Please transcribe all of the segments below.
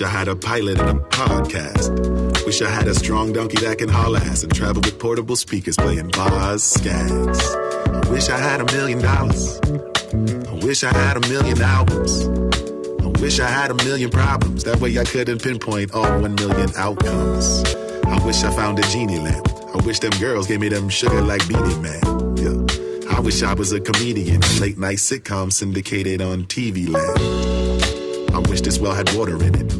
Wish I had a pilot and a podcast. Wish I had a strong donkey that can haul ass and travel with portable speakers playing bars, scats. I wish I had a million dollars. I wish I had a million albums. I wish I had a million problems. That way I couldn't pinpoint all one million outcomes. I wish I found a genie lamp. I wish them girls gave me them sugar like Beenie Man. Yeah. I wish I was a comedian, a late night sitcom syndicated on TV land. I wish this well had water in it.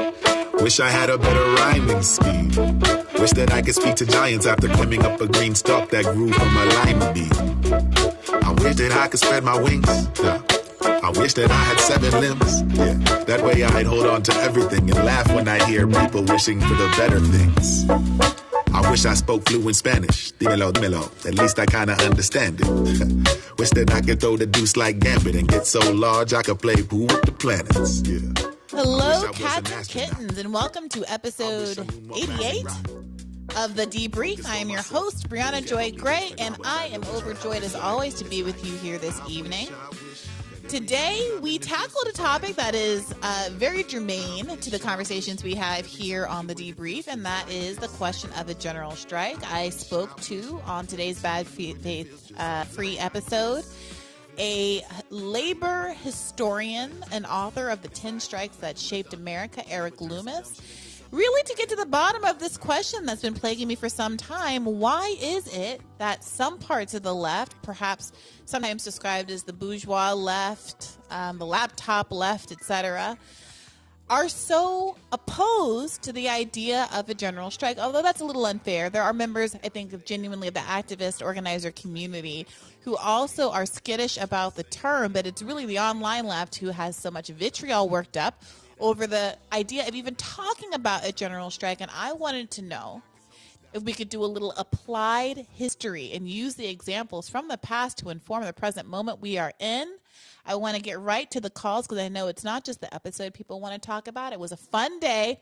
Wish I had a better rhyming speed. Wish that I could speak to giants after climbing up a green stalk that grew from a lima bean. I wish that I could spread my wings. Yeah. I wish that I had seven limbs. Yeah. That way I'd hold on to everything and laugh when I hear people wishing for the better things. I wish I spoke fluent Spanish. Dímelo, dímelo. At least I kinda understand it. wish that I could throw the deuce like Gambit and get so large I could play pool with the planets. Yeah. Hello, cats and kittens, and welcome to episode 88 of The Debrief. I am your host, Briahna Joy Gray, and I am overjoyed as always to be with you here this evening. Today, we tackled a topic that is uh, very germane to the conversations we have here on the debrief, and that is the question of a general strike. I spoke to on today's Bad Faith uh, Free episode a labor historian and author of the 10 strikes that shaped America, Erik Loomis. Really, to get to the bottom of this question that's been plaguing me for some time why is it that some parts of the left, perhaps sometimes described as the bourgeois left, um, the laptop left, etc., are so opposed to the idea of a general strike, although that's a little unfair. There are members, I think, of genuinely of the activist organizer community who also are skittish about the term, but it's really the online left who has so much vitriol worked up over the idea of even talking about a general strike. And I wanted to know if we could do a little applied history and use the examples from the past to inform the present moment we are in. I want to get right to the calls because I know it's not just the episode people want to talk about. It was a fun day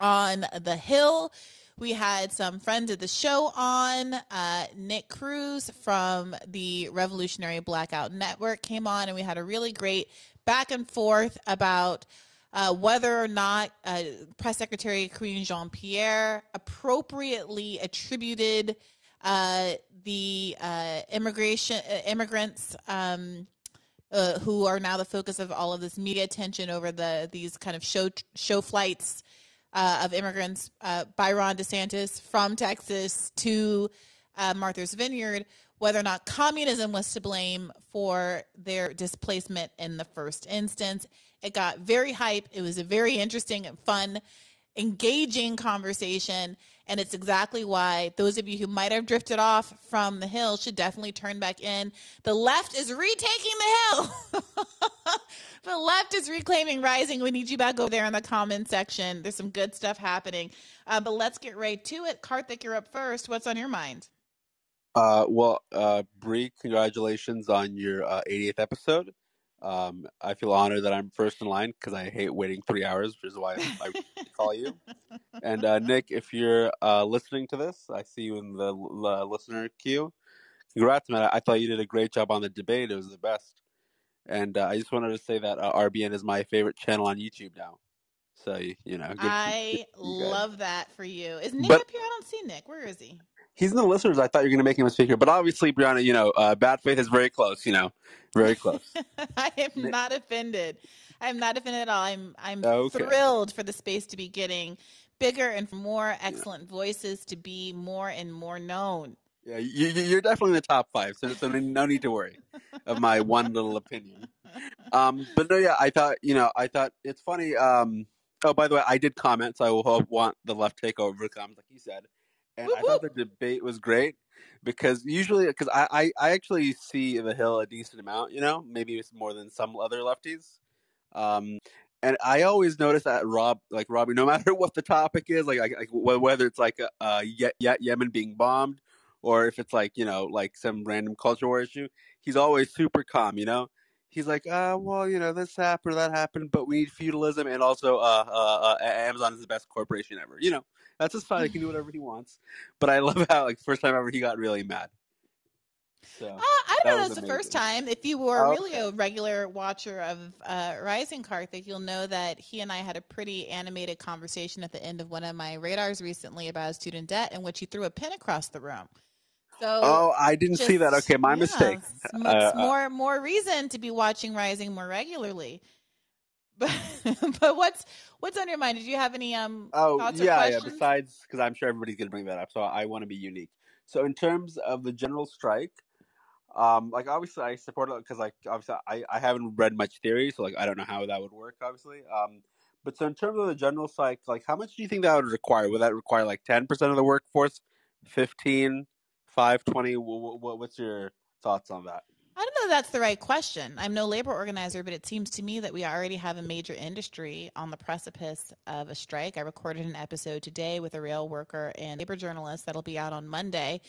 on the Hill. We had some friends of the show on. Uh, Nick Cruz from the Revolutionary Blackout Network came on, and we had a really great back and forth about uh, whether or not uh, Press Secretary Karine Jean Pierre appropriately attributed uh, the uh, immigration uh, immigrants um, uh, who are now the focus of all of this media attention over the these kind of show show flights Uh, of immigrants uh, by Ron DeSantis from Texas to uh, Martha's Vineyard whether or not communism was to blame for their displacement in the first instance. It got very hype. It was a very interesting and fun, engaging conversation. And it's exactly why those of you who might have drifted off from the hill should definitely turn back in. The left is retaking the hill. the left is reclaiming rising. We need you back over there in the comment section. There's some good stuff happening. Uh, but let's get right to it. Karthik, you're up first. What's on your mind? Uh, well, uh, congratulations on your uh, 88th episode. Um, I feel honored that I'm first in line because I hate waiting three hours, which is why I call you. And uh, Nick, if you're uh, listening to this, I see you in the uh, listener queue. Congrats, man! I thought you did a great job on the debate. It was the best. And uh, I just wanted to say that uh, RBN is my favorite channel on YouTube now. So you know, I love that for you. Is Nick but, up here? I don't see Nick. Where is he? He's in the listeners. I thought you were going to make him a speaker, but obviously, Briahna, you know, uh, bad faith is very close. You know, very close. I am not offended. I'm not offended at all. I'm I'm okay. thrilled for the space to be getting bigger and for more excellent voices to be more and more known. Yeah, you, are definitely in the top five, so, so no need to worry of my one little opinion. Um, but no, yeah, I thought you know, I thought it's funny. Um, oh, by the way, I did comment, so I will want the left takeover comments, like you said. And I thought the debate was great because usually, because I, I, I actually see the Hill a decent amount, you know, maybe it's more than some other lefties. Um, and I always notice that Rob, like Robbie, no matter what the topic is, like, like, whether it's like a, uh, Ye- Ye- Yemen being bombed or if it's like you know like some random culture war issue, he's always super calm, you know. He's like, uh, well, you know, this happened or that happened, but we need feudalism, and also, uh, uh, uh Amazon is the best corporation ever. You know, that's just fine. He can do whatever he wants. But I love how, like, first time ever, he got really mad. So, uh, I don't know. That's the first time. If you were oh, really a regular watcher of uh, Rising Karthik, you'll know that he and I had a pretty animated conversation at the end of one of my radars recently about student debt, in which he threw a pin across the room. So oh, I didn't just, see that. Okay, my yeah, mistake. It's, uh, uh, more more reason to be watching Rising more regularly. But but what's what's on your mind? Did you have any um? Oh yeah, yeah. Besides, because I'm sure everybody's gonna bring that up, so I want to be unique. So in terms of the general strike, um, like obviously I support it because like obviously I I haven't read much theory, so like I don't know how that would work. Obviously, um, but so in terms of the general strike, like how much do you think that would require? Would that require like ten percent of the workforce, fifteen? 520 what's your thoughts on that I don't know if that's the right question. I'm no labor organizer, but it seems to me that we already have a major industry on the precipice of a strike. I recorded an episode today with a rail worker and labor journalist that'll be out on Monday,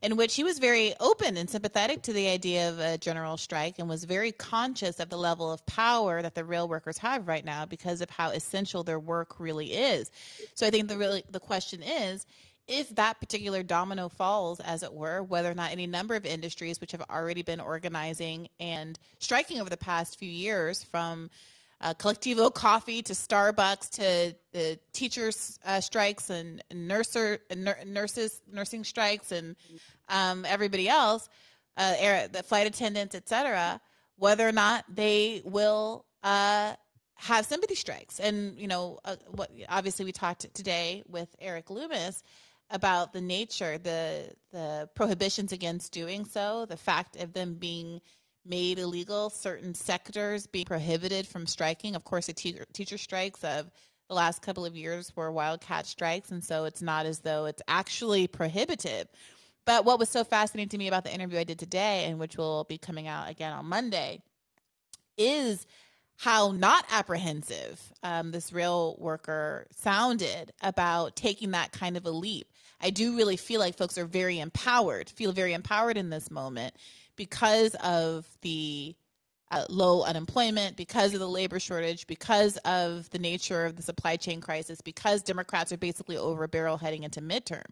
in which he was very open and sympathetic to the idea of a general strike and was very conscious of the level of power that the rail workers have right now because of how essential their work really is. So I think the really the question is if that particular domino falls, as it were, whether or not any number of industries which have already been organizing and striking over the past few years, from uh, Colectivo Coffee to Starbucks to the teachers' uh, strikes and nurser, nurses nursing strikes and um, everybody else, uh, air, the flight attendants, etc., whether or not they will uh, have sympathy strikes. And you know, uh, what obviously we talked today with Erik Loomis about the nature, the the prohibitions against doing so, the fact of them being made illegal, certain sectors being prohibited from striking. Of course, the te- teacher strikes of the last couple of years were wildcat strikes, and so it's not as though it's actually prohibitive. But what was so fascinating to me about the interview I did today, and which will be coming out again on Monday, is how not apprehensive um, this rail worker sounded about taking that kind of a leap. I do really feel like folks are very empowered, feel very empowered in this moment because of the uh, low unemployment, because of the labor shortage, because of the nature of the supply chain crisis, because Democrats are basically over a barrel heading into midterm.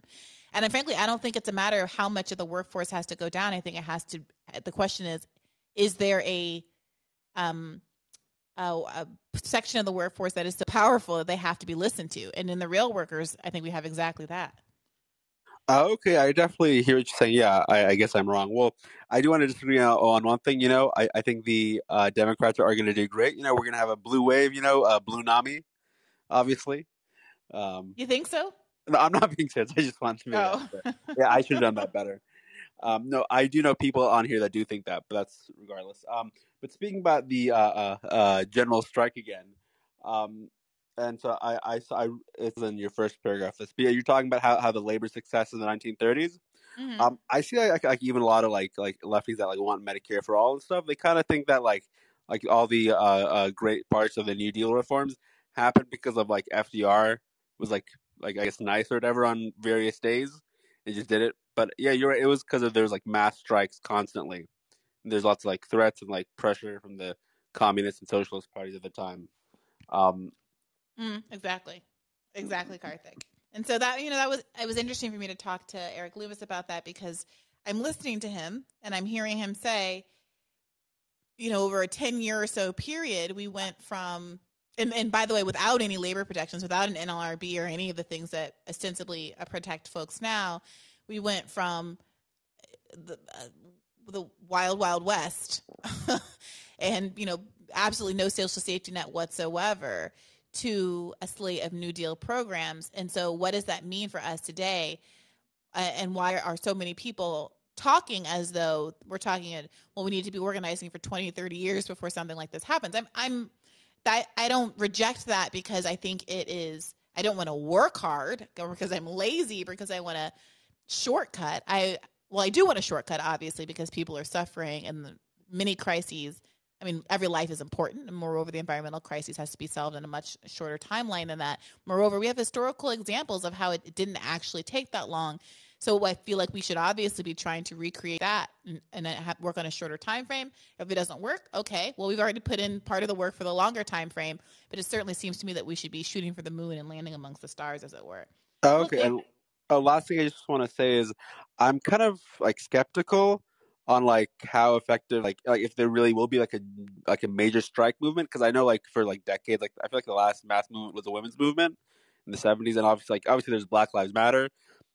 And frankly, I don't think it's a matter of how much of the workforce has to go down. I think it has to. The question is, is there a um, a, a, section of the workforce that is so powerful that they have to be listened to. And in the rail workers, I think we have exactly that. Uh, okay, I definitely hear what you're saying. Yeah, I, I, guess I'm wrong. Well, I do want to disagree on one thing. You know, I, I think the uh, Democrats are going to do great. You know, we're going to have a blue wave. You know, a blue NAMI, obviously. Um, you think so? No, I'm not being serious. I just want to. Make oh. yeah, I should have done that better. Um, no, I do know people on here that do think that, but that's regardless. Um, but speaking about the uh, uh, uh, general strike again, um, and so I, I, I, it's in your first paragraph. This, yeah, you're talking about how, how the labor success in the 1930s. Mm-hmm. Um, I see like, like even a lot of like like lefties that like want Medicare for all and stuff. They kind of think that like like all the uh, uh, great parts of the New Deal reforms happened because of like FDR was like like I guess nice or whatever on various days and just did it. But yeah, you're right. It was because of there's like mass strikes constantly. There's lots of like threats and like pressure from the communist and socialist parties at the time. Um, Mm, exactly. Exactly, Karthik. And so that you know that was it was interesting for me to talk to Erik Loomis about that because I'm listening to him and I'm hearing him say, you know, over a 10 year or so period, we went from and, and by the way, without any labor protections, without an NLRB or any of the things that ostensibly protect folks now, we went from the, uh, the wild, wild west and, you know, absolutely no social safety net whatsoever to a slate of New Deal programs. And so, what does that mean for us today? Uh, and why are so many people talking as though we're talking at, well, we need to be organizing for 20, 30 years before something like this happens? I'm, I'm, I, I don't reject that because I think it is I don't want to work hard because I'm lazy because I want to shortcut. I well, I do want a shortcut, obviously, because people are suffering and the many crises. I mean, every life is important, and moreover, the environmental crisis has to be solved in a much shorter timeline than that. Moreover, we have historical examples of how it didn't actually take that long. So I feel like we should obviously be trying to recreate that and, and have, work on a shorter time frame. If it doesn't work, okay, well we've already put in part of the work for the longer time frame. But it certainly seems to me that we should be shooting for the moon and landing amongst the stars, as it were. okay. Uh, last thing I just want to say is I'm kind of like skeptical on like how effective like like if there really will be like a like a major strike movement because I know like for like decades like I feel like the last mass movement was the women's movement in the 70s and obviously like obviously there's Black Lives Matter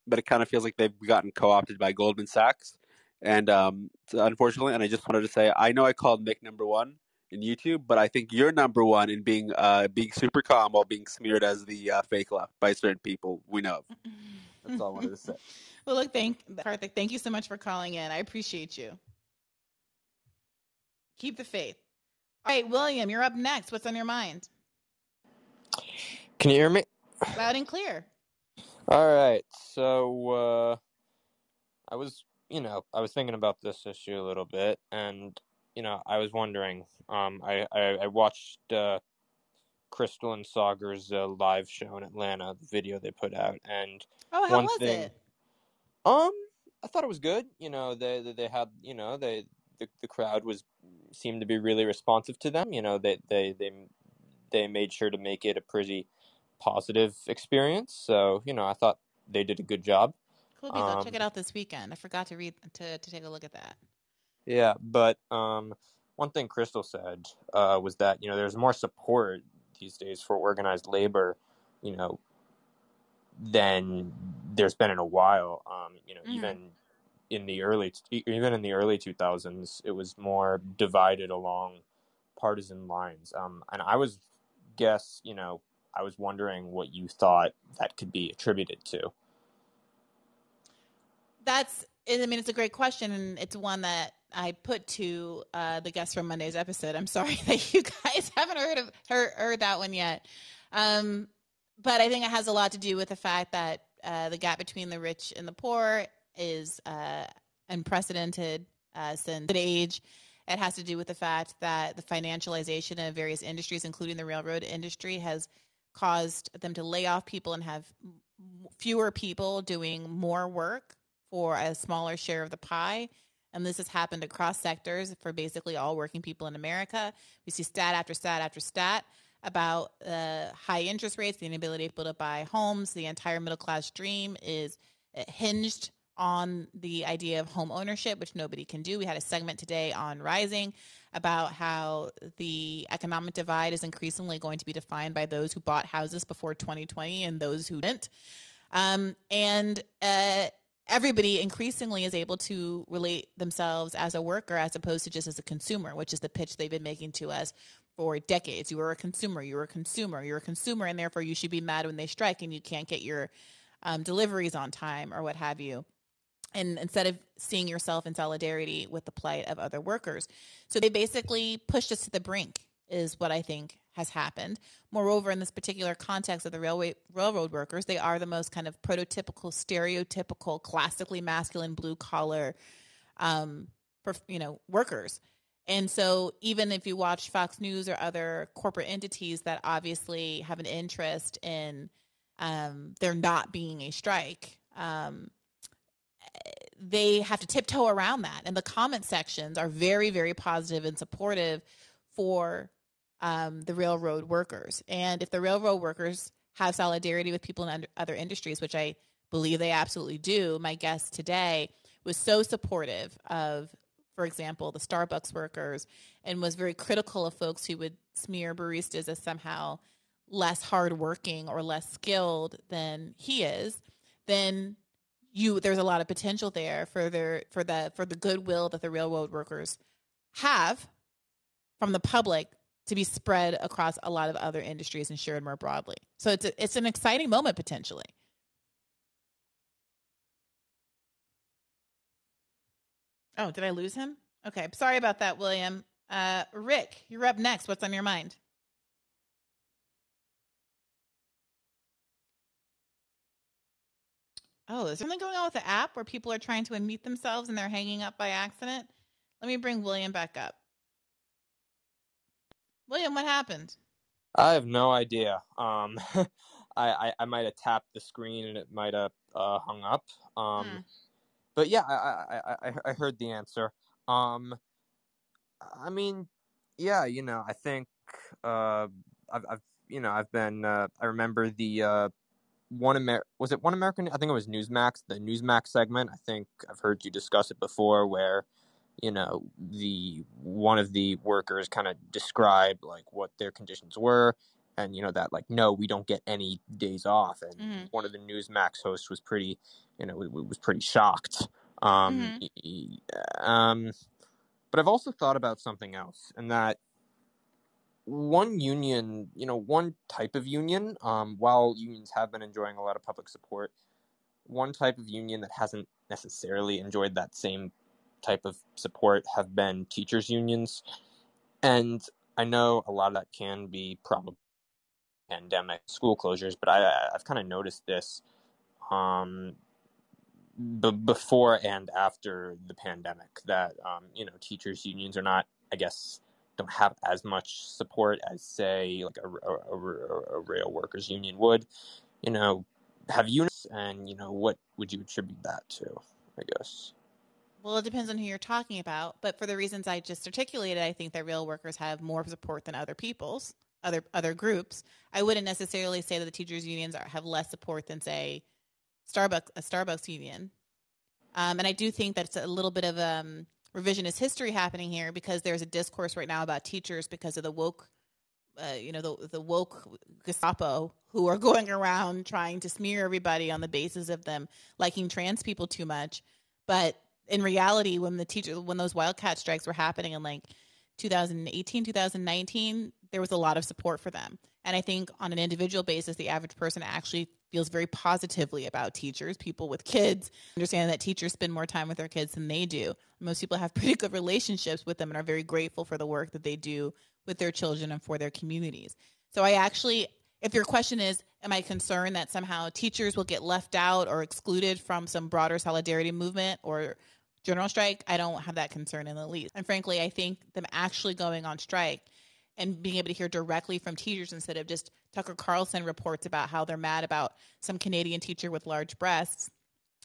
but it kind of feels like they've gotten co-opted by Goldman Sachs and um unfortunately and I just wanted to say I know I called Nick number 1 in YouTube but I think you're number 1 in being uh being super calm while being smeared as the uh, fake left by certain people we know. That's all I wanted to say. well, look, thank Karthik. Thank you so much for calling in. I appreciate you. Keep the faith. All right, William, you're up next. What's on your mind? Can you hear me? Loud and clear. All right. So uh, I was, you know, I was thinking about this issue a little bit, and you know, I was wondering. Um, I, I, I watched uh, Krystal and Saagar's uh, live show in Atlanta, the video they put out, and oh, how was thing, it? Um, I thought it was good. You know, they they, they had, you know, they the, the crowd was seemed to be really responsive to them. You know, they they they they made sure to make it a pretty positive experience. So, you know, I thought they did a good job. Cool, um, check it out this weekend. I forgot to read to to take a look at that. Yeah, but um, one thing Krystal said uh, was that you know there's more support these days for organized labor, you know, than there's been in a while. Um, you know, mm. even in the early even in the early 2000s, it was more divided along partisan lines. Um, and I was guess you know I was wondering what you thought that could be attributed to. That's I mean, it's a great question, and it's one that I put to uh, the guest from Monday's episode. I'm sorry that you guys haven't heard of heard, heard that one yet, um, but I think it has a lot to do with the fact that uh, the gap between the rich and the poor is uh, unprecedented uh, since the age. It has to do with the fact that the financialization of various industries, including the railroad industry, has caused them to lay off people and have fewer people doing more work for a smaller share of the pie. And this has happened across sectors for basically all working people in America. We see stat after stat after stat about uh, high interest rates, the inability be able to buy homes. The entire middle class dream is uh, hinged on the idea of home ownership, which nobody can do. We had a segment today on Rising about how the economic divide is increasingly going to be defined by those who bought houses before 2020 and those who didn't. Um, and uh, everybody increasingly is able to relate themselves as a worker as opposed to just as a consumer, which is the pitch they've been making to us for decades. You are a consumer, you're a consumer, you're a consumer, and therefore you should be mad when they strike and you can't get your um, deliveries on time or what have you. And instead of seeing yourself in solidarity with the plight of other workers. So they basically pushed us to the brink, is what I think has happened. Moreover, in this particular context of the railway railroad workers, they are the most kind of prototypical, stereotypical, classically masculine blue collar, um, you know, workers. And so, even if you watch Fox News or other corporate entities that obviously have an interest in um, there not being a strike, um, they have to tiptoe around that. And the comment sections are very, very positive and supportive for um, the railroad workers. And if the railroad workers have solidarity with people in other industries, which I believe they absolutely do, my guest today was so supportive of, for example, the Starbucks workers and was very critical of folks who would smear baristas as somehow less hardworking or less skilled than he is, then you there's a lot of potential there for their for the for the goodwill that the railroad workers have from the public to be spread across a lot of other industries and shared more broadly. So it's a, it's an exciting moment potentially. Oh, did I lose him? Okay, sorry about that, William. Uh, Rick, you're up next. What's on your mind? Oh, is something going on with the app where people are trying to unmute themselves and they're hanging up by accident? Let me bring William back up. William, what happened? I have no idea. Um, I, I, I might have tapped the screen and it might have uh, hung up. Um, hmm. But yeah, I, I, I, I heard the answer. Um, I mean, yeah, you know, I think uh, I've, I've you know I've been uh, I remember the uh, one Amer was it one American I think it was Newsmax the Newsmax segment I think I've heard you discuss it before where you know the one of the workers kind of described like what their conditions were and you know that like no we don't get any days off and mm-hmm. one of the newsmax hosts was pretty you know was pretty shocked um, mm-hmm. um but i've also thought about something else and that one union you know one type of union um, while unions have been enjoying a lot of public support one type of union that hasn't necessarily enjoyed that same type of support have been teachers unions. And i know a lot of that can be probably pandemic school closures but i i've kind of noticed this um b- before and after the pandemic that um you know teachers unions are not i guess don't have as much support as say like a, a, a, a rail workers union would. You know have units and you know what would you attribute that to i guess well, it depends on who you're talking about, but for the reasons I just articulated, I think that real workers have more support than other people's, other other groups. I wouldn't necessarily say that the teachers unions are, have less support than say Starbucks a Starbucks union. Um, and I do think that it's a little bit of um, revisionist history happening here because there's a discourse right now about teachers because of the woke, uh, you know, the the woke Gestapo who are going around trying to smear everybody on the basis of them liking trans people too much, but in reality, when the teacher, when those wildcat strikes were happening in like 2018, 2019, there was a lot of support for them. And I think on an individual basis, the average person actually feels very positively about teachers. People with kids understand that teachers spend more time with their kids than they do. Most people have pretty good relationships with them and are very grateful for the work that they do with their children and for their communities. So I actually, if your question is, am I concerned that somehow teachers will get left out or excluded from some broader solidarity movement or general strike, I don't have that concern in the least. And frankly, I think them actually going on strike and being able to hear directly from teachers instead of just Tucker Carlson reports about how they're mad about some Canadian teacher with large breasts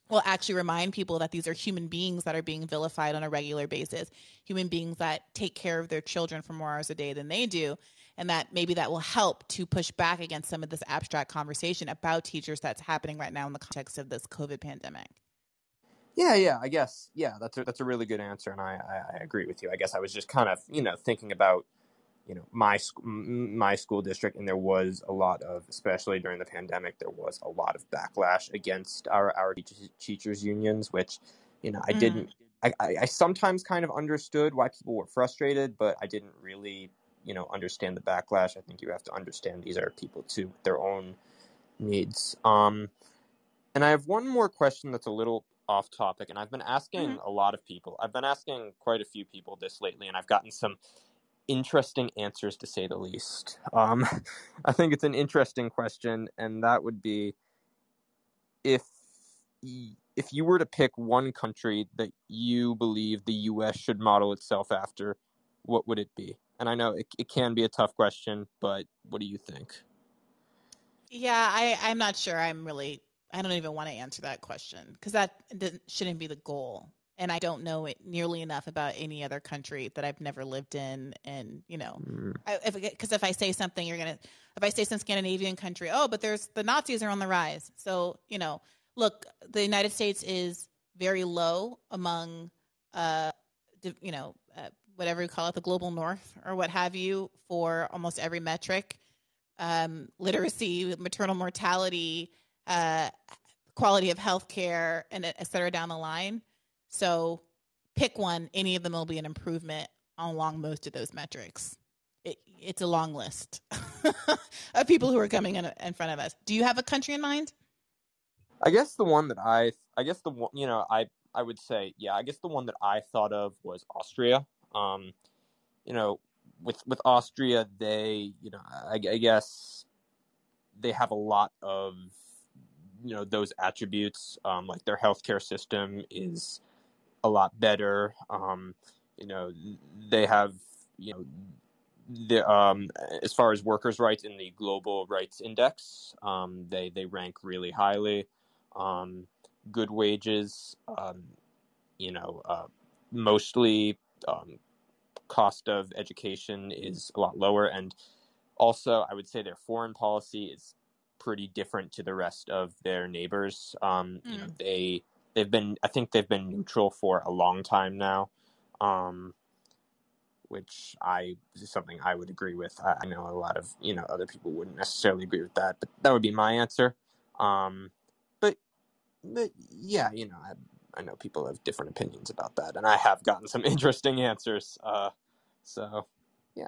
will actually remind people that these are human beings that are being vilified on a regular basis, human beings that take care of their children for more hours a day than they do. And that maybe that will help to push back against some of this abstract conversation about teachers that's happening right now in the context of this COVID pandemic. Yeah, yeah, I guess. Yeah, that's a, that's a really good answer, and I, I, I agree with you. I guess I was just kind of you know thinking about you know my my school district, and there was a lot of, especially during the pandemic, there was a lot of backlash against our our teachers unions, which you know I mm. didn't. I, I sometimes kind of understood why people were frustrated, but I didn't really, you know, understand the backlash. I think you have to understand these are people too, with their own needs. Um, and I have one more question that's a little off topic, and I've been asking mm-hmm. a lot of people. I've been asking quite a few people this lately, and I've gotten some interesting answers to say the least. Um, I think it's an interesting question, and that would be if if you were to pick one country that you believe the U.S. should model itself after, what would it be? And I know it, it can be a tough question, but what do you think? Yeah, I, I'm not sure. I'm really I don't even want to answer that question because that shouldn't be the goal. And I don't know it nearly enough about any other country that I've never lived in. And, you know, because mm. if, if I say something, you're going to, if I say some Scandinavian country, oh, but there's the Nazis are on the rise. So, you know, look, the United States is very low among, uh, you know, uh, whatever you call it, the global north or what have you, for almost every metric. Um, literacy, maternal mortality, uh, quality of health care, and et cetera down the line. So pick one, any of them will be an improvement along most of those metrics. It, it's a long list of people who are coming in, in front of us. Do you have a country in mind? I guess the one that I, I guess the one, you know, I, I would say, yeah, I guess the one that I thought of was Austria. Um, you know, with with Austria, they, you know, I, I guess they have a lot of you know those attributes, um, like their healthcare system is a lot better. Um, you know, they have you know the um, as far as workers' rights in the Global Rights Index, um, they they rank really highly. Um, good wages, um, you know, uh, mostly um, cost of education is a lot lower, and also I would say their foreign policy is pretty different to the rest of their neighbors. Mm. You know, hmm. they they've been I think they've been neutral for a long time now. Um, which I is something I would agree with. I, I, know a lot of you know other people wouldn't necessarily agree with that, but that would be my answer. Um, but but yeah, you know, I, I know people have different opinions about that, and I have gotten some interesting answers. Uh, so yeah.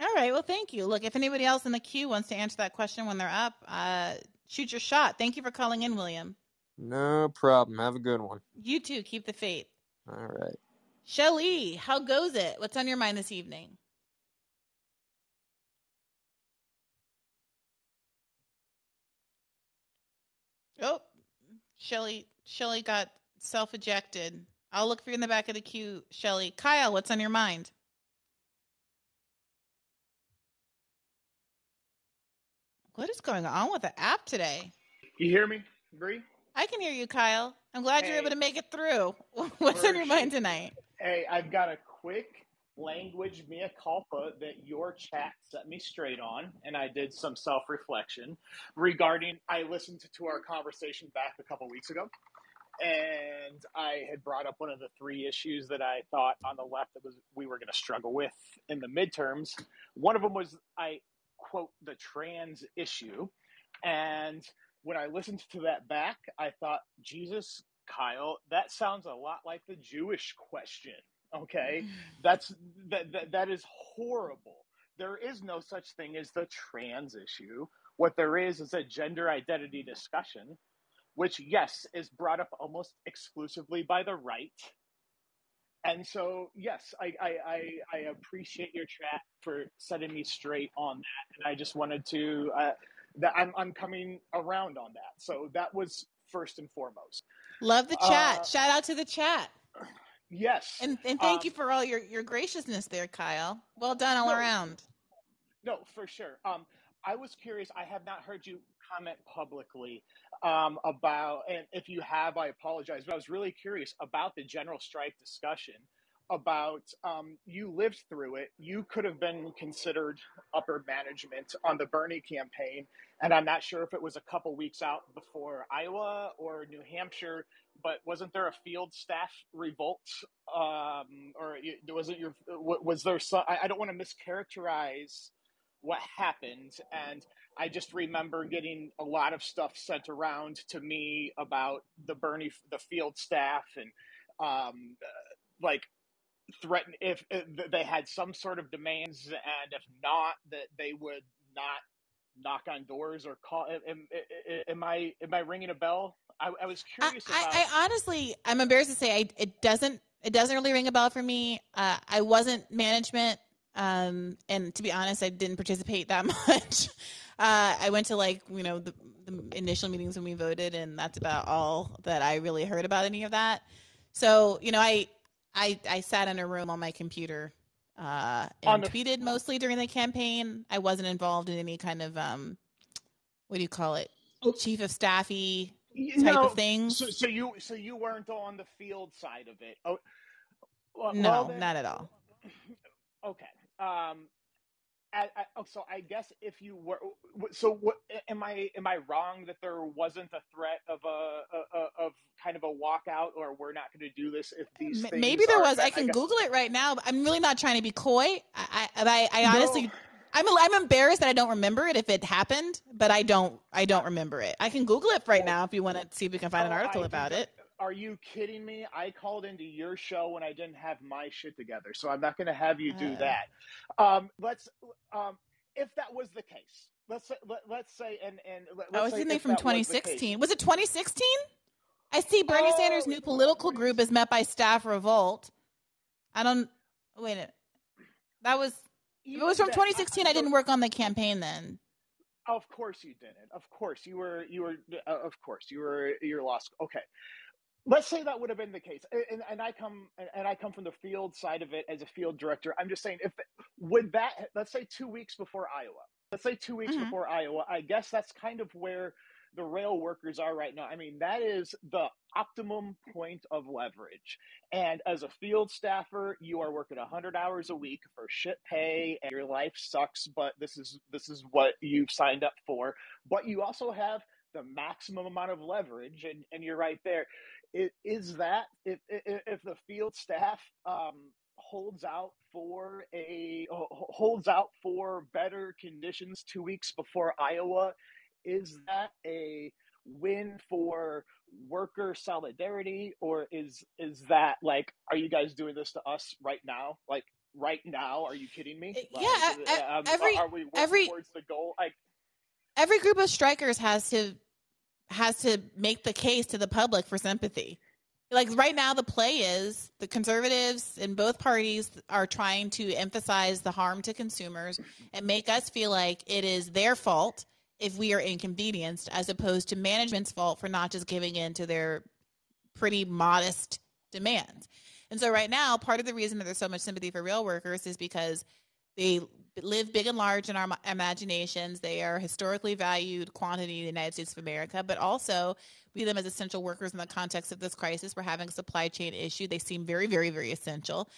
All right. Well, thank you. Look, if anybody else in the queue wants to answer that question when they're up, uh, shoot your shot. Thank you for calling in, William. No problem. Have a good one. You too. Keep the faith. All right. Shelly, how goes it? What's on your mind this evening? Oh, Shelly, Shelly got self ejected. I'll look for you in the back of the queue, Shelly. Kyle, what's on your mind? What is going on with the app today? You hear me, Bree? I can hear you, Kyle. I'm glad hey, you're able to make it through. What's on your mind tonight? Hey, I've got a quick language mea culpa that your chat set me straight on, and I did some self reflection regarding. I listened to our conversation back a couple weeks ago, and I had brought up one of the three issues that I thought on the left that was we were going to struggle with in the midterms. One of them was I quote the trans issue, and when I listened to that back, I thought, Jesus, Kyle, that sounds a lot like the Jewish question. Okay, that's that, that that is horrible. There is no such thing as the trans issue. What there is is a gender identity discussion, which yes is brought up almost exclusively by the right. And so, yes, I, I, I, I appreciate your chat for setting me straight on that. And I just wanted to, uh, that I'm, I'm coming around on that. So that was first and foremost. Love the chat. Uh, Shout out to the chat. Yes. And and thank um, you for all your, your graciousness there, Kyle. Well done all no, around. No, for sure. Um, I was curious. I have not heard you comment publicly um, about, and if you have, I apologize. But I was really curious about the general strike discussion about um, you lived through it. You could have been considered upper management on the Bernie campaign, and I'm not sure if it was a couple weeks out before Iowa or New Hampshire. But wasn't there a field staff revolt, um, or was it your? Was there some? I don't want to mischaracterize what happened, and I just remember getting a lot of stuff sent around to me about the Bernie, the field staff, and um, like threaten if, if they had some sort of demands, and if not, that they would not knock on doors or call. Am, am I am I ringing a bell? I, I was curious. I, about... I, I, honestly, I'm embarrassed to say, I, it doesn't. It doesn't really ring a bell for me. Uh, I wasn't management, um, and to be honest, I didn't participate that much. Uh, I went to like you know the, the initial meetings when we voted, and that's about all that I really heard about any of that. So you know, I I I sat in a room on my computer uh, and the- tweeted mostly during the campaign. I wasn't involved in any kind of um, what do you call it, oh. chief of staffy type of things. So, so, you so you weren't on the field side of it. Oh, well, no, then, not at all. Okay. Um, I, I, oh, so I guess if you were, so what, am I am I wrong that there wasn't a threat of a, a, a of kind of a walkout or we're not going to do this if these maybe there was. I can Google it right now. I'm really not trying to be coy. I I, I honestly. No. I'm I'm embarrassed that I don't remember it if it happened, but I don't I don't remember it. I can Google it right now if you want to see if we can find an oh, article about it. Are you kidding me? I called into your show when I didn't have my shit together, so I'm not going to have you do uh. that. Um, let's, um, if that was the case, let's say, let, us say, and and let's oh, isn't it from 2016? Was, was, it 2016? I see Bernie oh, Sanders' new political group is met by staff revolt. I don't. Wait a minute. That was. It was from 2016. I didn't work on the campaign then. of course you didn't. Of course you were. You were. Uh, of course you were. You're lost. Okay. Let's say that would have been the case, and, and I come and I come from the field side of it as a field director. I'm just saying, if would that let's say two weeks before Iowa, let's say two weeks mm-hmm. before Iowa, I guess that's kind of where the rail workers are right now. I mean, that is the optimum point of leverage. And as a field staffer, you are working 100 hours a week for shit pay and your life sucks, but this is this is what you've signed up for. But you also have the maximum amount of leverage and, and you're right there. It, is that if, if, if the field staff um, holds out for a holds out for better conditions two weeks before Iowa is that a win for worker solidarity? Or is is that like are you guys doing this to us right now? Like right now? Are you kidding me? Like, yeah um, every are we every towards the goal? Like every group of strikers has to has to make the case to the public for sympathy like right now the play is the conservatives in both parties are trying to emphasize the harm to consumers and make us feel like it is their fault if we are inconvenienced as opposed to management's fault for not just giving in to their pretty modest demands. And so right now, part of the reason that there's so much sympathy for rail workers is because they live big and large in our imaginations. They are historically valued quantity in the United States of America, but also we them as essential workers in the context of this crisis. We're having a supply chain issue. They seem very, very, very essential.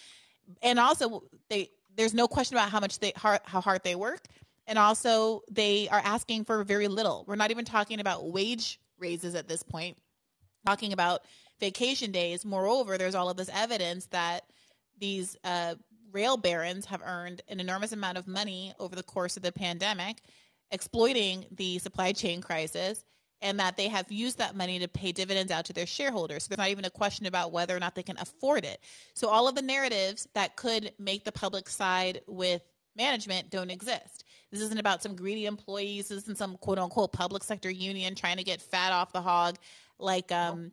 And also, they there's no question about how much they how hard they work and also, they are asking for very little. We're not even talking about wage raises at this point, talking about vacation days. Moreover, there's all of this evidence that these uh, rail barons have earned an enormous amount of money over the course of the pandemic, exploiting the supply chain crisis, and that they have used that money to pay dividends out to their shareholders. So there's not even a question about whether or not they can afford it. So all of the narratives that could make the public side with management don't exist. This isn't about some greedy employees. This isn't some quote unquote public sector union trying to get fat off the hog, like um,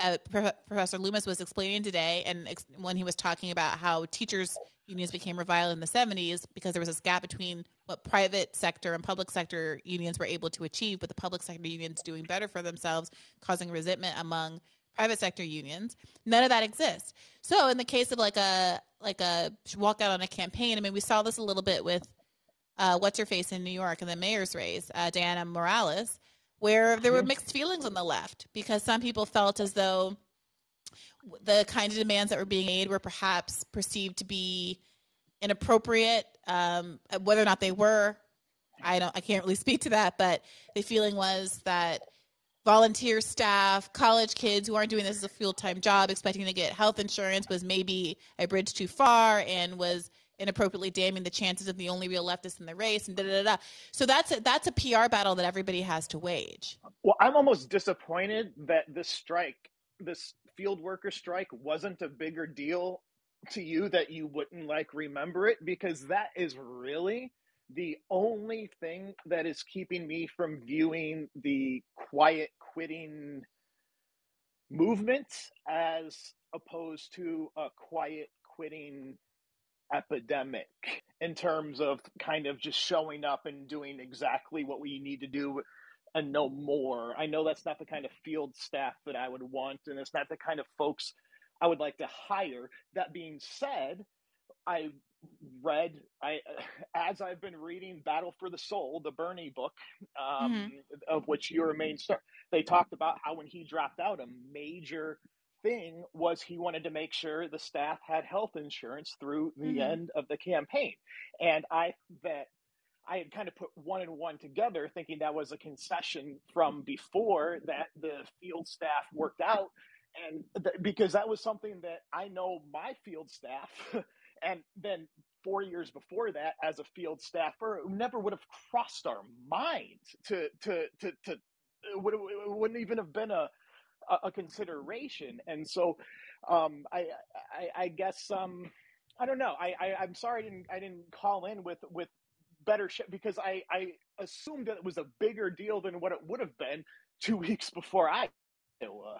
uh, Professor Loomis was explaining today, and ex- when he was talking about how teachers unions became reviled in the 70s because there was this gap between what private sector and public sector unions were able to achieve, but the public sector unions doing better for themselves, causing resentment among private sector unions. None of that exists. So in the case of like a like a walkout on a campaign, I mean, we saw this a little bit with uh, what's her face in New York in the mayor's race, uh, Dianne Morales, where there were mm-hmm. mixed feelings on the left because some people felt as though the kind of demands that were being made were perhaps perceived to be inappropriate. Um, whether or not they were, I don't, I can't really speak to that. But the feeling was that volunteer staff, college kids who aren't doing this as a full time job, expecting to get health insurance, was maybe a bridge too far and was inappropriately damning the chances of the only real leftist in the race and da da da. So that's a, that's a PR battle that everybody has to wage. Well, I'm almost disappointed that this strike, this field worker strike, wasn't a bigger deal to you that you wouldn't like remember it? Because that is really the only thing that is keeping me from viewing the quiet quitting movement as opposed to a quiet quitting epidemic in terms of kind of just showing up and doing exactly what we need to do and no more. I know that's not the kind of field staff that I would want, and it's not the kind of folks I would like to hire. That being said, I read I as I've been reading Battle for the Soul, the Bernie book, um, mm-hmm. of which you're a main star. They talked about how when he dropped out, a major thing was he wanted to make sure the staff had health insurance through the mm-hmm. end of the campaign. And I that I had kind of put one and one together, thinking that was a concession from before that the field staff worked out. And th- because that was something that I know my field staff, and then four years before that as a field staffer, never would have crossed our minds to to to to. Would, wouldn't even have been a a, a consideration. And so, um, I, I, I guess, um, I don't know. I, I, am sorry I didn't, I didn't call in with, with better shit because I, I assumed that it was a bigger deal than what it would have been two weeks before I. Uh,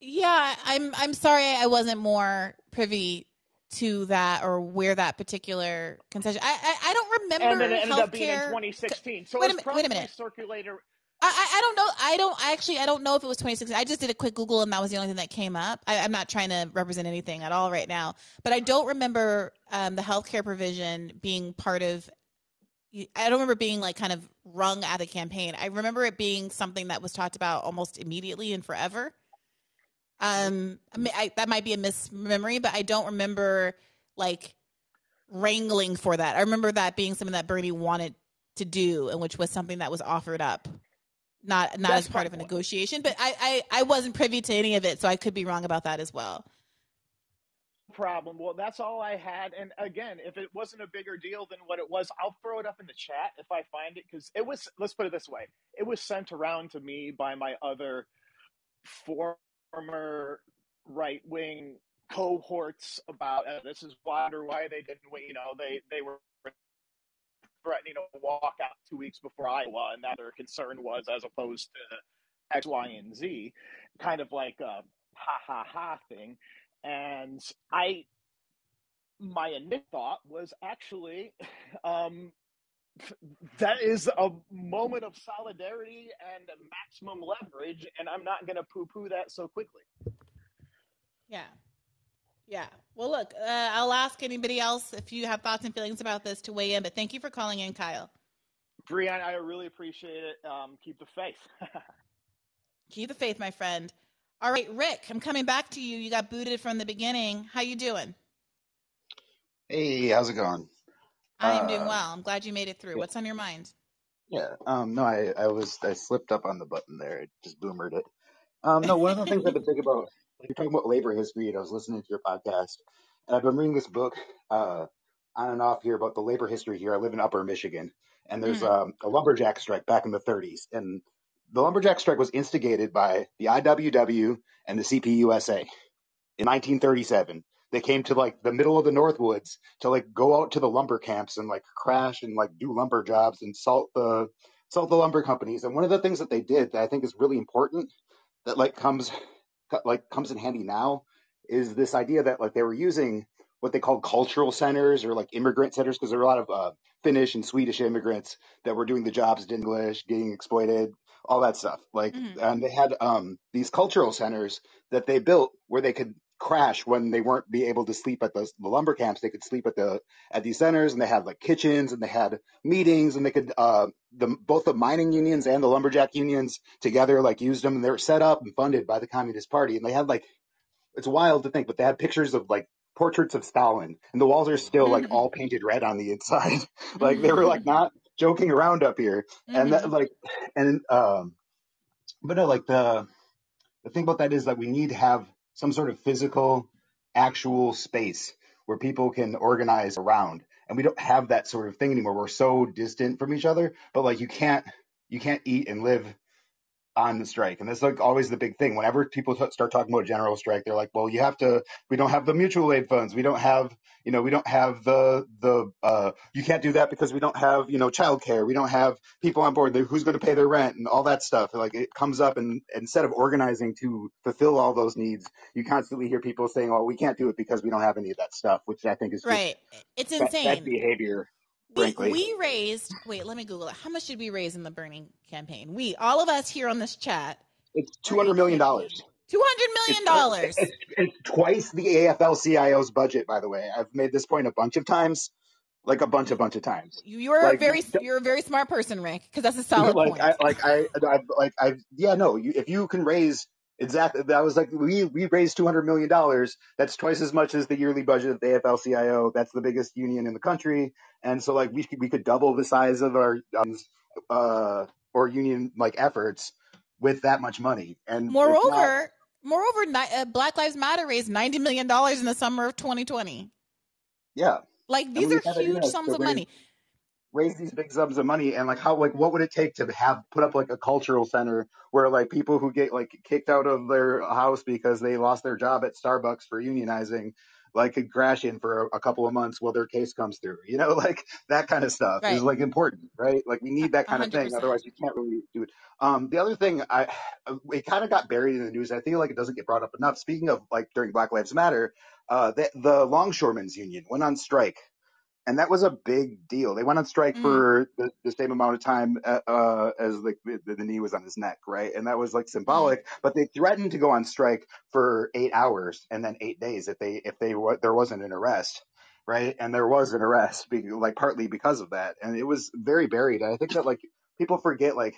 yeah, I'm I'm sorry I wasn't more privy to that or where that particular concession. I, I, I don't remember and then it ended healthcare... up being in 2016. So wait a, minute, wait a minute. Circulator. I, I don't know. I don't actually. I don't know if it was 2016. I just did a quick Google, and that was the only thing that came up. I, am not trying to represent anything at all right now, but I don't remember um, the healthcare provision being part of. I don't remember being like kind of rung out of the campaign. I remember it being something that was talked about almost immediately and forever. Um, I mean, I, that might be a mismemory, but I don't remember like wrangling for that. I remember that being something that Bernie wanted to do, and which was something that was offered up not not That's as part of a negotiation. But I, I I wasn't privy to any of it, so I could be wrong about that as well. Problem. Well, that's all I had. And again, if it wasn't a bigger deal than what it was, I'll throw it up in the chat if I find it because it was. Let's put it this way: it was sent around to me by my other former right wing cohorts about uh, this is why or why they didn't you know they they were threatening to walk out two weeks before Iowa, and that their concern was as opposed to X, Y, and Z, kind of like a ha ha ha thing. And I, my initial thought was actually, um, that is a moment of solidarity and maximum leverage, and I'm not going to poo poo that so quickly. Yeah. Yeah. Well, look, uh, I'll ask anybody else if you have thoughts and feelings about this to weigh in, but thank you for calling in, Kyle. Briahna, I really appreciate it. Um, keep the faith. keep the faith, my friend. All right, Rick, I'm coming back to you. You got booted from the beginning. How you doing? Hey, how's it going? I am uh, doing well. I'm glad you made it through. What's on your mind? Yeah. Um, no, I, I was I slipped up on the button there. It just boomered it. Um, no, one of the things I've been thinking about you're talking about labor history, and I was listening to your podcast, and I've been reading this book uh, on and off here about the labor history here. I live in Upper Michigan, and there's mm. um, a lumberjack strike back in the 30s, and the lumberjack strike was instigated by the IWW and the CPUSA in 1937. They came to like the middle of the Northwoods to like go out to the lumber camps and like crash and like do lumber jobs and salt the salt the lumber companies. And one of the things that they did that I think is really important that like comes like comes in handy now is this idea that like they were using what they called cultural centers or like immigrant centers because there were a lot of uh, Finnish and Swedish immigrants that were doing the jobs in English, getting exploited, all that stuff. Like, mm-hmm. and they had um, these cultural centers that they built where they could crash when they weren't be able to sleep at the, the, lumber camps. They could sleep at the at these centers, and they had like kitchens, and they had meetings, and they could uh, the both the mining unions and the lumberjack unions together like used them, and they were set up and funded by the Communist Party, and they had like it's wild to think, but they had pictures of like portraits of Stalin, and the walls are still like all painted red on the inside. like they were like not joking around up here, and that, like and um, but no, like the the thing about that is that we need to have some sort of physical, actual space where people can organize around. And we don't have that sort of thing anymore. We're so distant from each other, but like you can't you can't eat and live on the strike. And that's like always the big thing. Whenever people t- start talking about general strike, they're like, well, you have to, we don't have the mutual aid funds. We don't have, you know, we don't have the, the, uh, you can't do that because we don't have, you know, childcare. We don't have people on board. Who's going to pay their rent and all that stuff. Like it comes up and instead of organizing to fulfill all those needs, you constantly hear people saying, well, we can't do it because we don't have any of that stuff, which I think is right. It's insane. That, that behavior we, we, raised wait let me google it. How much did we raise in the Bernie campaign? We all of us here on this chat it's 200 million dollars. 200 million dollars. it's, it's, it's, twice the afl-cio's budget by the way. I've made this point a bunch of times like a bunch a bunch of times. You're like, a very you're a very smart person rick because that's a solid like point. I, like i i like i yeah no you, if you can raise Exactly. That was like we we raised two hundred million dollars. That's twice as much as the yearly budget of the AFL-CIO. That's the biggest union in the country, and so like we could, we could double the size of our um, uh or union like efforts with that much money. And moreover, not, moreover, uh, Black Lives Matter raised ninety million dollars in the summer of twenty twenty. Yeah, like these are huge sums of money raise these big sums of money and like how like what would it take to have put up like a cultural center where like people who get like kicked out of their house because they lost their job at Starbucks for unionizing like could crash in for a, a couple of months while their case comes through you know like that kind of stuff right. is like important right like we need that kind 100%. of thing otherwise you can't really do it um the other thing i it kind of got buried in the news i feel like it doesn't get brought up enough speaking of like during black lives matter uh the, the longshoremen's union went on strike and that was a big deal. They went on strike mm. for the, the, same amount of time uh, uh, as like the, the, knee was on his neck, right? And that was like symbolic. Mm. But they threatened to go on strike for eight hours and then eight days if they if they there wasn't an arrest, right? And there was an arrest, like partly because of that, and it was very buried. And I think that like people forget like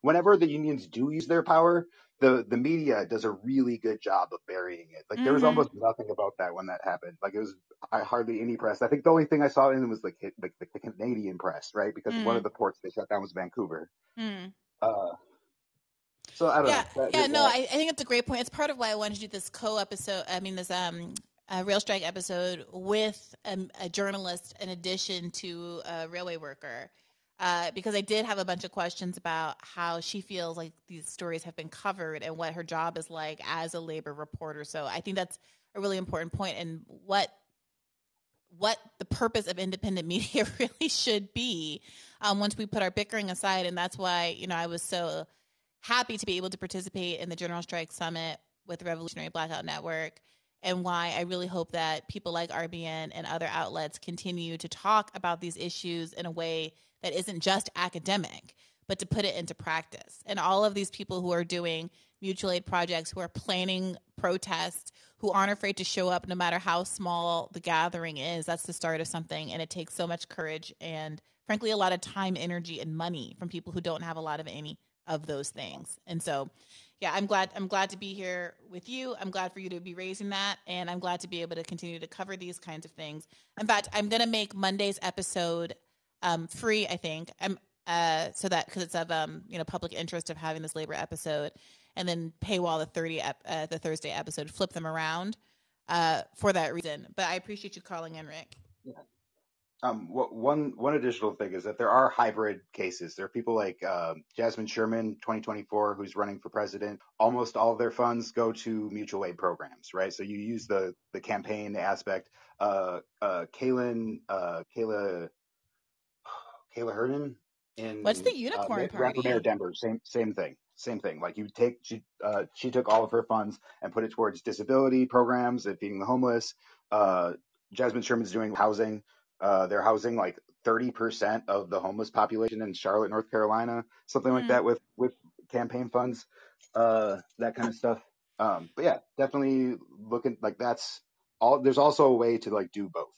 whenever the unions do use their power, the the media does a really good job of burying it. Like there was mm-hmm. almost nothing about that when that happened. Like it was I, hardly any press. I think the only thing I saw in it was like like the, the, Canadian press, right? Because mm. one of the ports they shut down was Vancouver. Mm. Uh, so I don't yeah, know. That, yeah, no, I, I, think it's a great point. It's part of why I wanted to do this co-episode. I mean, this um a rail strike episode with a, a journalist in addition to a railway worker uh, because I did have a bunch of questions about how she feels like these stories have been covered and what her job is like as a labor reporter. So I think that's a really important point and what what the purpose of independent media really should be um, once we put our bickering aside. And that's why you know I was so happy to be able to participate in the General Strike Summit with the Revolutionary Blackout Network and why I really hope that people like RBN and other outlets continue to talk about these issues in a way that isn't just academic, but to put it into practice. And all of these people who are doing mutual aid projects, who are planning protests, who aren't afraid to show up no matter how small the gathering is, that's the start of something. And it takes so much courage and, frankly, a lot of time, energy, and money from people who don't have a lot of any of those things. And so, yeah, I'm glad I'm glad to be here with you. I'm glad for you to be raising that, and I'm glad to be able to continue to cover these kinds of things. In fact, I'm going to make Monday's episode um, free. I think I'm uh, so that because it's of um, you know public interest of having this labor episode, and then paywall the thirty ep- uh, the Thursday episode, flip them around uh, for that reason. But I appreciate you calling in, Rick. Yeah. Um, what, one one additional thing is that there are hybrid cases. There are people like uh, Jasmine Sherman, 2024, who's running for president. Almost all of their funds go to mutual aid programs, right? So you use the the campaign aspect. Uh, uh, Kaylin, uh, Kayla Kayla Herndon in what's the uh, unicorn uh, party? Mayor Denver, same same thing, same thing. Like you take she uh, she took all of her funds and put it towards disability programs and feeding the homeless. Uh, Jasmine Sherman's doing housing. Uh, they're housing like 30% of the homeless population in Charlotte, North Carolina, something mm. like that with with campaign funds, uh, that kind of stuff. Um, but yeah, definitely looking like that's all. There's also a way to like do both.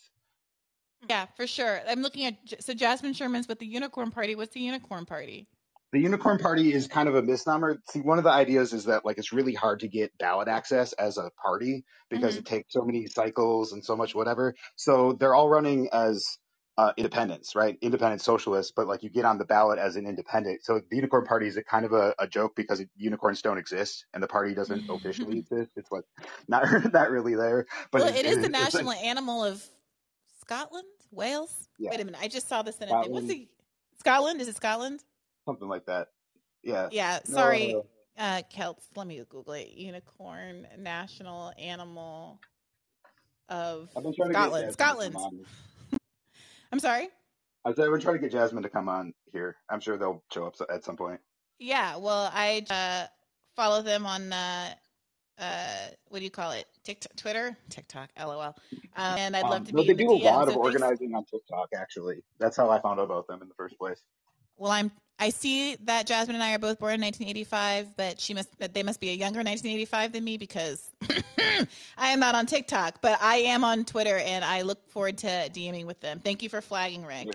Yeah, for sure. I'm looking at so Jasmine Sherman's with the Unicorn Party. What's the Unicorn Party? The Unicorn Party is kind of a misnomer. See, one of the ideas is that like it's really hard to get ballot access as a party because mm-hmm. it takes so many cycles and so much whatever. So they're all running as uh, independents, right? Independent socialists, but like you get on the ballot as an independent. So the Unicorn Party is a kind of a, a joke because unicorns don't exist and the party doesn't officially exist. It's like not not really there. But well, it, it is the national animal of Scotland, Wales. Yeah. Wait a minute, I just saw this in a thing. What's the Scotland? Is it Scotland? Something like that. Yeah. Yeah. Sorry, no, uh, Celts. Let me Google it. Unicorn, national animal of Scotland. Scotland. I'm sorry. I said we're trying to get Jasmine to come on here. I'm sure they'll show up at some point. Yeah. Well, I uh, follow them on uh, uh, what do you call it? TikTok, Twitter, TikTok, LOL. Um, and I'd love um, to be. Well, they do a lot of organizing on TikTok. Actually, that's how I found out about them in the first place. Well, I'm. I see that Jasmine and I are both born in 1985, but she must. That they must be a younger 1985 than me because I am not on TikTok, but I am on Twitter, and I look forward to DMing with them. Thank you for flagging, Rick.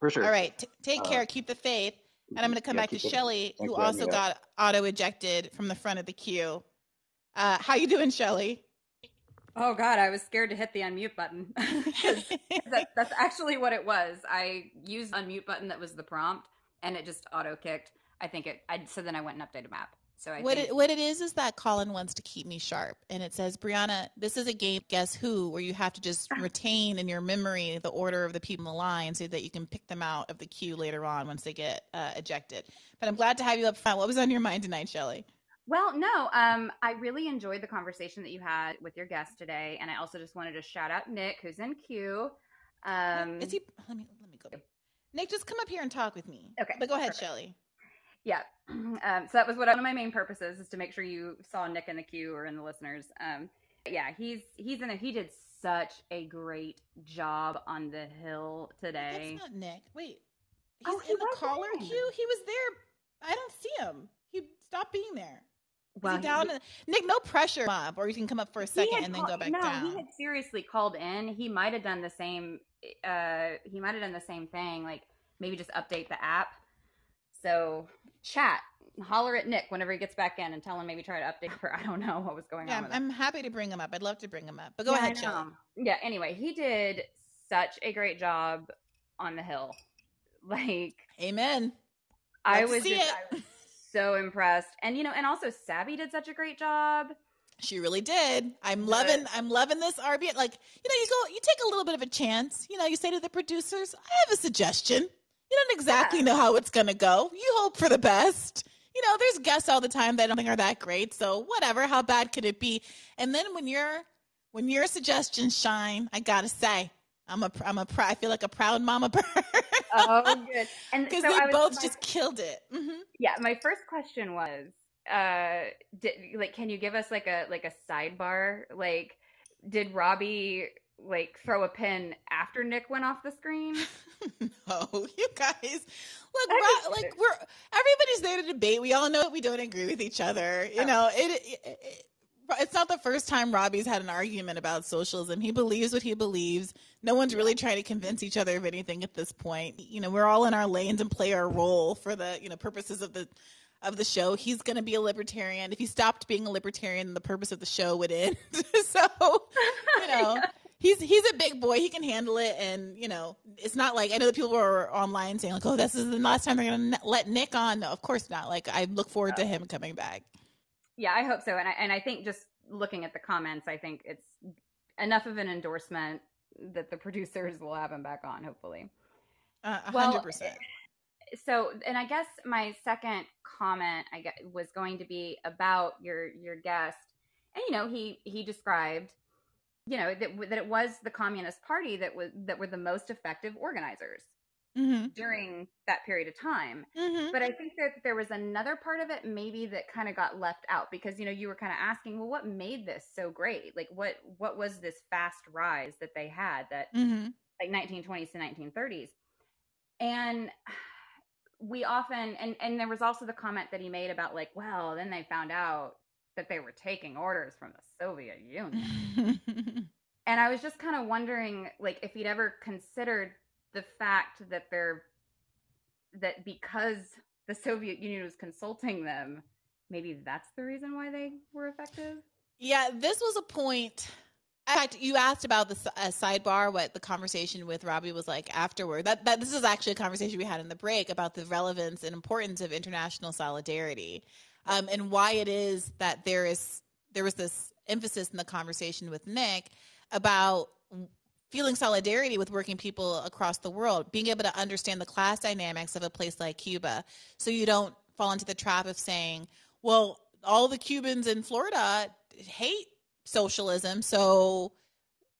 For sure. All right, T- take uh, care. Keep the faith. And I'm going to come yeah, back to Shelly, who also got auto ejected from the front of the queue. Uh, how you doing, Shelly? Oh God, I was scared to hit the unmute button. that, that's actually what it was. I used unmute button that was the prompt, and it just auto kicked. I think it. I so then I went and updated map. So I what think, it, what it is is that Callin wants to keep me sharp, and it says, Briahna, this is a game, guess who, where you have to just retain in your memory the order of the people in the line so that you can pick them out of the queue later on once they get uh, ejected. But I'm glad to have you up front. What was on your mind tonight, Shelly? Well, no, um, I really enjoyed the conversation that you had with your guest today, and I also just wanted to shout out Nick, who's in queue. Um, Is he? Let me let me go. Nick, just come up here and talk with me. Okay, but go ahead, Shelly. Yeah, um, so that was what one of my main purposes is to make sure you saw Nick in the queue or in the listeners. Um, yeah, he's he's in a he did such a great job on the hill today. That's not Nick. Wait, he's oh, he in the caller queue. He was there. I don't see him. He stopped being there. He down? He, Nick, no pressure up, or you can come up for a second and then go back no, down. No, he had seriously called in. He might have done the same. Uh, he might have done the same thing. Like maybe just update the app. So chat, holler at Nick whenever he gets back in and tell him maybe try to update her. I don't know what was going yeah, on. I'm, happy to bring him up. I'd love to bring him up. But go yeah, ahead, Shelly. Yeah. Anyway, he did such a great job on the hill. Like, amen. I was, just, I was so impressed, and you know, and also Savvy did such a great job. She really did. I'm but, loving. I'm loving this RB. Like you know, you go, you take a little bit of a chance. You know, you say to the producers, "I have a suggestion." You don't exactly yeah. know how it's going to go. You hope for the best you know, there's guests all the time that I don't think are that great. So whatever, how bad could it be? And then when your when your suggestions shine, I gotta say, I'm a I'm a I feel like a proud mama bird. oh, good. And because so they both my, just killed it. Mm-hmm. Yeah, my first question was, uh, did, like, can you give us like a like a sidebar? Like, did Robbie like throw a pin after Nick went off the screen? no, you guys. Look, Ro- like we're everybody's there to debate. We all know that we don't agree with each other. You oh. know, it, it, it it's not the first time Robbie's had an argument about socialism. He believes what he believes. No one's really trying to convince each other of anything at this point. You know, we're all in our lanes and play our role for the, you know, purposes of the of the show. He's going to be a libertarian. If he stopped being a libertarian, the purpose of the show would end. so, you know, he's he's a big boy. He can handle it, and you know, it's not like I know that people are online saying like, "Oh, this is the last time they're going to let Nick on." No, of course not. Like, I look forward to him coming back. Yeah, I hope so, and I and I think just looking at the comments, I think it's enough of an endorsement that the producers will have him back on. Hopefully, uh, hundred percent. So, and I guess my second comment I guess was going to be about your your guest, and you know, he he described you know that, that it was the communist party that was that were the most effective organizers mm-hmm. during that period of time mm-hmm. but i think that there was another part of it maybe that kind of got left out because you know you were kind of asking well what made this so great like what what was this fast rise that they had that mm-hmm. like 1920s to 1930s and we often and and there was also the comment that he made about like well then they found out that they were taking orders from the Soviet Union. and I was just kind of wondering like if he'd ever considered the fact that they're that because the Soviet Union was consulting them, maybe that's the reason why they were effective. Yeah, this was a point. In fact, you asked about the uh, sidebar, what the conversation with Robbie was like afterward. That, that this is actually a conversation we had in the break about the relevance and importance of international solidarity um, and why it is that there is there was this emphasis in the conversation with Nick about feeling solidarity with working people across the world, being able to understand the class dynamics of a place like Cuba, so you don't fall into the trap of saying, "Well, all the Cubans in Florida hate socialism, so."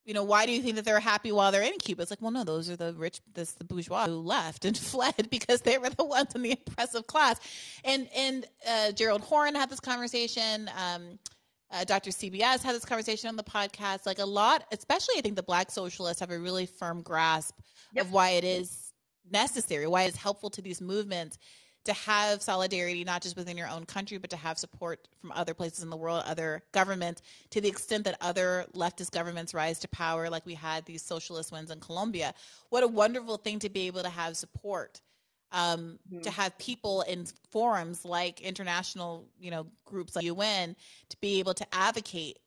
you know, why do you think that they're happy while they're in Cuba? It's like, well, no, those are the rich, this the bourgeois who left and fled because they were the ones in the oppressive class. And and uh, Gerald Horne had this conversation. Um, uh, Dr. CBS had this conversation on the podcast. Like a lot, especially I think the Black socialists have a really firm grasp yep. of why it is necessary, why it's helpful to these movements to have solidarity not just within your own country but to have support from other places in the world other governments to the extent that other leftist governments rise to power like we had these socialist ones in colombia what a wonderful thing to be able to have support um, mm-hmm. to have people in forums like international you know groups like un to be able to advocate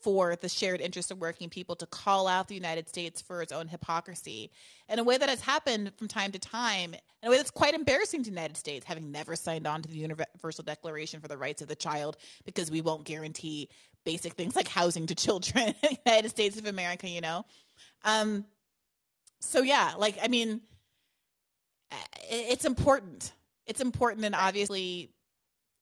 for the shared interest of working people to call out the United States for its own hypocrisy in a way that has happened from time to time, in a way that's quite embarrassing to the United States, having never signed on to the Universal Declaration for the Rights of the Child because we won't guarantee basic things like housing to children in the United States of America, you know? Um, so, yeah, like, I mean, it's important. It's important, and obviously,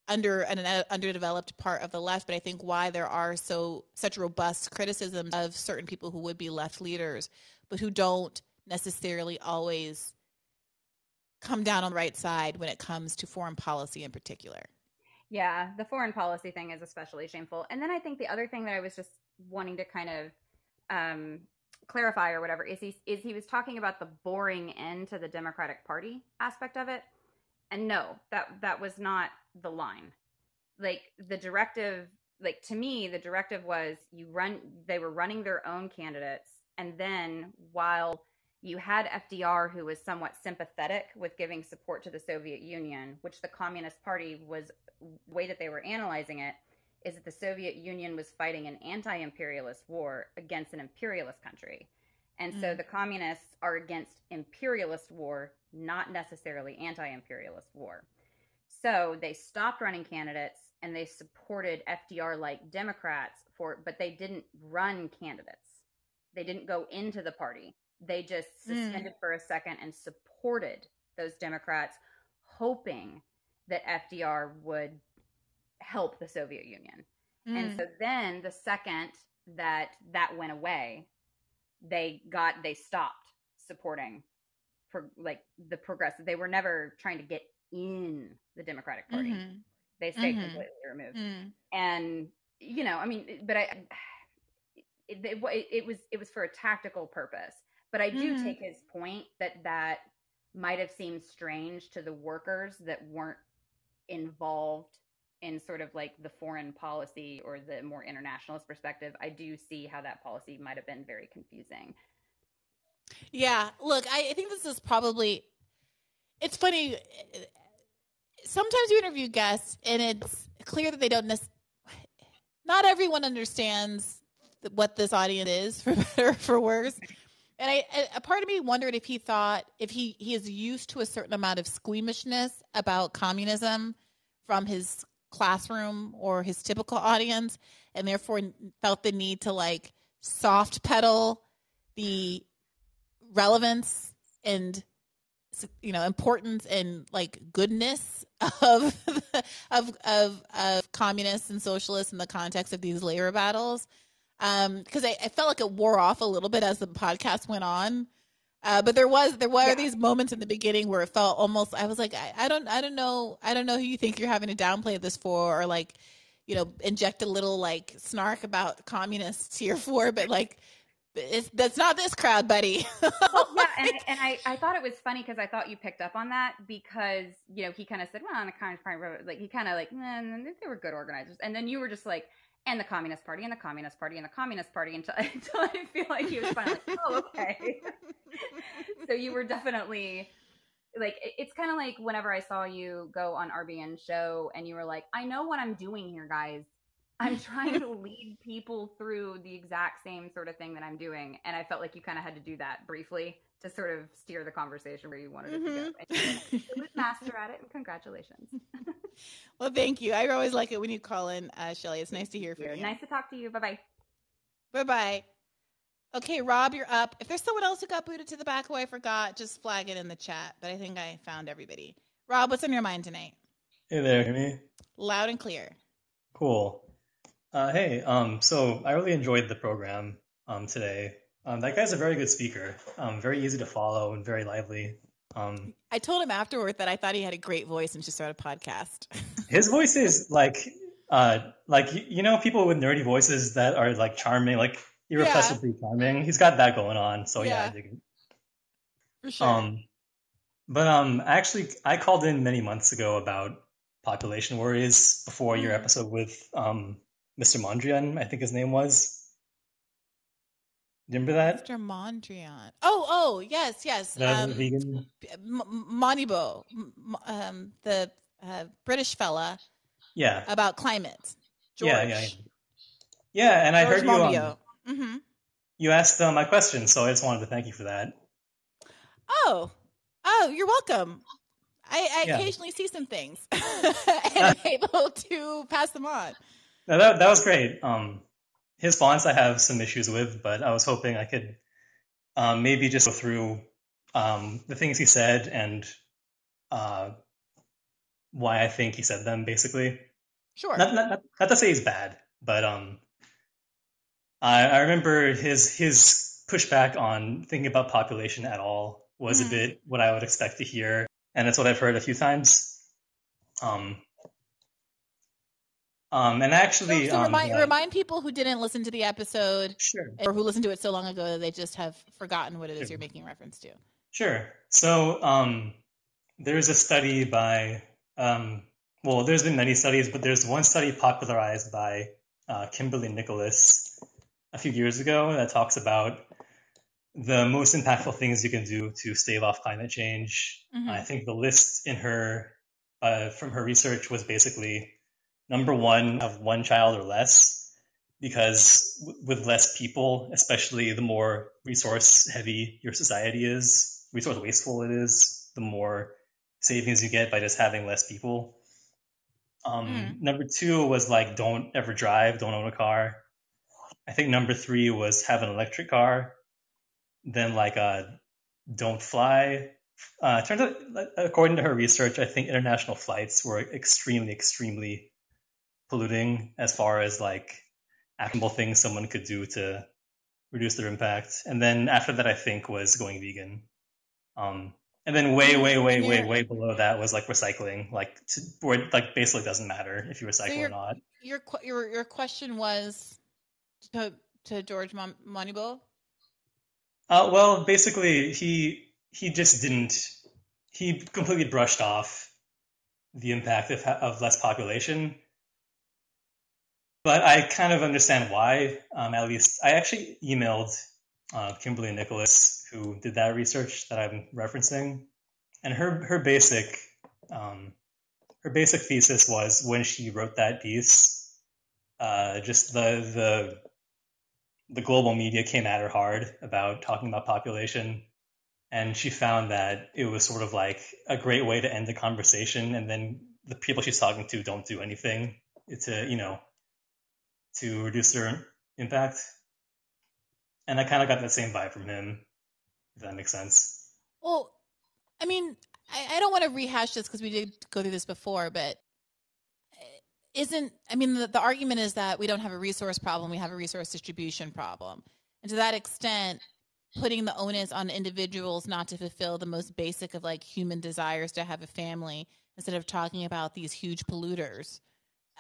under an uh, underdeveloped part of the left, but I think why there are so such robust criticisms of certain people who would be left leaders, but who don't necessarily always come down on the right side when it comes to foreign policy in particular. Yeah, the foreign policy thing is especially shameful. And then I think the other thing that I was just wanting to kind of um, clarify or whatever is he is he was talking about the boring end to the Democratic Party aspect of it, and no, that that was not the line. Like the directive, like to me, the directive was you run. They were running their own candidates, and then while you had FDR, who was somewhat sympathetic with giving support to the Soviet Union, which the Communist Party was way that they were analyzing it is that the Soviet Union was fighting an anti imperialist war against an imperialist country. And mm. so the communists are against imperialist war, not necessarily anti imperialist war. So they stopped running candidates and they supported FDR like Democrats for, but they didn't run candidates. They didn't go into the party. They just mm. suspended mm. for a second and supported those Democrats, hoping that FDR would help the Soviet Union. Mm. And so then the second that that went away, they got they stopped supporting for like the progressive. They were never trying to get in the Democratic Party. Mm-hmm. They stayed mm-hmm. completely removed. Mm. And you know, I mean, but I it, it, it, was it was for a tactical purpose. But I do mm-hmm. take his point that that might have seemed strange to the workers that weren't involved in sort of like the foreign policy or the more internationalist perspective, I do see how that policy might have been very confusing. Yeah, look, I, I think this is probably. It's funny. Sometimes you interview guests, and it's clear that they don't. Nec- not everyone understands what this audience is, for better or for worse. And I, a part of me wondered if he thought if he he is used to a certain amount of squeamishness about communism from his classroom or his typical audience and therefore felt the need to like soft pedal the relevance and you know importance and like goodness of of of of communists and socialists in the context of these labor battles. Um because I, I, felt like it wore off a little bit as the podcast went on uh, but there was there were yeah. these moments in the beginning where it felt almost I was like I, I don't I don't know I don't know who you think you're having to downplay this for or like you know inject a little like snark about communists here for but like it's, that's not this crowd, buddy. well, yeah, and, and I, I thought it was funny because I thought you picked up on that because you know he kind of said, well, on the kind of like he kind of like, man, they were good organizers, and then you were just like, and the Communist Party and the Communist Party and the Communist Party until until I feel like he was finally like, oh, okay. so you were definitely like it's kind of like whenever I saw you go on RBN show and you were like, I know what I'm doing here, guys. I'm trying to lead people through the exact same sort of thing that I'm doing, and I felt like you kind of had to do that briefly to sort of steer the conversation where you wanted mm-hmm. it to go. Mm-hmm. And you master at it, and congratulations. well, thank you. I always like it when you call in, uh, Shelly. It's nice to hear from you. Nice to talk to you. Bye bye. Bye bye. Okay, Rob, you're up. If there's someone else who got booted to the back who I forgot, just flag it in the chat. But I think I found everybody. Rob, what's on your mind tonight? Hey there, hear me? Loud and clear. Cool. Uh, hey, um, so I really enjoyed the program um, today. Um, that guy's a very good speaker. Um, very easy to follow and very lively. Um, I told him afterward that I thought he had a great voice and should start a podcast. his voice is like, uh, like you know, people with nerdy voices that are like charming, like irrepressibly yeah. charming. He's got that going on. So yeah, yeah I dig it. For sure. Um, but um, actually, I called in many months ago about population worries before mm. your episode with um Mr. Mondrian, I think his name was. Remember that? Mr. Mondrian. Oh, oh, yes, yes. The um, vegan. M- Monbiot, um, the uh, British fella. Yeah. About climate. George. Yeah, yeah, yeah. And George I heard you. Um, mm-hmm. You asked uh, my question, so I just wanted to thank you for that. Oh, oh, you're welcome. I, I yeah. occasionally see some things, and I'm able to pass them on. No, that that was great. Um, his fonts I have some issues with, but I was hoping I could um, maybe just go through um, the things he said and uh, why I think he said them, basically. Sure. Not, not, not to say he's bad, but um, I, I remember his his pushback on thinking about population at all was mm. a bit what I would expect to hear, and that's what I've heard a few times. Um, Um, and actually, so, so um, remind, uh, remind people who didn't listen to the episode sure. or who listened to it so long ago that they just have forgotten what it is Sure. you're making reference to. Sure. So um, there's a study by, um, well, there's been many studies, but there's one study popularized by uh, Kimberly Nicholas a few years ago that talks about the most impactful things you can do to stave off climate change. Mhm. I think the list in her uh, from her research was basically number one of one child or less, because w- with less people, especially the more resource heavy your society is, resource wasteful it is, the more savings you get by just having less people. Um, Mm. Number two was like don't ever drive, don't own a car. I think number three was have an electric car. Then like uh, don't fly. Uh, turns out, according to her research, I think international flights were extremely, extremely polluting as far as like actionable things someone could do to reduce their impact. And then after that, I think was going vegan. Um, and then way, way, way, way, Yeah. way below that was like recycling, like to, where it like basically doesn't matter if you recycle or you're- not. Your your your question was to to George Mon- Monbiot. Uh, well, basically, he he just didn't. He completely brushed off the impact of of less population. But I kind of understand why. Um, at least I actually emailed uh, Kimberly Nicholas, who did that research that I'm referencing, and her her basic um, her basic thesis was when she wrote that piece, uh, just the the the global media came at her hard about talking about population and she found that it was sort of like a great way to end the conversation and then the people she's talking to don't do anything to you know to reduce their impact. And i kind of got that same vibe from him if that makes sense. Well, I mean, I, I don't want to rehash this because we did go through this before, but uh, isn't I mean the, the argument is that we don't have a resource problem, we have a resource distribution problem, and to that extent, putting the onus on individuals not to fulfill the most basic of like human desires to have a family instead of talking about these huge polluters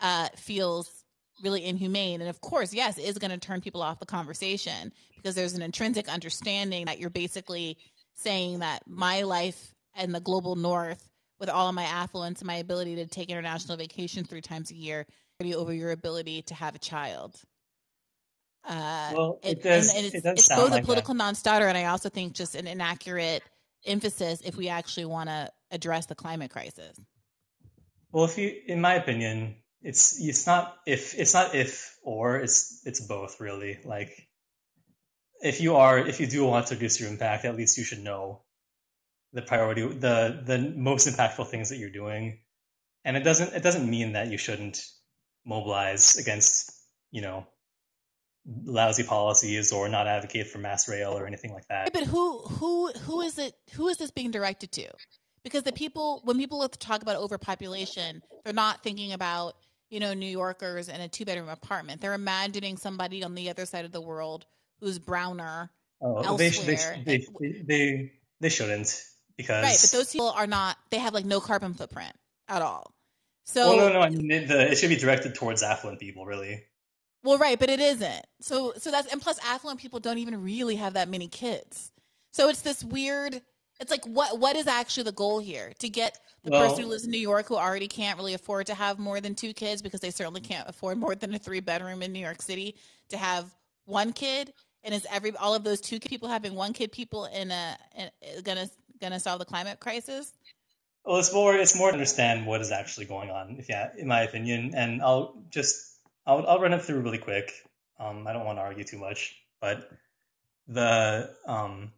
uh, feels really inhumane. And of course, yes, it is going to turn people off the conversation because there's an intrinsic understanding that you're basically saying that my life and the global north, with all of my affluence and my ability to take international vacation three times a year, over your ability to have a child. Uh, Well, it and- does- and it's, it it's both like a political non-starter, and I also think just an inaccurate emphasis if we actually want to address the climate crisis. well if you in my opinion it's it's not if it's not if or it's it's both really like if you are if you do want to reduce your impact at least you should know the priority the the most impactful things that you're doing and it doesn't it doesn't mean that you shouldn't mobilize against you know lousy policies or not advocate for mass rail or anything like that But who who who is it? Who is this being directed to? Because the people, when people talk about overpopulation, they're not thinking about you know New Yorkers in a two bedroom apartment. They're imagining somebody on the other side of the world who's browner, oh, they, they, they, they, shouldn't because right? But those people are not. They have like no carbon footprint at all. So well no no I mean it should be directed towards affluent people really Well, right, but it isn't. So, so that's and plus, affluent people don't even really have that many kids. So it's this weird. It's like what what is actually the goal here? To get the Well- person who lives in New York who already can't really afford to have more than two kids because they certainly can't afford more than a three bedroom in New York City to have one kid. And is every all of those two people having one kid people in a, in, gonna gonna solve the climate crisis? Well, it's more it's more to understand what is actually going on, if yeah, in my opinion. And I'll just I'll I'll run it through really quick. Um, I don't want to argue too much, but the um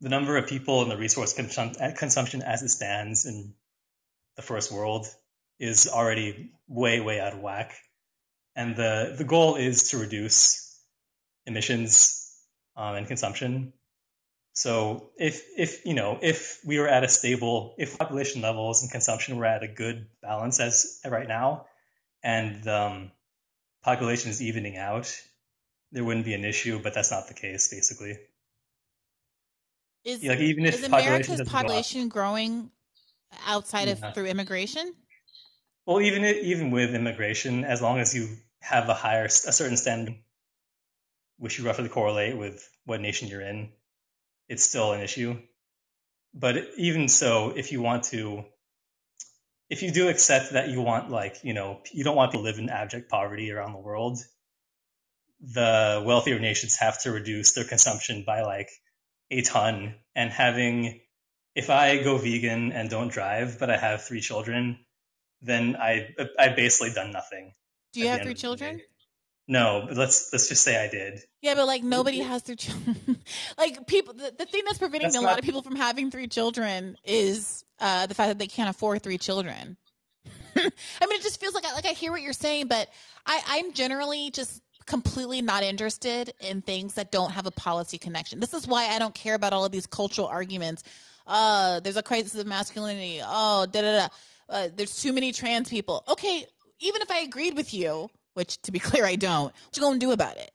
the number of people and the resource consum- consumption as it stands in the first world is already way way out of whack, and the the goal is to reduce emissions um, and consumption. So if if you know if we were at a stable, if population levels and consumption were at a good balance as right now, and um, population is evening out, there wouldn't be an issue. But that's not the case, basically. Is Like even if is America's doesn't go up- population growing outside Yeah. of through immigration? Well, even even with immigration, as long as you have a higher a certain standard, which you roughly correlate with what nation you're in, it's still an issue. But even so, if you want to, if you do accept that you want like you know you don't want to live in abject poverty around the world, the wealthier nations have to reduce their consumption by like a ton, and having if I go vegan and don't drive, but I have three children, then I I've basically done nothing. Do you have three children? No, but let's let's just say I did. Yeah, but like nobody has three children. like people, the, the, thing that's preventing that's a not... lot of people from having three children is uh, the fact that they can't afford three children. I mean, it just feels like I, like I hear what you're saying, but I, I'm generally just completely not interested in things that don't have a policy connection. This is why I don't care about all of these cultural arguments. Uh, there's a crisis of masculinity. Oh, da da da. Uh, there's too many trans people. Okay, even if I agreed with you, which to be clear, I don't, what you gonna do about it?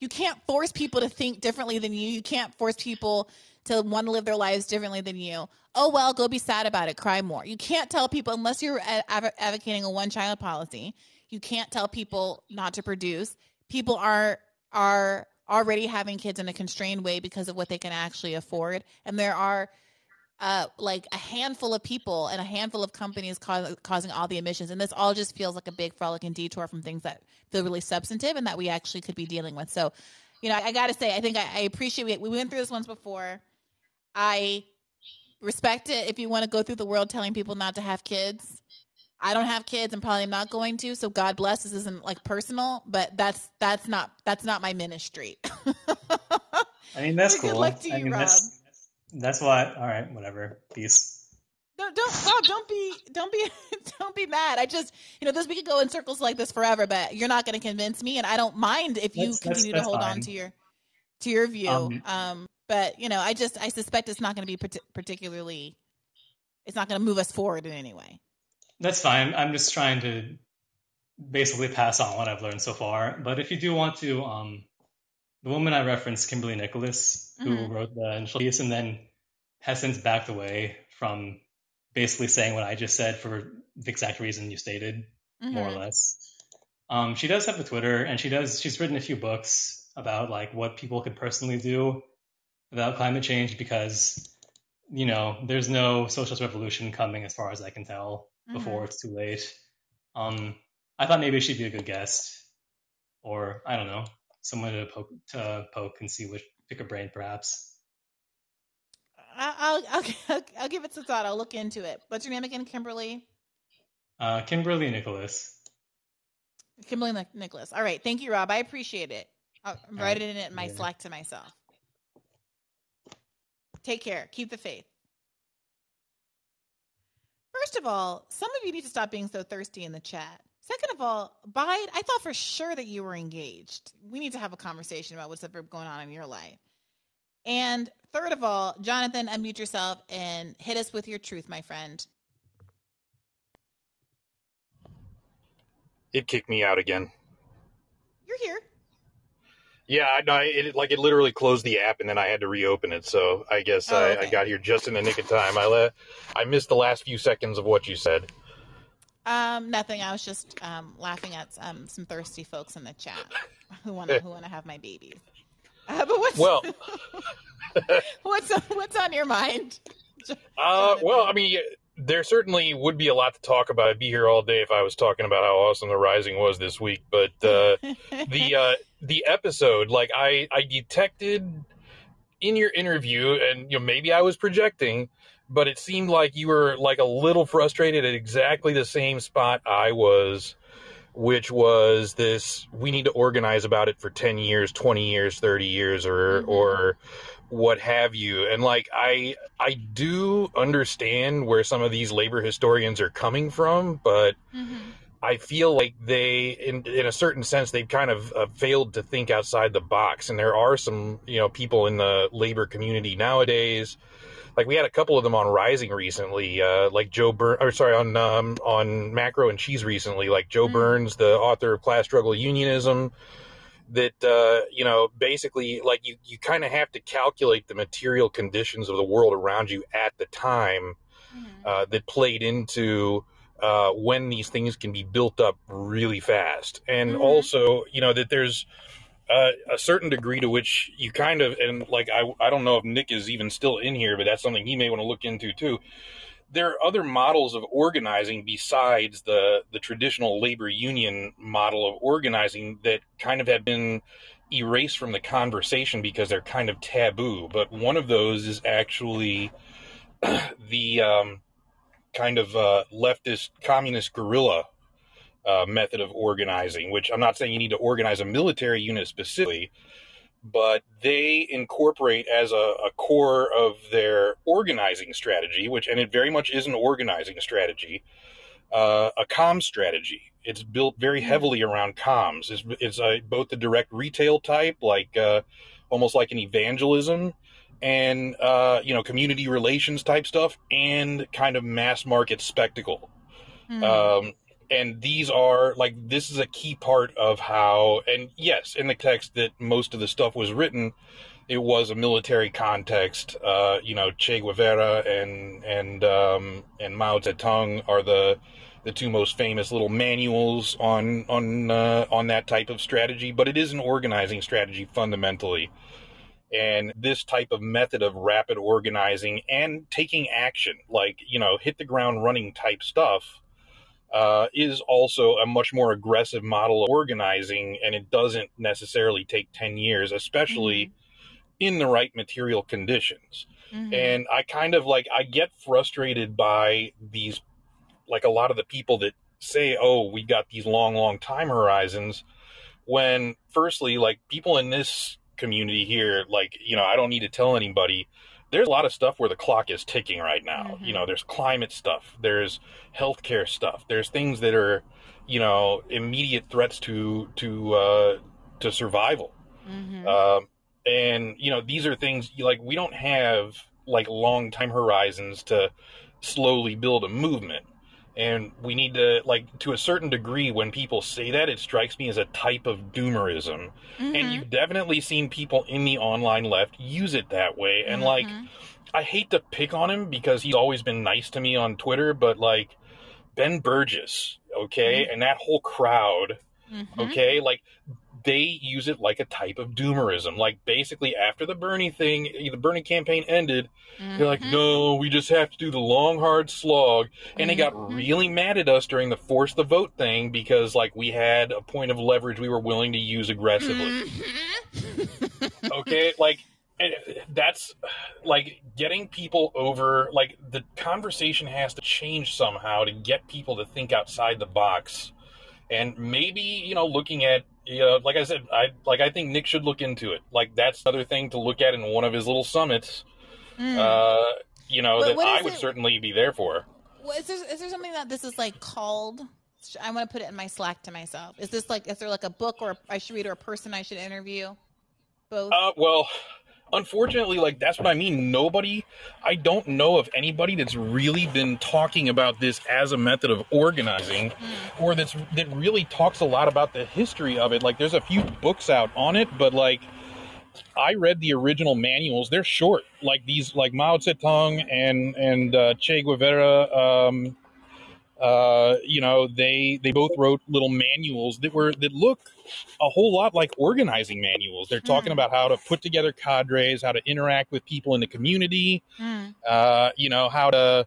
You can't force people to think differently than you. You can't force people to want to live their lives differently than you. Oh, well, go be sad about it, cry more. You can't tell people, unless you're advocating a one child policy, you can't tell people not to produce. People are, are already having kids in a constrained way because of what they can actually afford. And there are uh, like a handful of people and a handful of companies cause, causing all the emissions. And this all just feels like a big frolicking detour from things that feel really substantive and that we actually could be dealing with. So, you know, I, I got to say, I think I, I appreciate it. We went through this once before. I respect it if you want to go through the world telling people not to have kids. I don't have kids and probably not going to. So God bless. This isn't like personal, but that's that's not that's not my ministry. I mean that's cool. Good luck to you, I mean, Rob. That's, that's why. All right, whatever. Peace. No, don't Rob, don't be don't be don't be mad. I just you know this we could go in circles like this forever, but you're not going to convince me, and I don't mind if you that's, continue that's, to hold fine. on to your to your view. Um, um, but you know, I just I suspect it's not going to be particularly. It's not going to move us forward in any way. That's fine. I'm just trying to basically pass on what I've learned so far. But if you do want to um, the woman I referenced, Kimberly Nicholas, who mm-hmm. wrote the initial piece and then has since backed away from basically saying what I just said for the exact reason you stated, mm-hmm. more or mm-hmm. less. Um, she does have a Twitter, and she does. She's written a few books about like what people could personally do about climate change because you know there's no socialist revolution coming, as far as I can tell, mm-hmm. before it's too late. Um, I thought maybe she'd be a good guest, or I don't know someone to poke to poke and see which pick a brain perhaps. I'll, I'll I'll give it some thought. I'll look into it. What's your name again, Kimberly? Uh, Kimberly Nicholas. Kimberly Nicholas. All right, thank you, Rob. I appreciate it. I'll write it in it in my yeah. Slack to myself. Take care. Keep the faith. First of all, some of you need to stop being so thirsty in the chat. Second of all, Bide, I thought for sure that you were engaged. We need to have a conversation about what's ever going on in your life. And third of all, Jonathan, unmute yourself and hit us with your truth, my friend. It kicked me out again. You're here. Yeah, I know. It like it literally closed the app and then I had to reopen it. So I guess oh, I, okay. I, got here just in the nick of time. I le- I missed the last few seconds of what you said. Um, nothing. I was just um, laughing at um, some thirsty folks in the chat who want to who want to have my babies. Uh, but what's well, what's what's on your mind? Uh, well, I mean, there certainly would be a lot to talk about. I'd be here all day if I was talking about how awesome the Rising was this week. But uh, the uh, the episode, like I I detected in your interview, and you know maybe I was projecting but it seemed like you were like a little frustrated at exactly the same spot I was, which was this we need to organize about it for 10 years, 20 years, 30 years or mm-hmm. or what have you. And like I I do understand where some of these labor historians are coming from, but mm-hmm. I feel like they, in in a certain sense, they've kind of uh, failed to think outside the box. And there are some, you know, people in the labor community nowadays like we had a couple of them on Rising recently, uh, like Joe Burns, or sorry, on um, on Macro and Cheese recently, like Joe mm. Burns, the author of Class Struggle Unionism. That uh, you know, basically, like you, you kind of have to calculate the material conditions of the world around you at the time mm. uh, that played into uh, when these things can be built up really fast, and mm-hmm. also you know that there's uh, a certain degree to which you kind of and like I I don't know if Nick is even still in here, but that's something he may want to look into too. There are other models of organizing besides the the traditional labor union model of organizing that kind of have been erased from the conversation because they're kind of taboo. But one of those is actually the um, kind of uh, leftist communist guerrilla uh, method of organizing, which I'm not saying you need to organize a military unit specifically, but they incorporate as a, a, core of their organizing strategy, which, and it very much is an organizing strategy, uh, a com strategy. It's built very hmm. heavily around comms. It's, it's a, both the direct retail type, like uh, almost like an evangelism, and uh, you know community relations type stuff, and kind of mass market spectacle. Mm. Um, and these are like this is a key part of how and yes in the text that most of the stuff was written it was a military context uh, you know che guevara and and um, and mao zedong are the the two most famous little manuals on on uh, on that type of strategy but it is an organizing strategy fundamentally and this type of method of rapid organizing and taking action like you know hit the ground running type stuff uh, is also a much more aggressive model of organizing, and it doesn't necessarily take 10 years, especially mm-hmm. in the right material conditions. Mm-hmm. And I kind of like, I get frustrated by these, like a lot of the people that say, oh, we got these long, long time horizons. When, firstly, like people in this community here, like, you know, I don't need to tell anybody there's a lot of stuff where the clock is ticking right now. Mm-hmm. You know, there's climate stuff, there's healthcare stuff, there's things that are, you know, immediate threats to to uh, to survival. Mm-hmm. Um, and you know, these are things like we don't have like long time horizons to slowly build a movement and we need to like to a certain degree when people say that it strikes me as a type of doomerism mm-hmm. and you've definitely seen people in the online left use it that way and mm-hmm. like i hate to pick on him because he's always been nice to me on twitter but like ben Burgis, okay mm-hmm. and that whole crowd mm-hmm. okay like they use it like a type of doomerism. Like basically after the Bernie thing, the Bernie campaign ended, mm-hmm. they're like, mm-hmm. no, we just have to do the long hard slog. And mm-hmm. they got mm-hmm. really mad at us during the force the vote thing because like we had a point of leverage we were willing to use aggressively. Mm-hmm. okay, like that's like getting people over like the conversation has to change somehow to get people to think outside the box and maybe you know looking at you know, like I said, I like I think Nick should look into it. Like that's another thing to look at in one of his little summits. Mm. Uh, you know but that I would it? certainly be there for. Well, is there is there something that this is like called? I want to put it in my Slack to myself. Is this like is there like a book or I should read or a person I should interview? Both. Uh, well, unfortunately, like that's what I mean. Nobody, I don't know of anybody that's really been talking about this as a method of organizing, mm. or that's that really talks a lot about the history of it. Like, there's a few books out on it, but like. I read the original manuals. They're short, like these, like Mao Zedong and and uh, Che Guevara. Um, uh, you know, they they both wrote little manuals that were that look a whole lot like organizing manuals. They're talking mm. about how to put together cadres, how to interact with people in the community, mm. uh, you know, how to,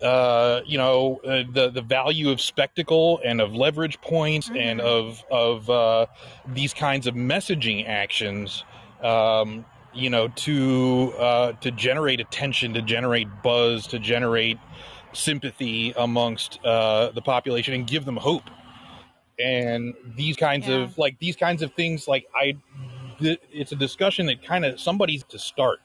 uh, you know, uh, the the value of spectacle and of leverage points mm. and of of uh, these kinds of messaging actions. Um, you know, to uh, to generate attention, to generate buzz, to generate sympathy amongst uh, the population and give them hope. And these kinds yeah. of like these kinds of things like i th- it's a discussion that kind of somebody's to start.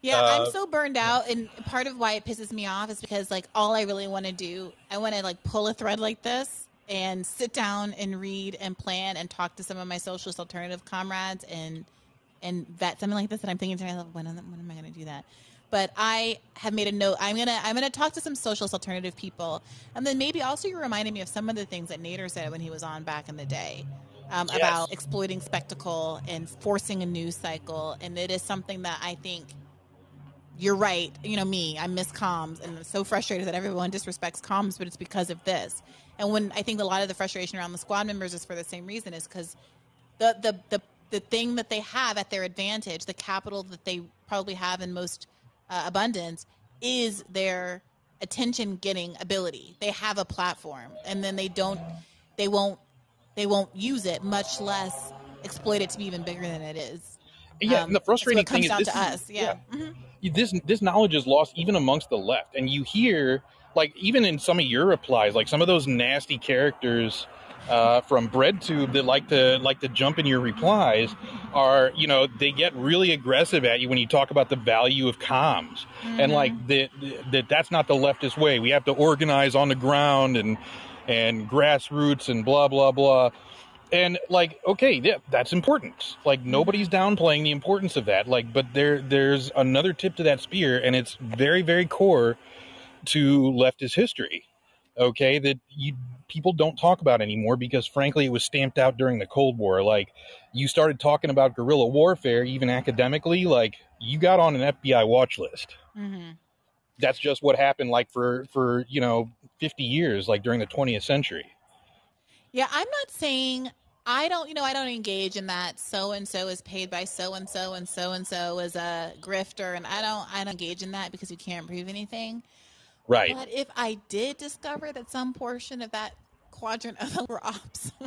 Yeah uh, i'm so burned out and part of why it pisses me off is because like all i really want to do i want to like pull a thread like this and sit down and read and plan and talk to some of my socialist alternative comrades and and vet something like this and i'm thinking to myself when, when am i going to do that but I have made a note. I'm gonna I'm gonna talk to some socialist alternative people, and then maybe also you reminded me of some of the things that Nader said when he was on back in the day. Um, yes. About exploiting spectacle and forcing a news cycle, and it is something that I think you're right. You know me, I miss comms, and I'm so frustrated that everyone disrespects comms, but it's because of this. And when I think a lot of the frustration around the squad members is for the same reason, is because the, the the the thing that they have at their advantage, the capital that they probably have in most uh, abundance, is their attention getting ability. They have a platform, and then they don't, they won't, they won't use it, much less exploit it to be even bigger than it is. Yeah, Um, and the frustrating it comes thing is down this to is- us. Yeah. Mhm. this this knowledge is lost even amongst the left and you hear like even in some of your replies like some of those nasty characters uh, from breadtube that like to like to jump in your replies are you know they get really aggressive at you when you talk about the value of comms. And like that that that's not the leftist way. We have to organize on the ground and and grassroots and blah blah blah. And like okay yeah that's important. Like nobody's downplaying the importance of that. Like but there there's another tip to that spear and it's very very core to leftist history okay? That you people don't talk about anymore because frankly it was stamped out during the cold war like you started talking about guerrilla warfare even academically like you got on an fbi watch list Mhm. that's just what happened like for for you know 50 years like during the 20th century Yeah, I'm not saying I don't, you know, I don't engage in that. So and so is paid by so and so, and so and so is a grifter, and I don't, I don't engage in that because you can't prove anything. Right But if I did discover that some portion of that quadrant of them were ops,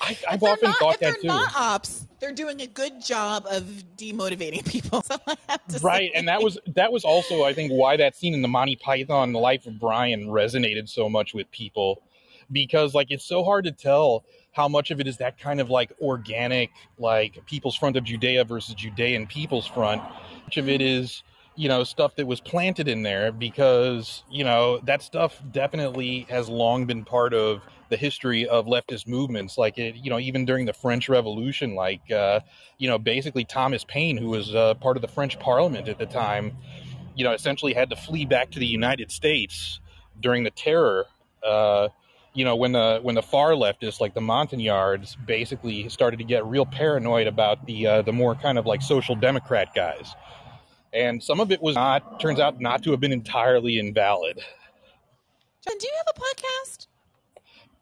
I, they're often not, thought if they're that too not ops, they're doing a good job of demotivating people. So I have to right say. and that was that was also i think why that scene in the monty python the life of brian resonated so much with people because like it's so hard to tell how much of it is that kind of like organic like people's front of judea versus judean people's front much of it is you know stuff that was planted in there because you know that stuff definitely has long been part of the history of leftist movements. Like it you know even during the french revolution like uh you know basically thomas paine who was uh, part of the french parliament at the time you know essentially had to flee back to the united states during the terror uh you know when the when the far leftists like the montagnards basically started to get real paranoid about the uh, the more kind of like social democrat guys and some of it was not turns out not to have been entirely invalid John, do you have a podcast?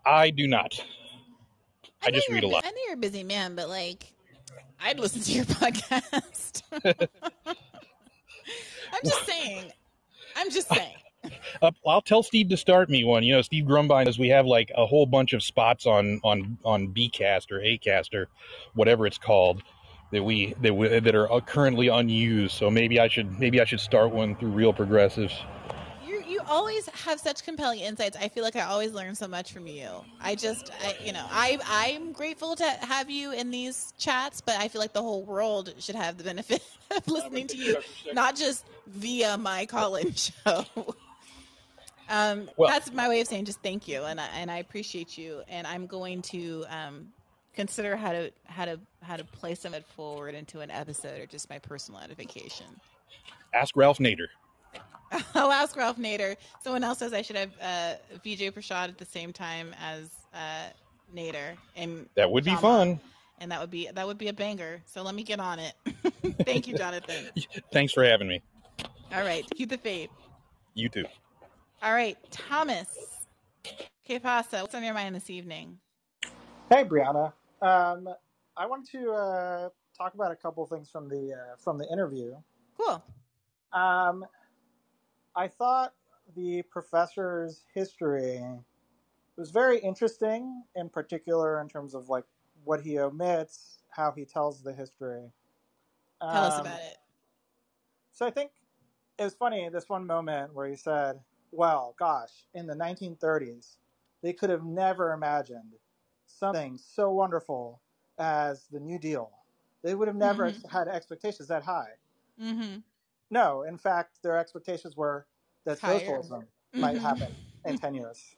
i do not i know just read a lot I know you're a busy man, but like, I'd listen to your podcast. I'm just saying. I'm just saying. Uh, I'll tell Steve to start me one. You know, Steve Grumbine says we have like a whole bunch of spots on on on Bcast or Acast or whatever it's called that we that we, that are currently unused. So maybe I should maybe I should start one through Real Progressives. You you always have such compelling insights. I feel like I always learn so much from you. I just I, you know I I'm grateful to have you in these chats, but I feel like the whole world should have the benefit of listening to you, not just via my call-in show. Um, Well- that's my way of saying just thank you, and I, and I appreciate you, and I'm going to um, consider how to how to how to play some of it forward into an episode or just my personal edification. Ask Ralph Nader. I'll ask Ralph Nader. Someone else says I should have uh, Vijay Prashad at the same time as uh, Nader, and That would be Shama. fun. and that would be that would be a banger. So let me get on it. Thank you, Jonathan. Thanks for having me. All right, keep the faith. You too. All right, Thomas. Que pasa? What's on your mind this evening? Hey, Briahna. Um, I wanted to uh, talk about a couple things from the uh, from the interview. Cool. Um, I thought the professor's history was very interesting, in particular in terms of like what he omits, how he tells the history. Tell us Um, about it. So I think it was funny this one moment where he said, "Well, gosh, in the 1930s, they could have never imagined something so wonderful as the New Deal. They would have never Mhm. had expectations that high. Mm-hmm. No, in fact, their expectations were that Higher. socialism might Mhm. happen in 10 years,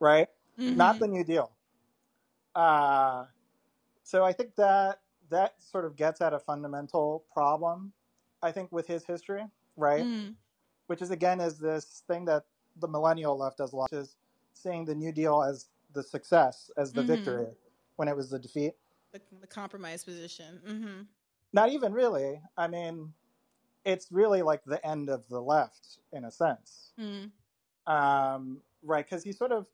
right? Mm-hmm. Not the New Deal. Uh, so I think that that sort of gets at a fundamental problem, I think, with his history, right? Mhm. which is again is this thing that the millennial left does a lot, which is seeing the New Deal as the success, as the Mhm. victory, when it was the defeat. the, the compromise position. Mm-hmm. Not even really. I mean, it's really like the end of the left in a sense. Mm. Um, right, because he sort of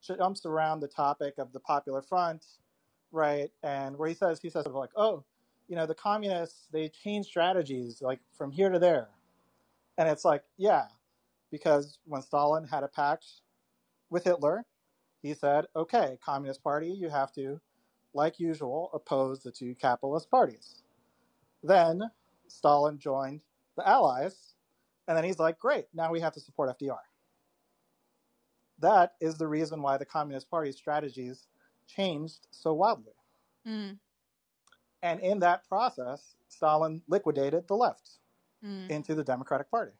jumps around the topic of the Popular Front, right, and where he says he says like, oh, you know, the communists they change strategies like from here to there, and it's like, yeah, because when Stalin had a pact with Hitler, he said, okay, Communist Party, you have to, like usual, oppose the two capitalist parties. Then Stalin joined the Allies, and then he's like, great, now we have to support FDR. That is the reason why the Communist Party's strategies changed so wildly. Mm. And in that process, Stalin liquidated the left Mm. into the Democratic Party,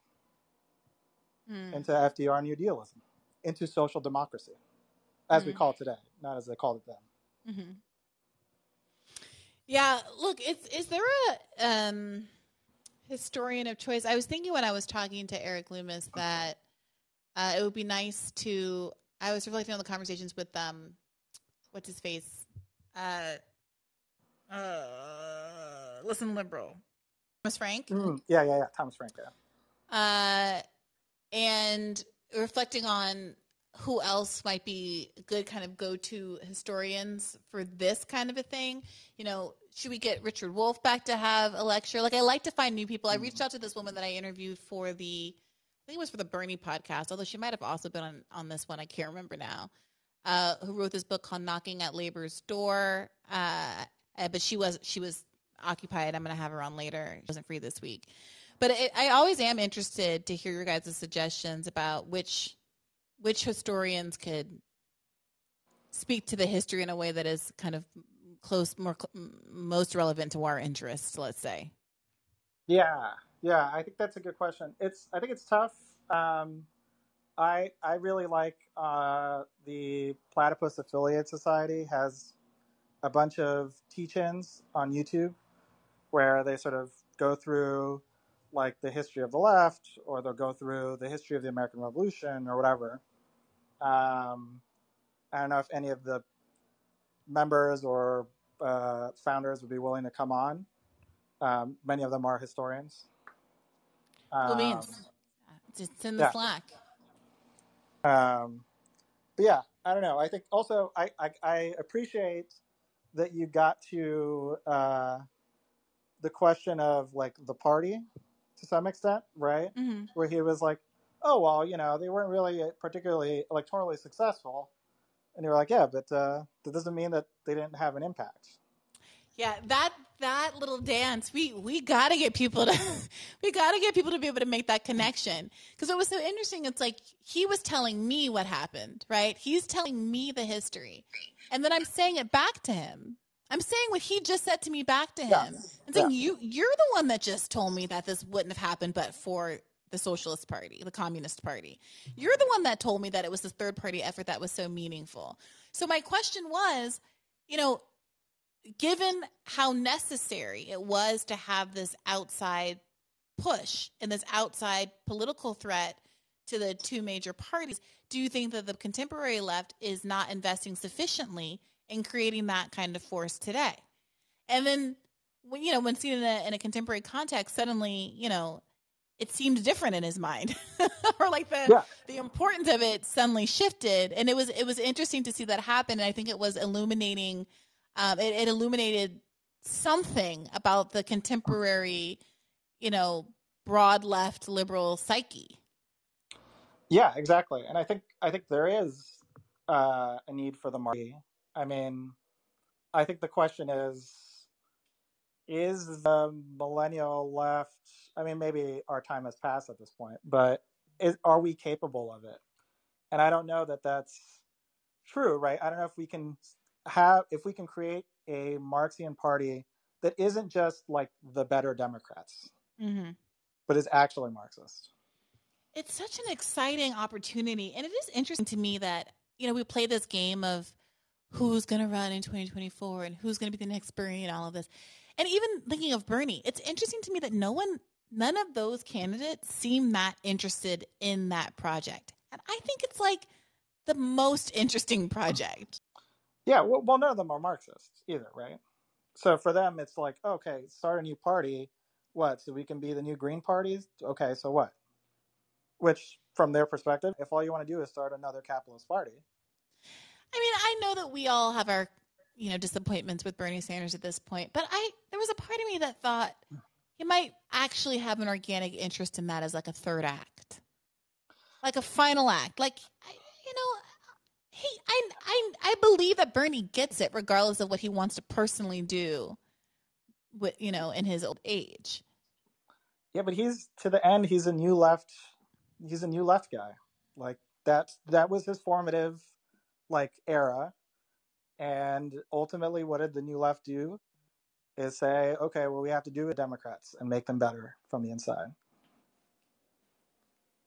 Mm. into FDR New Dealism, into social democracy, as we Mm. call it today, not as they called it then. hmm Yeah, look, it's is there a um, historian of choice? I was thinking when I was talking to Erik Loomis that uh, it would be nice to. I was reflecting on the conversations with um, what's his face, uh, uh, listen liberal, Thomas Frank. Mm, yeah, yeah, yeah. Thomas Frank. Yeah. uh, and reflecting on who else might be good kind of go-to historians for this kind of a thing? You know should we get richard wolff back to have a lecture? Like i like to find new people. I reached out to this woman that i interviewed for the i think it was for the bernie podcast although she might have also been on, on this one. I can't remember now. Uh, who wrote this book called knocking at labor's door. Uh, uh, but she was she was occupied. I'm going to have her on later. She wasn't free this week. But it, I always am interested to hear your guys' suggestions about which which historians could speak to the history in a way that is kind of close, more most relevant to our interests. Let's say. Yeah, yeah, I think that's a good question. It's I think it's tough. Um, I I really like uh, the Platypus Affiliate Society has a bunch of teach-ins on YouTube where they sort of go through like the history of the left, or they'll go through the history of the American Revolution, or whatever. Um, I don't know if any of the members or uh, founders would be willing to come on. Um, many of them are historians. Um. Just in the yeah. Slack. Um, but yeah, I don't know. I think also I, I, I appreciate that you got to uh, the question of like the party to some extent, right? hmm Where he was like, "Oh well, you know, they weren't really particularly electorally successful," and you were like, "Yeah, but uh, that doesn't mean that they didn't have an impact." Yeah, that that little dance, we we got to get people to we got to get people to be able to make that connection. Because what was so interesting, it's like he was telling me what happened, right? He's telling me the history, and then I'm saying it back to him. I'm saying what he just said to me back to him. Yeah. I'm saying you you're the one that just told me that this wouldn't have happened, but for the Socialist Party, the Communist Party. You're the one that told me that it was the third party effort that was so meaningful. So my question was, you know, given how necessary it was to have this outside push and this outside political threat to the two major parties, do you think that the contemporary left is not investing sufficiently in creating that kind of force today? And then, when, you know, when seen in a, in a contemporary context, suddenly, you know, it seemed different in his mind, or like the Yeah. the importance of it suddenly shifted, and it was it was interesting to see that happen. And I think it was illuminating. Um, it, it illuminated something about the contemporary, you know, broad left liberal psyche. Yeah, exactly. And I think I think there is uh, a need for the marquee. I mean, I think the question is is the millennial left I mean maybe our time has passed at this point, but is, are we capable of it? And I don't know that that's true, right? I don't know if we can have if we can create a Marxian party that isn't just like the better Democrats, Mm-hmm. but is actually Marxist. It's such an exciting opportunity, and it is interesting to me that you know we play this game of who's going to run in 2024 and who's going to be the next Bernie and all of this. And even thinking of Bernie, it's interesting to me that no one, none of those candidates seem that interested in that project. And I think it's like the most interesting project. Yeah, well, well, none of them are Marxists either, right? So for them, it's like, okay, start a new party What? So we can be the new Green parties? Okay, so what? Which, from their perspective, if all you want to do is start another capitalist party. I mean, I know that we all have our, you know, disappointments with Bernie Sanders at this point, but I there was a part of me that thought he might actually have an organic interest in that as like a third act, like a final act. Like, you know, he, I, I, I believe that Bernie gets it, regardless of what he wants to personally do, with you know, in his old age. Yeah, but he's to the end. He's a new left. He's a new left guy. Like that. That was his formative, like era, and ultimately, what did the new left do? Is say, okay, well, we have to do with Democrats and make them better from the inside.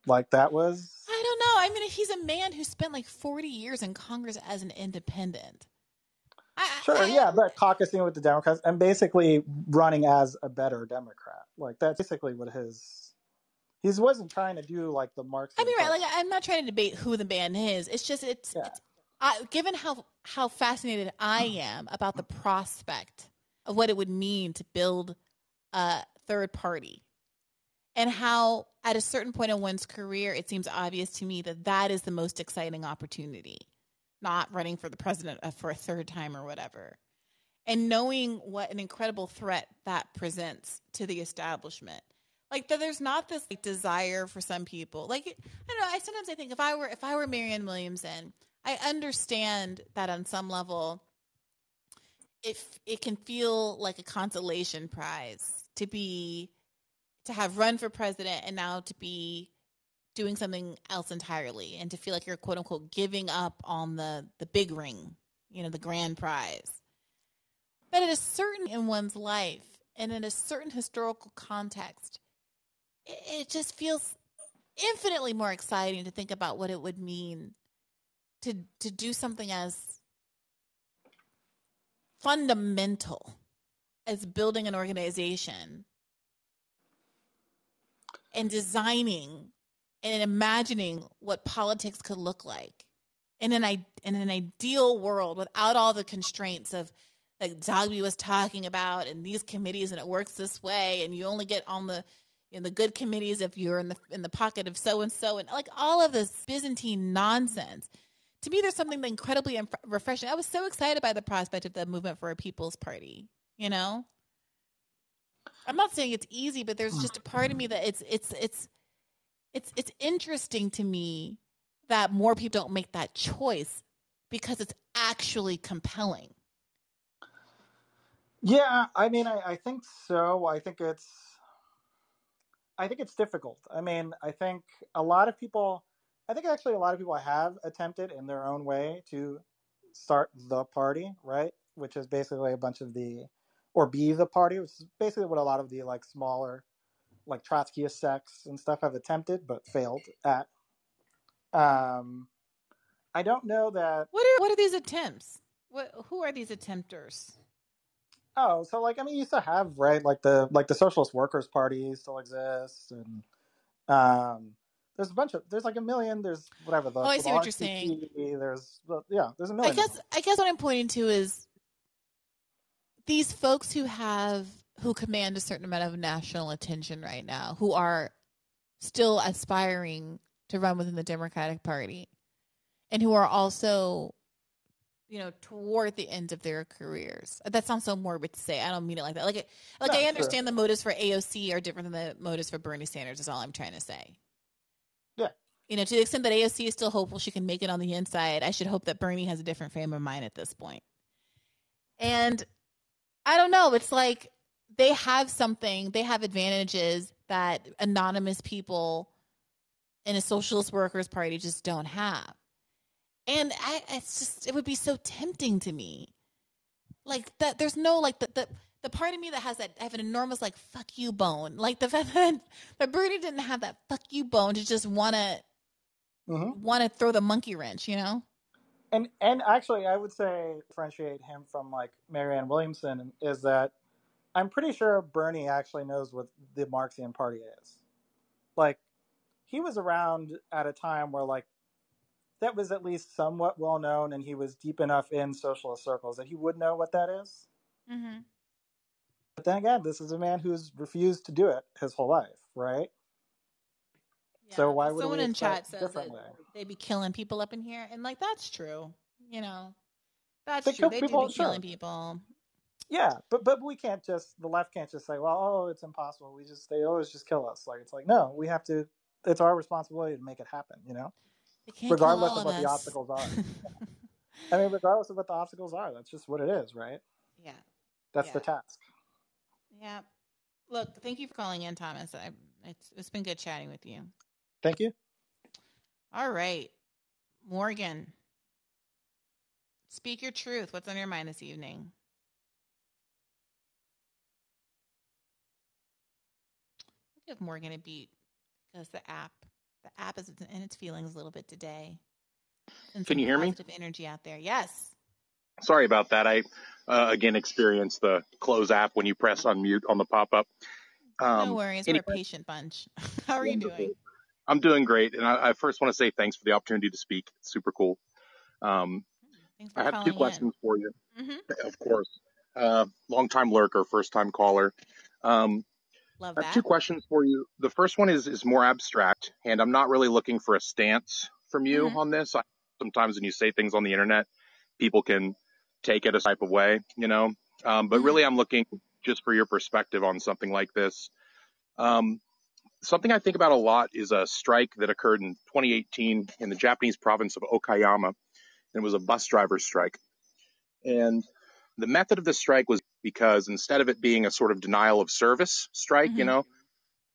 Like that was. I don't know. I mean, he's a man who spent like forty years in Congress as an independent. I, sure, I, yeah, but caucusing with the Democrats and basically running as a better Democrat. Like that's basically what his he wasn't trying to do like the Marx. I mean, right? Like I'm not trying to debate who the man is. It's just it's, yeah. it's I, given how how fascinated I am about the prospect of what it would mean to build a third party, and how at a certain point in one's career, it seems obvious to me that that is the most exciting opportunity not running for the president uh, for a third time or whatever. And knowing what an incredible threat that presents to the establishment. Like that there's not this like desire for some people. Like I don't know, I sometimes I think if I were if I were Marianne Williamson, I understand that on some level if it can feel like a consolation prize to be to have run for president and now to be doing something else entirely and to feel like you're quote unquote giving up on the the big ring, you know, the grand prize. But at a certain in one's life and in a certain historical context, it, it just feels infinitely more exciting to think about what it would mean to to do something as fundamental as building an organization and designing and imagining what politics could look like in an in an ideal world without all the constraints of like Zogby was talking about and these committees and it works this way and you only get on the in the good committees if you're in the in the pocket of so and so and like all of this Byzantine nonsense. To me, there's something incredibly refreshing. I was so excited by the prospect of the movement for a People's Party. You know, I'm not saying it's easy, but there's just a part of me that it's it's it's it's it's interesting to me that more people don't make that choice because it's actually compelling. Yeah, I mean, I, I think so. I think it's, I think it's difficult. I mean, I think a lot of people, I think actually a lot of people have attempted in their own way to start the party, right? Which is basically a bunch of the, or be the party, which is basically what a lot of the like smaller like Trotskyist sects and stuff have attempted but failed at. Um, I don't know that. What are what are these attempts? What who are these attempters? Oh, so like I mean, you still have right, like the like the Socialist Workers Party still exists, and um, there's a bunch of there's like a million. There's whatever the. Oh, I see what you're saying. There's yeah, there's a million. I guess I guess what I'm pointing to is these folks who have who command a certain amount of national attention right now, who are still aspiring to run within the Democratic Party, and who are also, you know, toward the end of their careers. That sounds so morbid to say. I don't mean it like that. Like, like no, I understand sure. the motives for AOC are different than the motives for Bernie Sanders. Is all I'm trying to say. Yeah. You know, to the extent that AOC is still hopeful she can make it on the inside, I should hope that Bernie has a different frame of mind at this point. And I don't know. It's like they have something, they have advantages that anonymous people in a socialist workers party just don't have. And I it's just it would be so tempting to me. Like that there's no like the, the the part of me that has that I have an enormous like fuck you bone. Like the fact that that Bernie didn't have that fuck you bone to just wanna mm-hmm. wanna throw the monkey wrench, you know? And and actually I would say differentiate him from like Marianne Williamson is that I'm pretty sure Bernie actually knows what the Marxian party is. Like, he was around at a time where, like, that was at least somewhat well known, and he was deep enough in socialist circles that he would know what that is. Mm-hmm. But then again, this is a man who's refused to do it his whole life, right? Yeah, so why would someone in chat says they'd be killing people up in here, and like that's true. You know, that's They true. They do people, be killing sure. people. Yeah, but but we can't just the left can't just say, well, oh, it's impossible. We just they always just kill us. Like it's like no, we have to. It's our responsibility to make it happen. You know, regardless of of what the obstacles are. I mean, regardless of what the obstacles are, that's just what it is, right? yeah, That's the task. Yeah. Look, thank you for calling in, Thomas. I, it's it's been good chatting with you. Thank you. All right, Morgan. Speak your truth. What's on your mind this evening? We'll give Morgan a beat because the app, the app is in its feelings a little bit today. Can you hear me? Energy out there. Yes. Sorry about that. I uh, again experience the close app when you press unmute on the pop up. Um, no worries. any- We're a patient bunch. How are you doing? I'm doing great, and I, I first want to say thanks for the opportunity to speak. It's super cool. Um, I have two in. questions for you. Mhm. Of course, uh, long time lurker, first time caller. Um, Love I have that. two questions for you. The first one is is more abstract, and I'm not really looking for a stance from you Mhm. on this. I, sometimes when you say things on the internet, people can take it a type of way, you know. Um, but Mhm. really, I'm looking just for your perspective on something like this. Um, something I think about a lot is a strike that occurred in 2018 in the Japanese province of Okayama. And it was a bus driver strike. And the method of the strike was because instead of it being a sort of denial of service strike, you Mhm. know,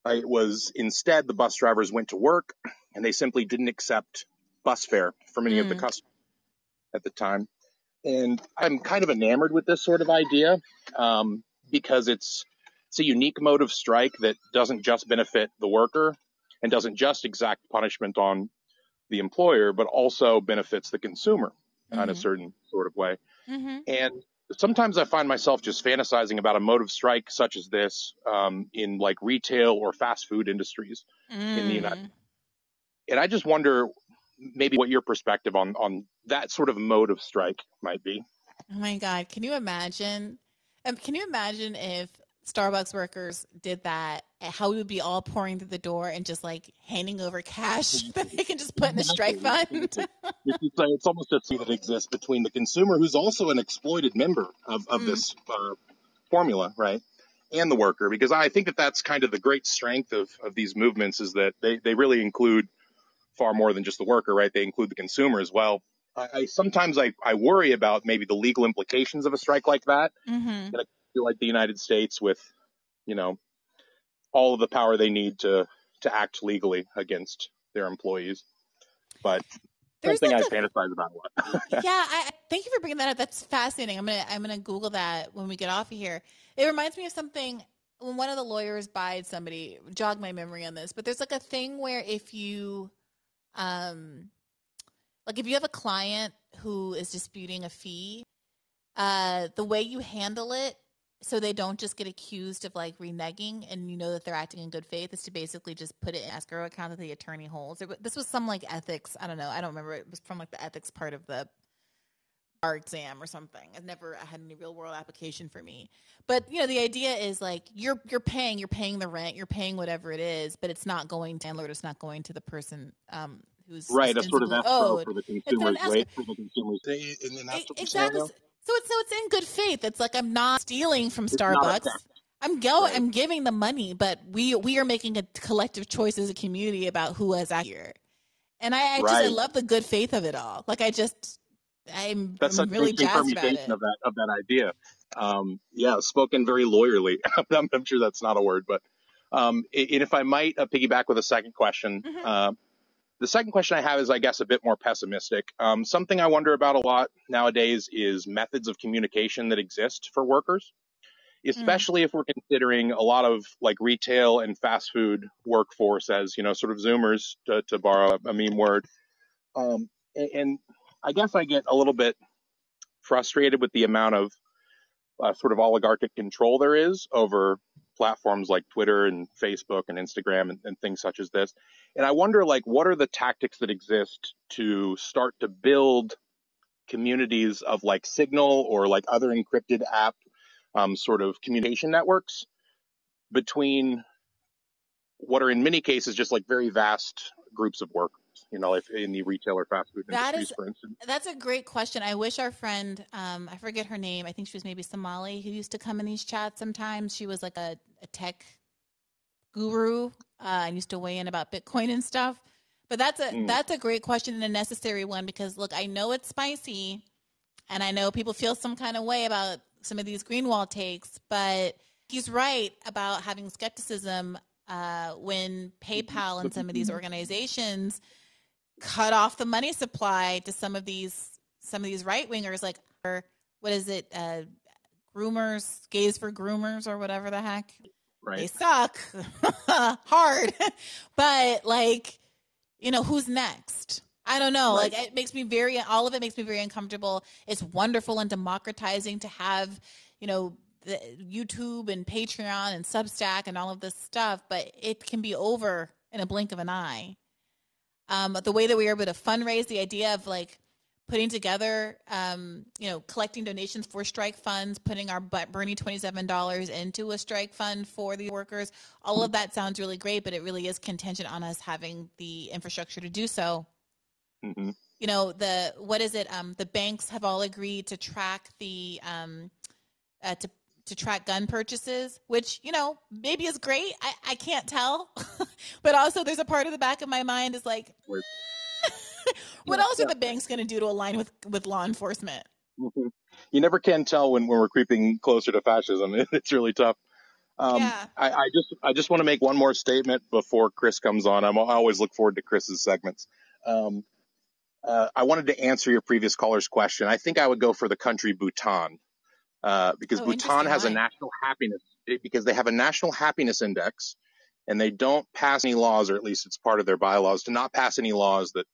it was instead the bus drivers went to work and they simply didn't accept bus fare from any of the Mm. customers at the time. And I'm kind of enamored with this sort of idea um, because it's it's a unique mode of strike that doesn't just benefit the worker and doesn't just exact punishment on the employer, but also benefits the consumer in a Mhm. certain sort of way. Mhm. And sometimes I find myself just fantasizing about a mode of strike such as this um, in like retail or fast food industries in the United Mm. And I just wonder maybe what your perspective on, on that sort of mode of strike might be. Oh my God. Can you imagine? Um, can you imagine if Starbucks workers did that? How we would be all pouring through the door and just like handing over cash that they can just put in the strike fund? It's, it's, it's almost a scene that exists between the consumer, who's also an exploited member of, of Mm. this uh, formula, right, and the worker, because I think that that's kind of the great strength of, of these movements is that they, they really include far more than just the worker, right? They include the consumer as well. I, I sometimes I, I worry about maybe the legal implications of a strike like that. hmm I feel like the United States with, you know, all of the power they need to to act legally against their employees. But There's something I fantasize about a lot. yeah I, I- thank you for bringing that up that's fascinating i'm gonna i'm gonna google that when we get off of here it reminds me of something when one of the lawyers buyed somebody jog my memory on this but there's like a thing where if you um like if you have a client who is disputing a fee uh the way you handle it so they don't just get accused of like reneging and you know that they're acting in good faith is to basically just put it in escrow account that the attorney holds. It this was some like ethics i don't know i don't remember it was from like the ethics part of the bar exam or something i've never had any real world application for me but you know the idea is like you're you're paying you're paying the rent you're paying whatever it is but it's not going to landlord it's not going to the person um who's right, a sort of ostensibly escrow owed for the consumers, escrow right? For the consumers. In an exactly. scenario, So it's so it's in good faith. It's like I'm not stealing from it's Starbucks. I'm go. right? I'm giving the money, but we we are making a collective choice as a community about who is out here. And I, I just I love the good faith of it all. Like I just I'm That's I'm such really interesting jazzed about permutation it. of that of that idea. Um, yeah, spoken very lawyerly. I'm, I'm sure that's not a word, but um, and if I might uh, piggyback with a second question, hmm uh, the second question I have is, I guess, a bit more pessimistic. Um, something I wonder about a lot nowadays is methods of communication that exist for workers, Mm. especially if we're considering a lot of like retail and fast food workforce as you know, sort of Zoomers, to, to borrow a meme word. Um, and I guess I get a little bit frustrated with the amount of uh, sort of oligarchic control there is over platforms like Twitter and Facebook and Instagram and, and things such as this. And I wonder, like, what are the tactics that exist to start to build communities of like Signal or like other encrypted app um, sort of communication networks between what are in many cases just like very vast groups of workers. You know, if in the retail or fast food That industries, is for instance. that's a great question. I wish our friend, um, I forget her name. I think she was maybe Somali who used to come in these chats sometimes. She was like a, a tech guru uh, and used to weigh in about Bitcoin and stuff. But that's a Mm. that's a great question and a necessary one because look, I know it's spicy, and I know people feel some kind of way about some of these Greenwald takes, but he's right about having skepticism uh, when PayPal and some of these organizations cut off the money supply to some of these some of these right wingers, like or what is it, uh, groomers, gays for groomers, or whatever the heck? Right. they suck. Hard. But like you know who's next? I don't know. Right. like it makes me very all of it makes me very uncomfortable. It's wonderful and democratizing to have you know the youtube and patreon and substack and all of this stuff but it can be over in a blink of an eye um, the way that we were able to fundraise the idea of like putting together, um, you know, collecting donations for strike funds, putting our Bernie $27 into a strike fund for the workers. All of that sounds really great, but it really is contingent on us having the infrastructure to do so. hmm You know, the, what is it? Um, the banks have all agreed to track the, um, uh, to, to track gun purchases, which, you know, maybe is great. I, I can't tell. but also there's a part of the back of my mind is like, what else are the banks going to do to align with, with law enforcement? Mhm. You never can tell when, when we're creeping closer to fascism. It's really tough. Um, Yeah. I, I just I just want to make one more statement before Chris comes on. I'm, I always look forward to Chris's segments. Um, uh, I wanted to answer your previous caller's question. I think I would go for the country Bhutan uh, because Oh, Bhutan has a national happiness because they have a national happiness index, and they don't pass any laws, or at least it's part of their bylaws, to not pass any laws that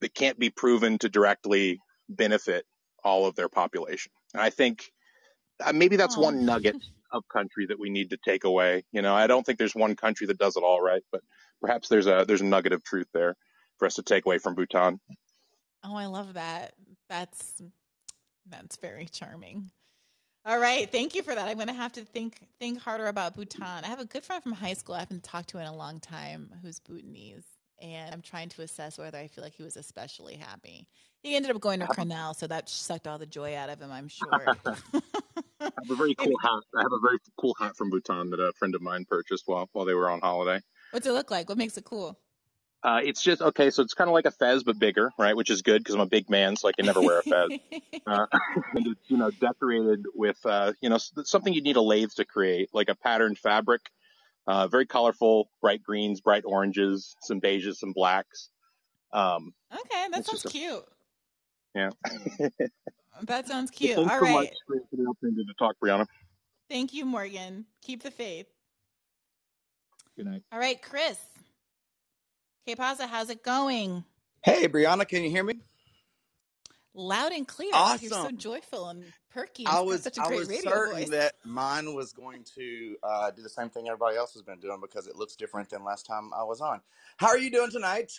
that can't be proven to directly benefit all of their population. And I think uh, maybe that's Oh. one nugget of country that we need to take away. You know, I don't think there's one country that does it all right, but perhaps there's a there's a nugget of truth there for us to take away from Bhutan. Oh, I love that. That's that's very charming. All right, thank you for that. I'm going to have to think think harder about Bhutan. I have a good friend from high school I haven't talked to in a long time who's Bhutanese, and I'm trying to assess whether I feel like he was especially happy. He ended up going to Cornell, so that sucked all the joy out of him, I'm sure. I have a very cool hat. I have a very cool hat from Bhutan that a friend of mine purchased while while they were on holiday. What's it look like? What makes it cool? Uh, it's just okay, so it's kind of like a fez but bigger, right? Which is good because I'm a big man, so I can never wear a fez. uh, and it's you know decorated with uh, you know something you need a lathe to create, like a patterned fabric. Uh, very colorful, bright greens, bright oranges, some beiges, some blacks. Um, okay, that sounds a- cute. yeah. That sounds cute. Thanks All so right. much for for the opportunity to talk, Briahna. Thank you, Morgan. Keep the faith. Good night. All right, Chris. K-Pasa, how's it going? Hey, Briahna, can you hear me? Loud and clear. Awesome. You're so joyful and perky. I was such a I great was radio certain voice. that mine was going to uh, do the same thing everybody else has been doing because it looks different than last time I was on. How are you doing tonight?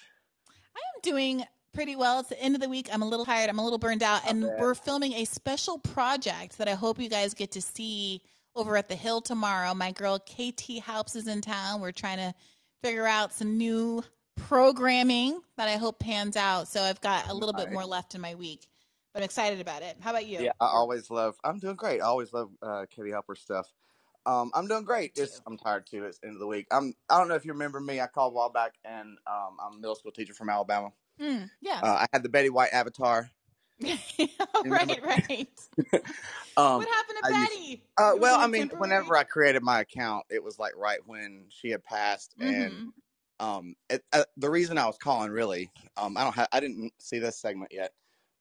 I am doing pretty well. It's the end of the week. I'm a little tired. I'm a little burned out. I And we're filming a special project that I hope you guys get to see over at the Hill tomorrow. My girl KT Halps is in town. We're trying to figure out some new programming that I hope pans out. So I've got a little bit more left in my week. But I'm excited about it. How about you? Yeah, I always love. I'm doing great. I always love uh, Katie Halper stuff. Um, I'm doing great. Me It's. I'm tired too. It's the end of the week. I'm. I don't know if you remember me. I called a while back, and um, I'm a middle school teacher from Alabama. Mm, yeah. Uh, I had the Betty White avatar. right, right. Um, what happened to I used- Betty? Uh, well, I mean, temporary? whenever I created my account, it was like right when she had passed, and Mhm. Um, it, uh, the reason I was calling really, um, I don't have, I didn't see this segment yet,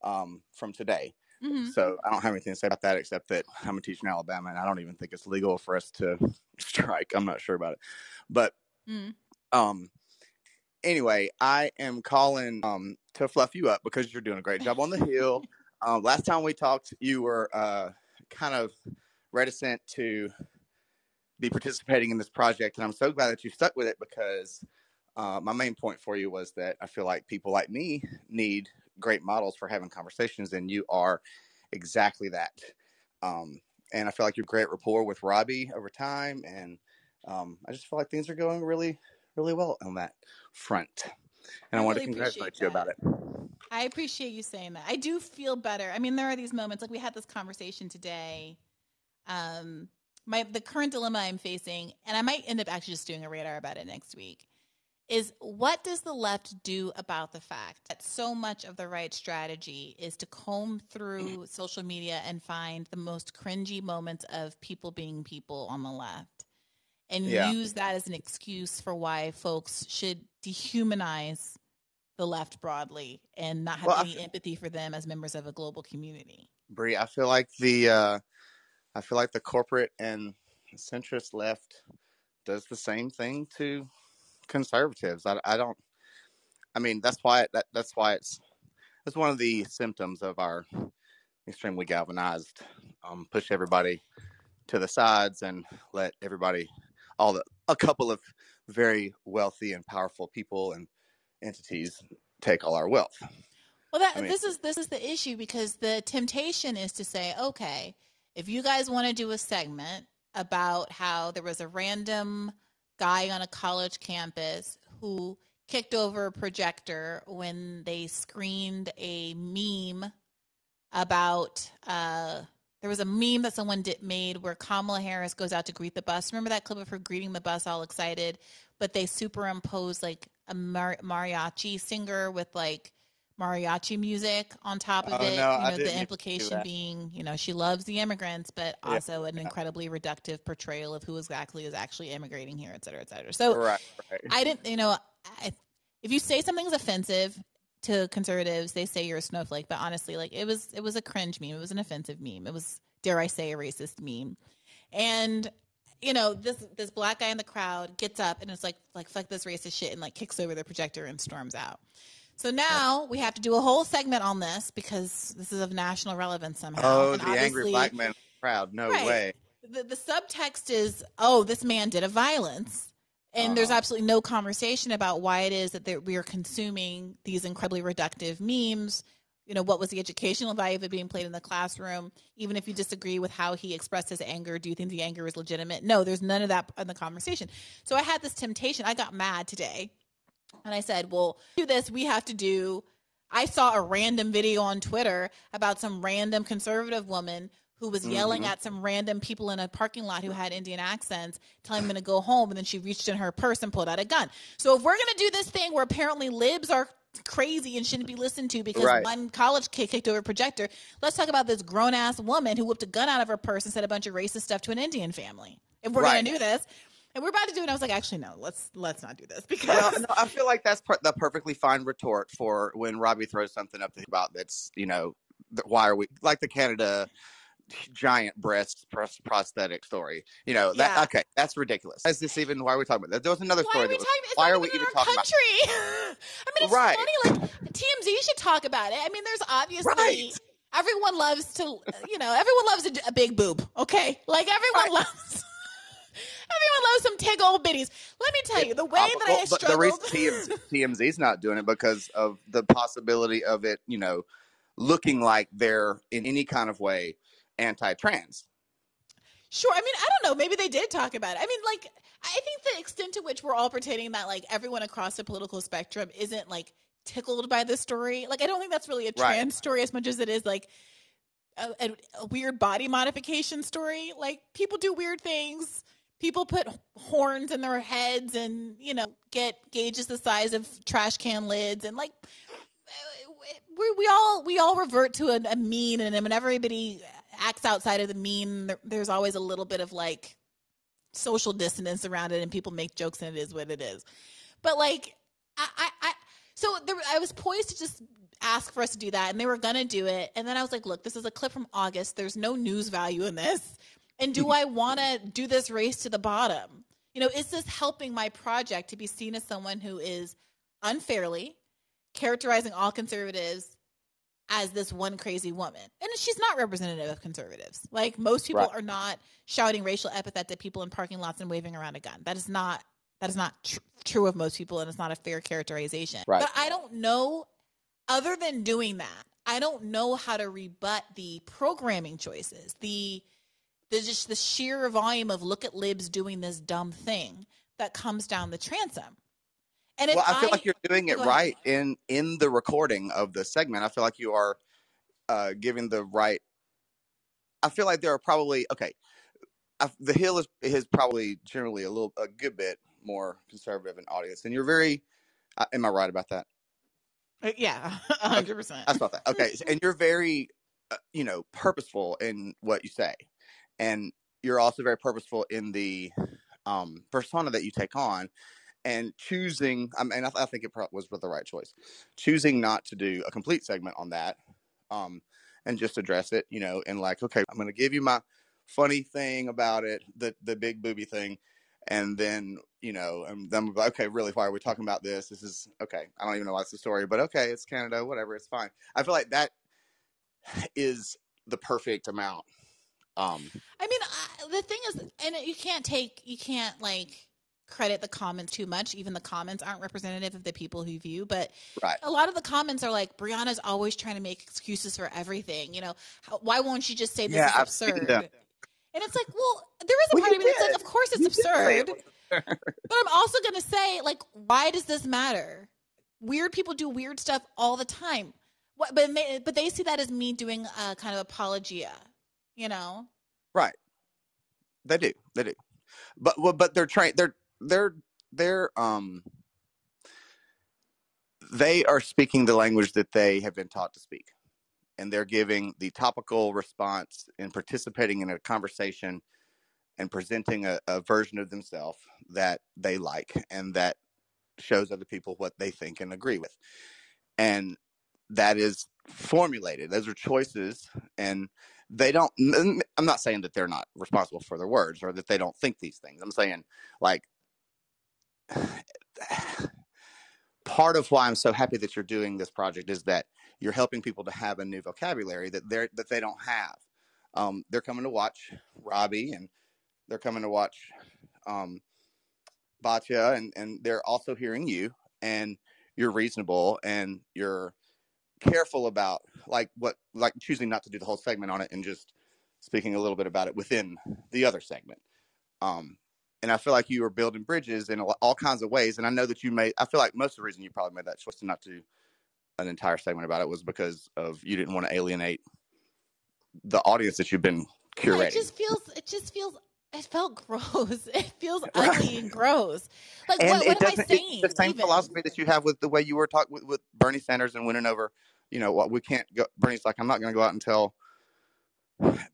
um, from today, Mhm. so I don't have anything to say about that except that I'm a teacher in Alabama, and I don't even think it's legal for us to strike. I'm not sure about it, but Mm. um, anyway, I am calling um to fluff you up because you're doing a great job on the hill. Um, last time we talked, you were uh kind of reticent to be participating in this project, and I'm so glad that you stuck with it because uh, my main point for you was that I feel like people like me need great models for having conversations, and you are exactly that. Um, and I feel like you're great rapport with Robbie over time, and um, I just feel like things are going really, really well on that front. And I, I want really to congratulate you about it. I appreciate you saying that. I do feel better. I mean, there are these moments like we had this conversation today. Um, my the current dilemma I'm facing, and I might end up actually just doing a radar about it next week, is what does the left do about the fact that so much of the right strategy is to comb through social media and find the most cringy moments of people being people on the left and yeah. use that as an excuse for why folks should dehumanize the left broadly and not have well, any empathy for them as members of a global community. Brie, I feel like the uh, I feel like the corporate and centrist left does the same thing to conservatives. I, I don't. I mean, that's why that that's why it's that's one of the symptoms of our extremely galvanized. Um, push everybody to the sides and let everybody, all the a couple of very wealthy and powerful people and entities take all our wealth. Well, that I mean, this is this is the issue because the temptation is to say, okay, if you guys want to do a segment about how there was a random guy on a college campus who kicked over a projector when they screened a meme about uh, there was a meme that someone did made where Kamala Harris goes out to greet the bus. Remember that clip of her greeting the bus all excited, but they superimposed like a mar- mariachi singer with like mariachi music on top of oh, it. No, you know, the implication being, you know, she loves the immigrants, but also yeah. an incredibly reductive portrayal of who exactly is actually immigrating here, et cetera, et cetera. So right, right. I didn't, you know, I, if you say something's offensive to conservatives, they say you're a snowflake. But honestly, like it was, it was a cringe meme. It was an offensive meme. It was, dare I say, a racist meme. And you know, this this black guy in the crowd gets up and it's like like fuck this racist shit and like kicks over the projector and storms out. So now we have to do a whole segment on this because this is of national relevance somehow. Oh, and the angry black man crowd. No right, way. The, the subtext is, oh, this man did a violence. And uh-huh. there's absolutely no conversation about why it is that we are consuming these incredibly reductive memes. You know, what was the educational value of it being played in the classroom? Even if you disagree with how he expressed his anger, do you think the anger is legitimate? No, there's none of that in the conversation. So I had this temptation. I got mad today and I said, well, do this. We have to do. I saw a random video on Twitter about some random conservative woman who was yelling mm-hmm. at some random people in a parking lot who had Indian accents, telling them to go home. And then she reached in her purse and pulled out a gun. So if we're going to do this thing where apparently libs are crazy and shouldn't be listened to because right. one college kid kicked over a projector, let's talk about this grown ass woman who whipped a gun out of her purse and said a bunch of racist stuff to an Indian family. If we're right. going to do this, and we're about to do it. And I was like, actually, no, let's let's not do this because well, no, I feel like that's per- the perfectly fine retort for when Robbie throws something up about that's you know why are we like the Canada giant breast prosthetic story. You know that yeah. okay, that's ridiculous. Is this even why are we talking about that? There was another why story. Are we talking, was, why are we even talking country? about? I mean, it's right. funny. Like TMZ should talk about it. I mean, there's obviously. Right. Everyone loves to, you know, everyone loves a, a big boob. Okay, like everyone right. loves Everyone loves some tig old bitties. Let me tell you, the way that I struggled. But the reason TMZ, TMZ's not doing it because of the possibility of it, you know, looking like they're in any kind of way anti-trans. Sure. I mean, I don't know. Maybe they did talk about it. I mean, like, I think the extent to which we're all pretending that like everyone across the political spectrum isn't like tickled by the story. Like, I don't think that's really a trans right. story as much as it is like a, a, a weird body modification story. Like, people do weird things people put horns in their heads and you know get gauges the size of trash can lids and like we, we all we all revert to a, a mean and when everybody acts outside of the mean there, there's always a little bit of like social dissonance around it and people make jokes and it is what it is. But like i i, I so there, i was poised to just ask for us to do that and they were gonna do it. And then i was like look this is a clip from august. There's no news value in this and do I want to do this race to the bottom? You know, is this helping my project to be seen as someone who is unfairly characterizing all conservatives as this one crazy woman? And she's not representative of conservatives. Like most people right. are not shouting racial epithets at people in parking lots and waving around a gun. That is not that is not tr- true of most people and it's not a fair characterization. Right. But I don't know other than doing that. I don't know how to rebut the programming choices, the there's just the sheer volume of look at libs doing this dumb thing that comes down the transom. And well, I feel I, like you're doing it right in in the recording of the segment. I feel like you are uh, giving the right. I feel like there are probably okay. I, the Hill is is probably generally a little a good bit more conservative in audience, and you're very. Uh, am I right about that? Uh, yeah, hundred percent. I thought that. Okay, and you're very, uh, you know, purposeful in what you say, and you're also very purposeful in the um, persona that you take on, and choosing. I mean, I, th- I think it was the right choice, choosing not to do a complete segment on that, um, and just address it. You know, and like, okay, I'm going to give you my funny thing about it, the the big booby thing, and then you know, and then like, okay, really, why are we talking about this? This is okay. I don't even know what's the story, but okay, it's Canada, whatever, it's fine. I feel like that is the perfect amount. Um, I mean, I, the thing is, and you can't take, you can't like credit the comments too much. Even the comments aren't representative of the people who view, but right. a lot of the comments are like, Briahna's always trying to make excuses for everything. You know, how, why won't you just say this yeah, is absurd? And it's like, well, there is a well, part of me that's like, of course it's you absurd. but I'm also going to say, like, why does this matter? Weird people do weird stuff all the time. What, but but they see that as me doing a kind of apologia, you know? Right. They do. They do. But well, but they're trying. They're they're they're um they are speaking the language that they have been taught to speak and they're giving the topical response and participating in a conversation and presenting a, a version of themselves that they like and that shows other people what they think and agree with. And that is formulated. Those are choices and they don't I'm not saying that they're not responsible for their words or that they don't think these things. I'm saying like part of why I'm so happy that you're doing this project is that you're helping people to have a new vocabulary that they're that they don't have. Um, they're coming to watch Robbie and they're coming to watch um, Batya and and they're also hearing you and you're reasonable and you're careful about like what like choosing not to do the whole segment on it and just speaking a little bit about it within the other segment. Um, and I feel like you are building bridges in all kinds of ways. And I know that you made. I feel like most of the reason you probably made that choice to not do an entire segment about it was because of you didn't want to alienate the audience that you've been curating. Yeah, it just feels. It just feels. It felt gross. It feels ugly and gross. Like and what, what am I saying? the same even? philosophy that you have with the way you were talking with, with, Bernie Sanders and winning over. You know what? We can't go. Bernie's like, I'm not going to go out and tell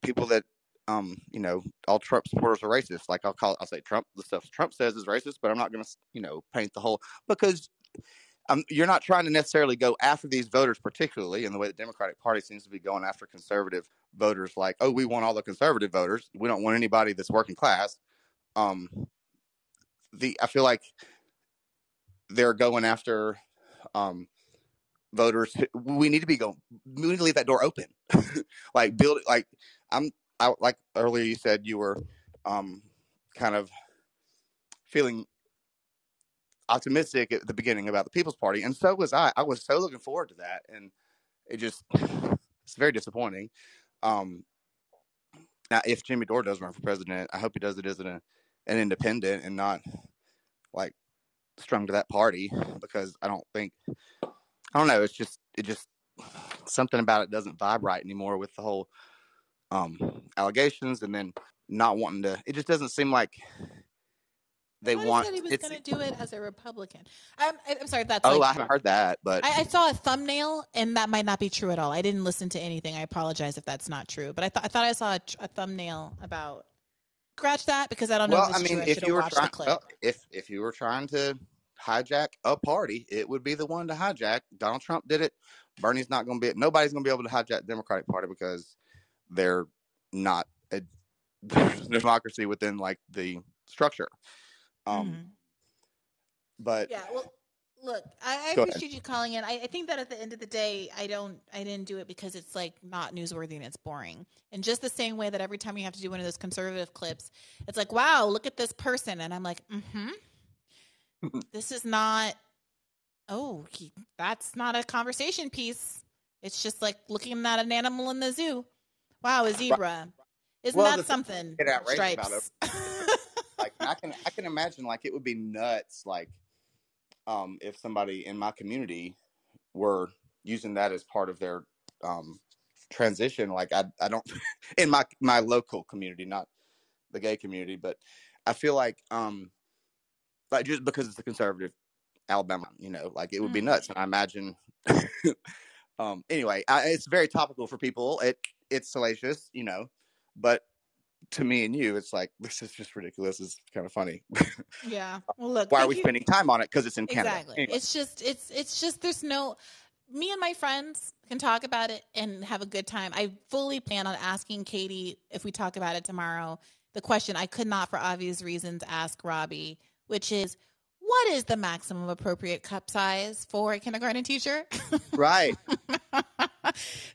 people that um, you know, all Trump supporters are racist. Like I'll call, I'll say Trump. The stuff Trump says is racist, but I'm not going to, you know, paint the whole because um, you're not trying to necessarily go after these voters, particularly in the way the Democratic Party seems to be going after conservative voters. Like, oh, we want all the conservative voters. We don't want anybody that's working class. Um, the I feel like they're going after um, voters. We need to be going. We need to leave that door open. like build. Like I'm. I like earlier. You said you were um, kind of feeling optimistic at the beginning about the People's Party, and so was I. I was so looking forward to that, and it just it's very disappointing. Um, now, if Jimmy Dore does run for president, I hope he does it as an an independent and not like strung to that party because I don't think I don't know. It's just it just something about it doesn't vibe right anymore with the whole um, allegations and then not wanting to. It just doesn't seem like they want. Said he was going to do it as a Republican. I'm, I'm sorry. That's oh, like, I haven't heard that, but I, I, saw a thumbnail, and that might not be true at all. I didn't listen to anything. I apologize if that's not true, but I thought I thought I saw a, a thumbnail about scratch that because I don't know. Well, if I mean, I if you were trying, well, if if you were trying to hijack a party, it would be the one to hijack. Donald Trump did it. Bernie's not going to be. Nobody's going to be able to hijack the Democratic Party because they're not a democracy within like the structure. Um, mm-hmm. But yeah, well, look, I, I appreciate ahead. you calling in. I, I, think that at the end of the day, I don't, I didn't do it because it's like not newsworthy and it's boring. And just the same way that every time you have to do one of those conservative clips, it's like, wow, look at this person, and I'm like, mm-hmm, this is not. Oh, he, that's not a conversation piece. It's just like looking at an animal in the zoo. Wow, a zebra. Isn't Well, that something? I get outraged about Stripes. I can I can imagine like it would be nuts like um if somebody in my community were using that as part of their um transition like I I don't in my my local community not the gay community but I feel like um like just because it's a conservative Alabama you know like it would be Mm. nuts and I imagine um anyway I, it's very topical for people it it's salacious you know but to me and you it's like this is just ridiculous it's kind of funny Yeah. Well, look. why are we you- spending time on it because it's in Canada Exactly. Anyway. It's just it's it's just there's no me and my friends can talk about it and have a good time. I fully plan on asking Katie if we talk about it tomorrow. The question I could not for obvious reasons ask Robbie, which is what is the maximum appropriate cup size for a kindergarten teacher? right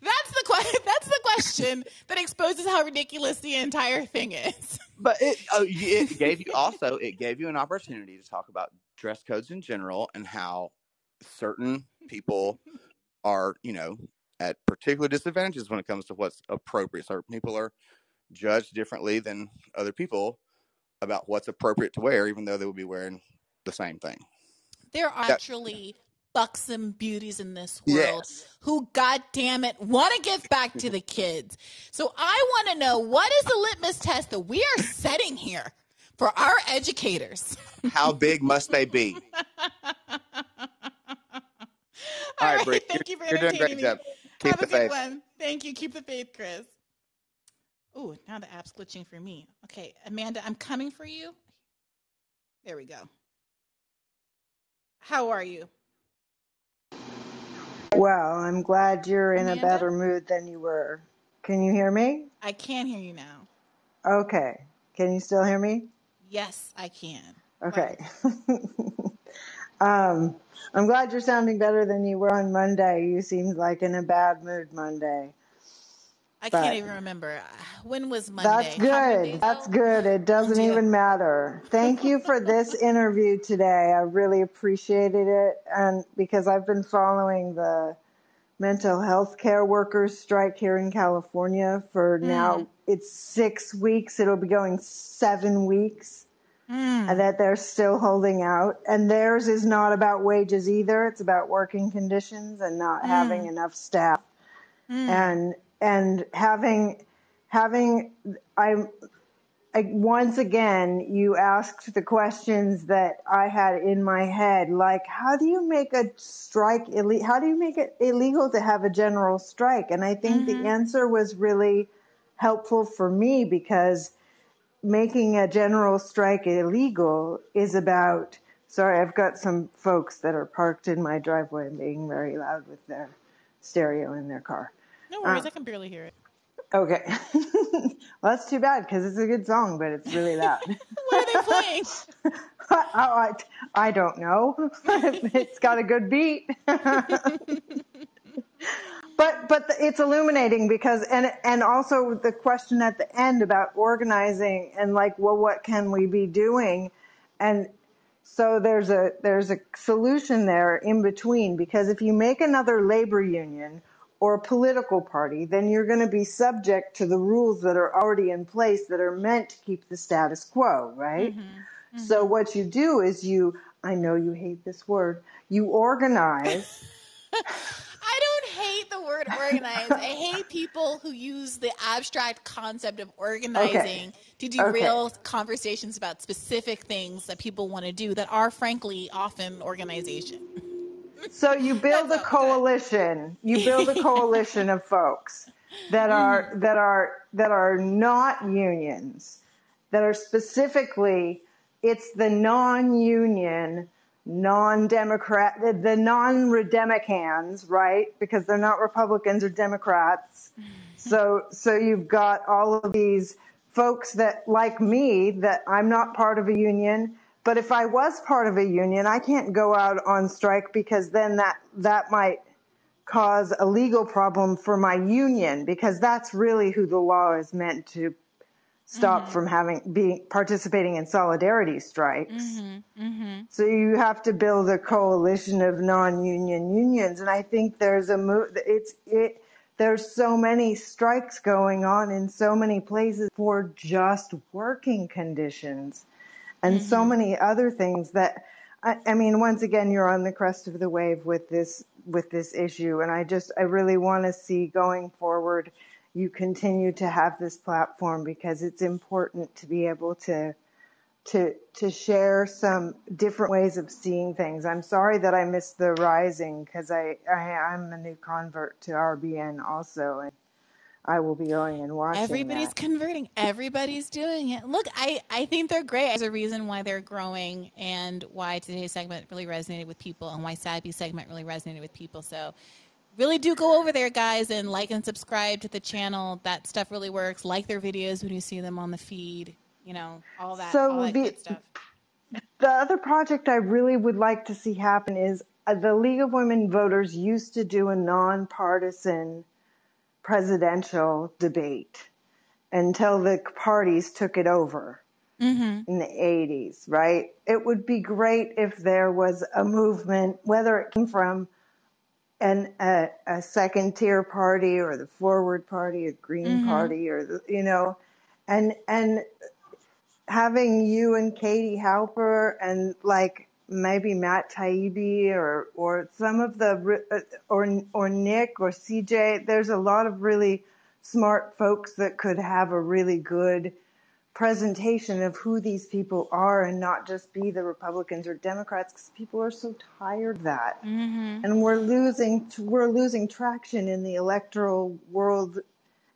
that's the que- that's the question that exposes how ridiculous the entire thing is. But it, oh, it gave you also it gave you an opportunity to talk about dress codes in general and how certain people are you know at particular disadvantages when it comes to what's appropriate. Certain people are judged differently than other people about what's appropriate to wear, even though they would be wearing the same thing. There are Yeah. actually buxom beauties in this world Yes. who, god damn it, want to give back to the kids. So I want to know what is the litmus test that we are setting here for our educators? How big must they be? All right, thank you for you're doing a entertaining great me. job. Keep Have the a good faith. one. Thank you. Keep the faith, Chris. Ooh, now the app's glitching for me. Okay, Amanda, I'm coming for you. There we go. How are you? Well, I'm glad you're in Amanda? a better mood than you were. Can you hear me? I can hear you now. Okay. Can you still hear me? Yes, I can. Okay. um, I'm glad you're sounding better than you were on Monday. You seemed like in a bad mood Monday. I But- can't even remember. When was Monday? That's How many days good. That's good. It doesn't even matter. Thank you for this interview today. I really appreciated it. And because I've been following the mental health care workers strike here in California for now, it's six weeks. It'll be going seven weeks. Mm. And that they're still holding out. And theirs is not about wages either. It's about working conditions and not having enough staff Mm. and and having having I, I once again you asked the questions that I had in my head like how do you make a strike ille- how do you make it illegal to have a general strike? And I think the mm-hmm. answer was really helpful for me because making a general strike illegal is about sorry I've got some folks that are parked in my driveway and being very loud with their stereo in their car No worries, Uh, I can barely hear it. Okay. well, that's too bad because it's a good song, but it's really loud. What are they playing? I, I, I don't know. it's got a good beat. but but it's illuminating because and and also the question at the end about organizing and like well what can we be doing and so there's a there's a solution there in between because if you make another labor union or a political party, then you're going to be subject to the rules that are already in place that are meant to keep the status quo, right? Mm-hmm. Mm-hmm. So what you do is you I know you hate this word. You organize I don't hate the word organize. I hate people who use the abstract concept of organizing to derail Okay. conversations about specific things that people want to do that are, frankly, often organization. So you build a coalition. You build a coalition of folks that are that are that are not unions, that are specifically it's the non-union, non-democrat, the, the non-redemicans, right? Because they're not Republicans or Democrats. So so you've got all of these folks that like me that I'm not part of a union, but if I was part of a union, I can't go out on strike because then that that might cause a legal problem for my union because that's really who the law is meant to stop mm-hmm. from having being participating in solidarity strikes. Mm-hmm. Mm-hmm. So you have to build a coalition of non-union unions, and I think there's a move. It's it there's so many strikes going on in so many places for just working conditions and mm-hmm. so many other things that I, I, mean once again you're on the crest of the wave with this with this issue and i just i really want to see going forward you continue to have this platform because it's important to be able to to to share some different ways of seeing things. I'm sorry that I missed the rising because I, I I'm a new convert to RBN also, and I will be going and watching. Everybody's that. converting. Everybody's doing it. Look, I I think they're great. There's a reason why they're growing and why today's segment really resonated with people, and why Sabby's segment really resonated with people. So. Really do go over there, guys, and like and subscribe to the channel. That stuff really works. Like their videos when you see them on the feed you know, all that, so all that the, stuff. The other project I really would like to see happen is uh, the League of Women Voters used to do a nonpartisan presidential debate until the parties took it over mm-hmm. in the 80s, right? It would be great if there was a movement, whether it came from an, a, a second tier party or the forward party, a green mm-hmm. party, or the, you know, and and having you and Katie Halper and like maybe Matt Taibbi or or some of the uh, or or Nick or CJ. There's a lot of really smart folks that could have a really good presentation of who these people are and not just be the Republicans or Democrats because people are so tired of that. Mm-hmm. And we're losing we're losing traction in the electoral world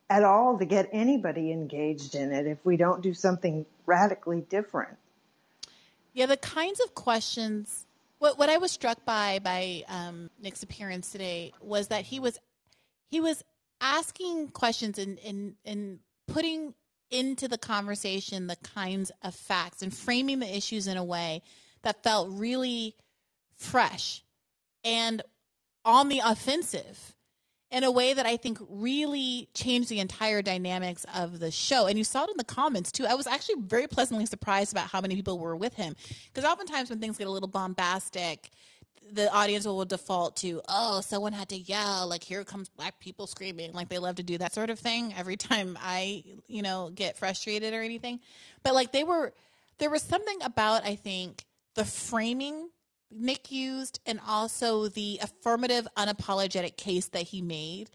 at all to get anybody engaged in it if we don't do something radically different. Yeah, the kinds of questions. What what I was struck by by um, Nick's appearance today was that he was he was asking questions and and and putting into the conversation the kinds of facts and framing the issues in a way that felt really fresh and on the offensive in a way that I think really changed the entire dynamics of the show. And you saw it in the comments too. I was actually very pleasantly surprised about how many people were with him. Because oftentimes when things get a little bombastic, the audience will default to, oh, someone had to yell, like here comes black people screaming, like they love to do that sort of thing every time I, you know, get frustrated or anything. But like they were, there was something about, I think, the framing Nick used and also the affirmative, unapologetic case that he made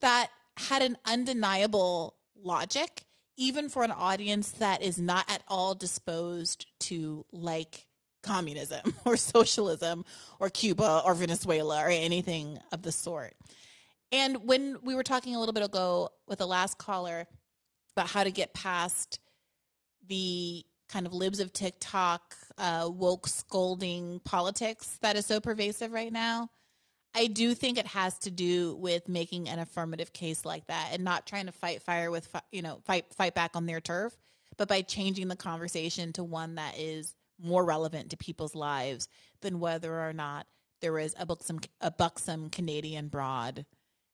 that had an undeniable logic, even for an audience that is not at all disposed to like communism or socialism or Cuba or Venezuela or anything of the sort. And when we were talking a little bit ago with the last caller about how to get past the kind of libs of TikTok, uh, woke scolding politics that is so pervasive right now. I do think it has to do with making an affirmative case like that and not trying to fight fire with, you know, fight fight back on their turf, but by changing the conversation to one that is more relevant to people's lives than whether or not there is a buxom a buxom Canadian broad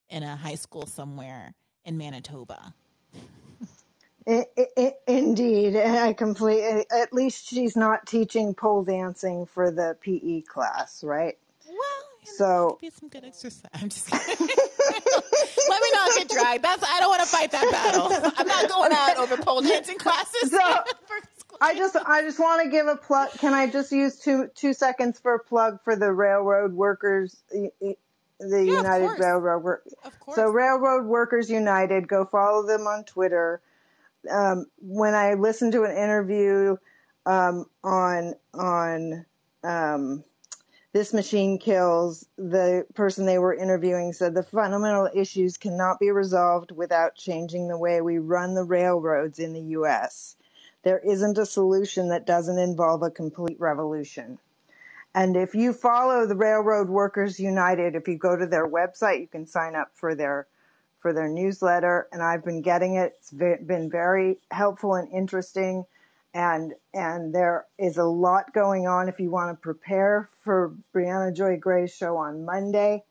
in a high school somewhere in Manitoba indeed, I completely. At least she's not teaching pole dancing for the PE class, right? Well, so be some good exercise. I'm just kidding. Let me not get dragged. That's I don't want to fight that battle. I'm not going out over pole dancing classes. So, I just I just want to give a plug. Can I just use two two seconds for a plug for the railroad workers? The yeah, United Railroad. Of course. So Railroad Workers United. Go follow them on Twitter um, when I listened to an interview um, on on um, this machine kills, the person they were interviewing said the fundamental issues cannot be resolved without changing the way we run the railroads in the U.S. There isn't a solution that doesn't involve a complete revolution. And if you follow the Railroad Workers United, if you go to their website, you can sign up for their for their newsletter, and I've been getting it. It's been very helpful and interesting, and and there is a lot going on. If you want to prepare for Briahna Joy Gray's show on Monday,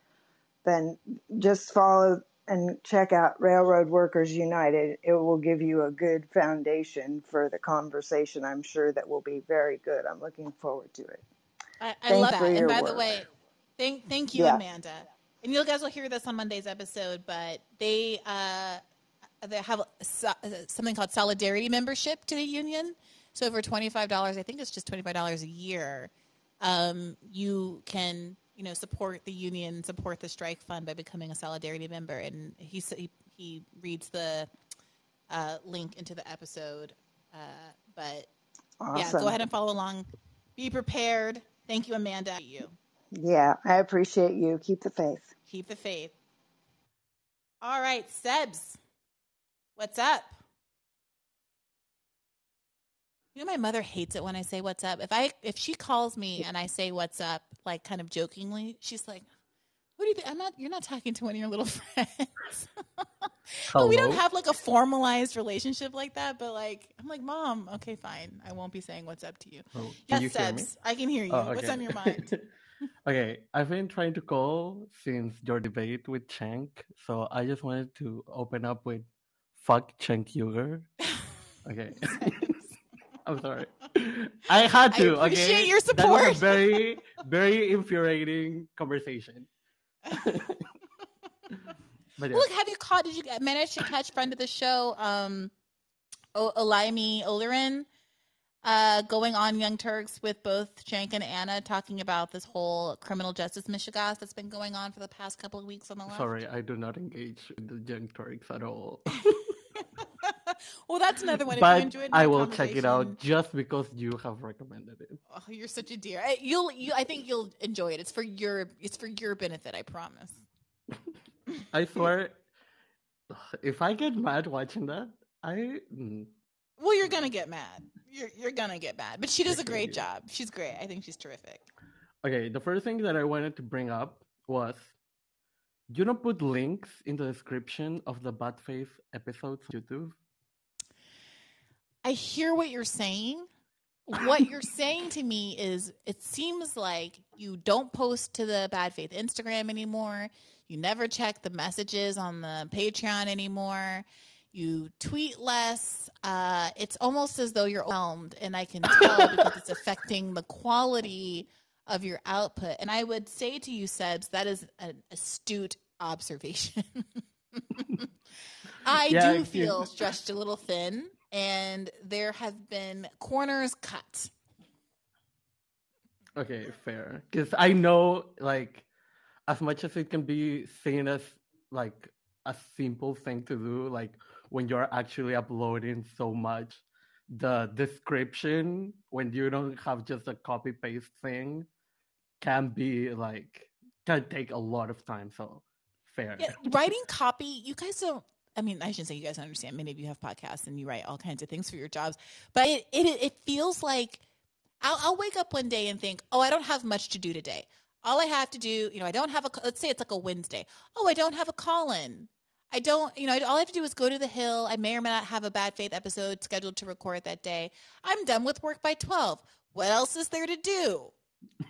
then just follow and check out Railroad Workers United. It will give you a good foundation for the conversation. I'm sure that will be very good. I'm looking forward to it. I, I love that. And by work. the way, thank thank you, yeah. Amanda and you guys will hear this on Monday's episode, but they uh, they have something called solidarity membership to the union. So for twenty five dollars, I think it's just twenty five dollars a year, um, you can you know support the union, support the strike fund by becoming a solidarity member. And he he, he reads the uh, link into the episode. Uh, but awesome. yeah, go ahead and follow along. Be prepared. Thank you, Amanda. You. Yeah, I appreciate you. Keep the faith. Keep the faith. All right, Sebs, what's up? You know, my mother hates it when I say "What's up." If I if she calls me and I say "What's up," like kind of jokingly, she's like, "What do you think? I'm not. You're not talking to one of your little friends." but we don't have like a formalized relationship like that. But like, I'm like, "Mom, okay, fine. I won't be saying "What's up" to you." Oh, yes, you Sebs, I can hear you. Oh, okay. What's on your mind? okay, I've been trying to call since your debate with Cenk, so I just wanted to open up with "fuck Cenk Uygur." Okay. I'm sorry. I had to. I appreciate okay? your support. That was a very, very infuriating conversation. but yeah. Look, have you caught? Did you manage to catch friend of the show, um, o- Olayemi Olurin, uh, going on Young Turks with both Cenk and Anna, talking about this whole criminal justice mishegas that's been going on for the past couple of weeks on the left? Sorry, I do not engage with the Young Turks at all. well, that's another one. But I will check it out just because you have recommended it. Oh, you're such a dear. You'll, you, I think you'll enjoy it. It's for your, it's for your benefit. I promise. I swear, if I get mad watching that, I. Mm. Well, you're mm-hmm. gonna get mad. You're you're gonna get mad, but she does a great job. She's great. I think she's terrific. Okay, the first thing that I wanted to bring up was do you don't put links in the description of the Bad Faith episodes on YouTube. I hear what you're saying. What you're saying to me is it seems like you don't post to the Bad Faith Instagram anymore. You never check the messages on the Patreon anymore. You tweet less. Uh, it's almost as though you're overwhelmed, and I can tell because it's affecting the quality of your output. And I would say to you, Sebs, that is an astute observation. I yeah, do feel stretched a little thin and there have been corners cut. Okay, fair. Because I know, like, as much as it can be seen as like a simple thing to do, like when you're actually uploading so much, the description when you don't have just a copy paste thing can be like can take a lot of time. So fair. Yeah, writing copy, you guys don't I mean, I shouldn't say you guys understand. Many of you have podcasts and you write all kinds of things for your jobs, but it it, it feels like I'll, I'll wake up one day and think, oh, I don't have much to do today. All I have to do, you know, I don't have a. Let's say it's like a Wednesday. Oh, I don't have a call in. I don't, you know, all I have to do is go to the hill. I may or may not have a bad faith episode scheduled to record that day. I'm done with work by 12. What else is there to do?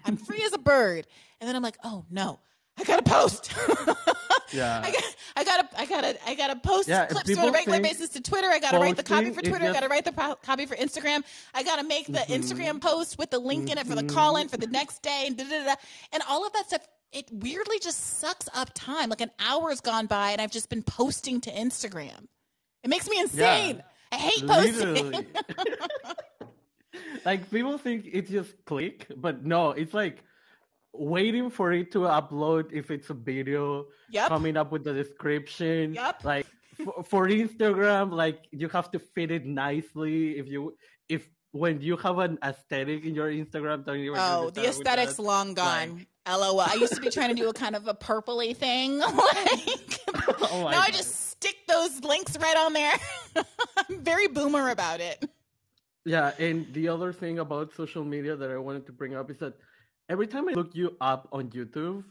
I'm free as a bird. And then I'm like, oh no, I gotta post. yeah. I, got, I gotta, I gotta, I gotta post yeah, clips on a regular basis to Twitter. I gotta write the copy for Twitter. I gotta write the po- copy for Instagram. I gotta make the mm-hmm. Instagram post with the link in it for the mm-hmm. call in for the next day and da da da. And all of that stuff. It weirdly just sucks up time. Like an hour has gone by and I've just been posting to Instagram. It makes me insane. Yeah. I hate posting. like people think it's just click, but no, it's like waiting for it to upload if it's a video, yep. coming up with the description. Yep. Like for, for Instagram, like you have to fit it nicely. If you if when you have an aesthetic in your Instagram, don't you? Oh, the aesthetic's long gone. Like, LOL. I used to be trying to do a kind of a purpley thing. like oh now God. I just stick those links right on there. I'm very boomer about it. Yeah, and the other thing about social media that I wanted to bring up is that every time I look you up on YouTube,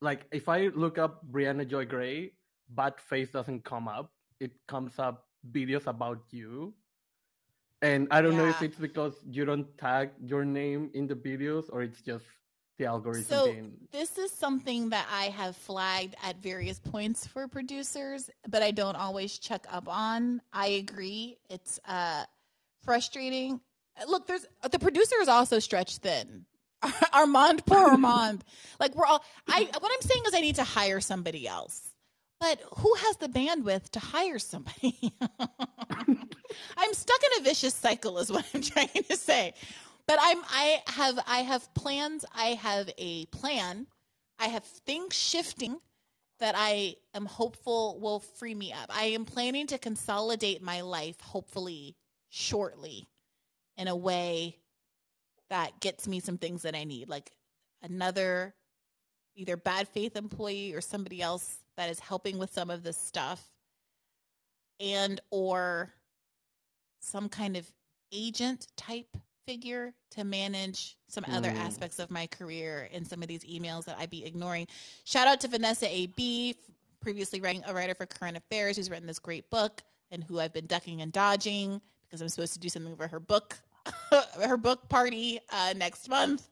like if I look up Briahna Joy Gray, Bad Faith doesn't come up. It comes up videos about you. And I don't yeah. know if it's because you don't tag your name in the videos or it's just the algorithm. So being... this is something that I have flagged at various points for producers, but I don't always check up on. I agree. It's uh frustrating. Look, there's the producer is also stretched thin Armand, poor Armand. like we're all. I what I'm saying is I need to hire somebody else. But who has the bandwidth to hire somebody? I'm stuck in a vicious cycle, is what I'm trying to say. But I'm I have I have plans. I have a plan. I have things shifting that I am hopeful will free me up. I am planning to consolidate my life, hopefully shortly, in a way that gets me some things that I need, like another either bad faith employee or somebody else that is helping with some of this stuff and or some kind of agent type figure to manage some mm. other aspects of my career in some of these emails that I'd be ignoring. Shout out to Vanessa A. Bee, previously writing a writer for Current Affairs, who's written this great book and who I've been ducking and dodging because I'm supposed to do something for her book, her book party uh, next month.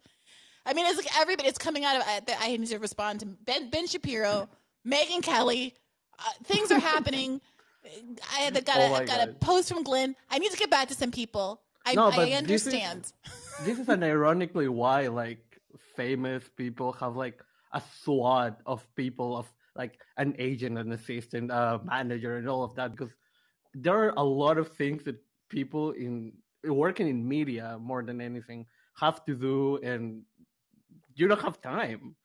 I mean, it's like everybody. It's coming out of. I need to respond to Ben Ben Shapiro Megyn Kelly. Uh, things are happening. I had got oh a, got a post from Glenn. I need to get back to some people. I, no, but I understand. This is, this is an ironically why like famous people have like a squad of people of like an agent, an assistant, a manager, and all of that because there are a lot of things that people in working in media more than anything have to do, and you don't have time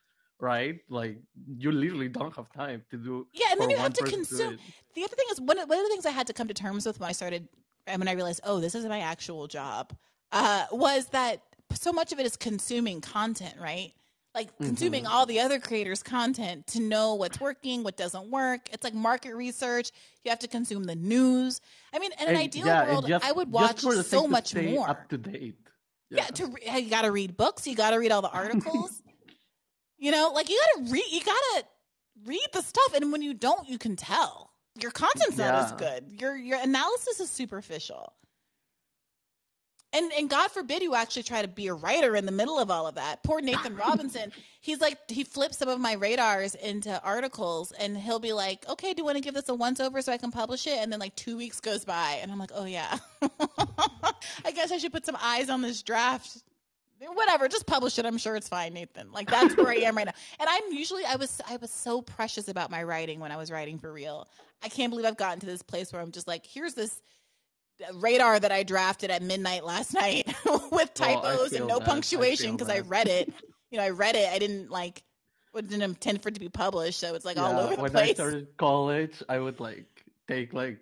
right? Like you literally don't have time to do. Yeah, and then you have to consume. The other thing is one of, one of the things I had to come to terms with when I started, and when I realized, oh, this is my actual job, uh, was that so much of it is consuming content, right? Like consuming mm-hmm. all the other creators' content to know what's working, what doesn't work. It's like market research. You have to consume the news. I mean, in an ideal yeah, world, just, I would watch so much more up to date. Yeah, yeah to you got to read books. You got to read all the articles. You know, like you gotta read, you gotta read the stuff, and when you don't, you can tell your content's yeah. not as good. Your your analysis is superficial. And and God forbid you actually try to be a writer in the middle of all of that. Poor Nathan Robinson, he's like he flips some of my radars into articles and he'll be like, "Okay, do you want to give this a once over so I can publish it?" And then like 2 weeks goes by and I'm like, "Oh yeah. I guess I should put some eyes on this draft whatever just publish it i'm sure it's fine nathan. Like that's where i am right now. And i'm usually i was i was so precious about my writing when i was writing for real. I can't believe i've gotten to this place where i'm just like here's this radar that i drafted at midnight last night with typos oh, and no that. punctuation because I, I, read it. You know i read it. I didn't like didn't intend for it to be published so it's like yeah, all over the when place. i started college i would like take like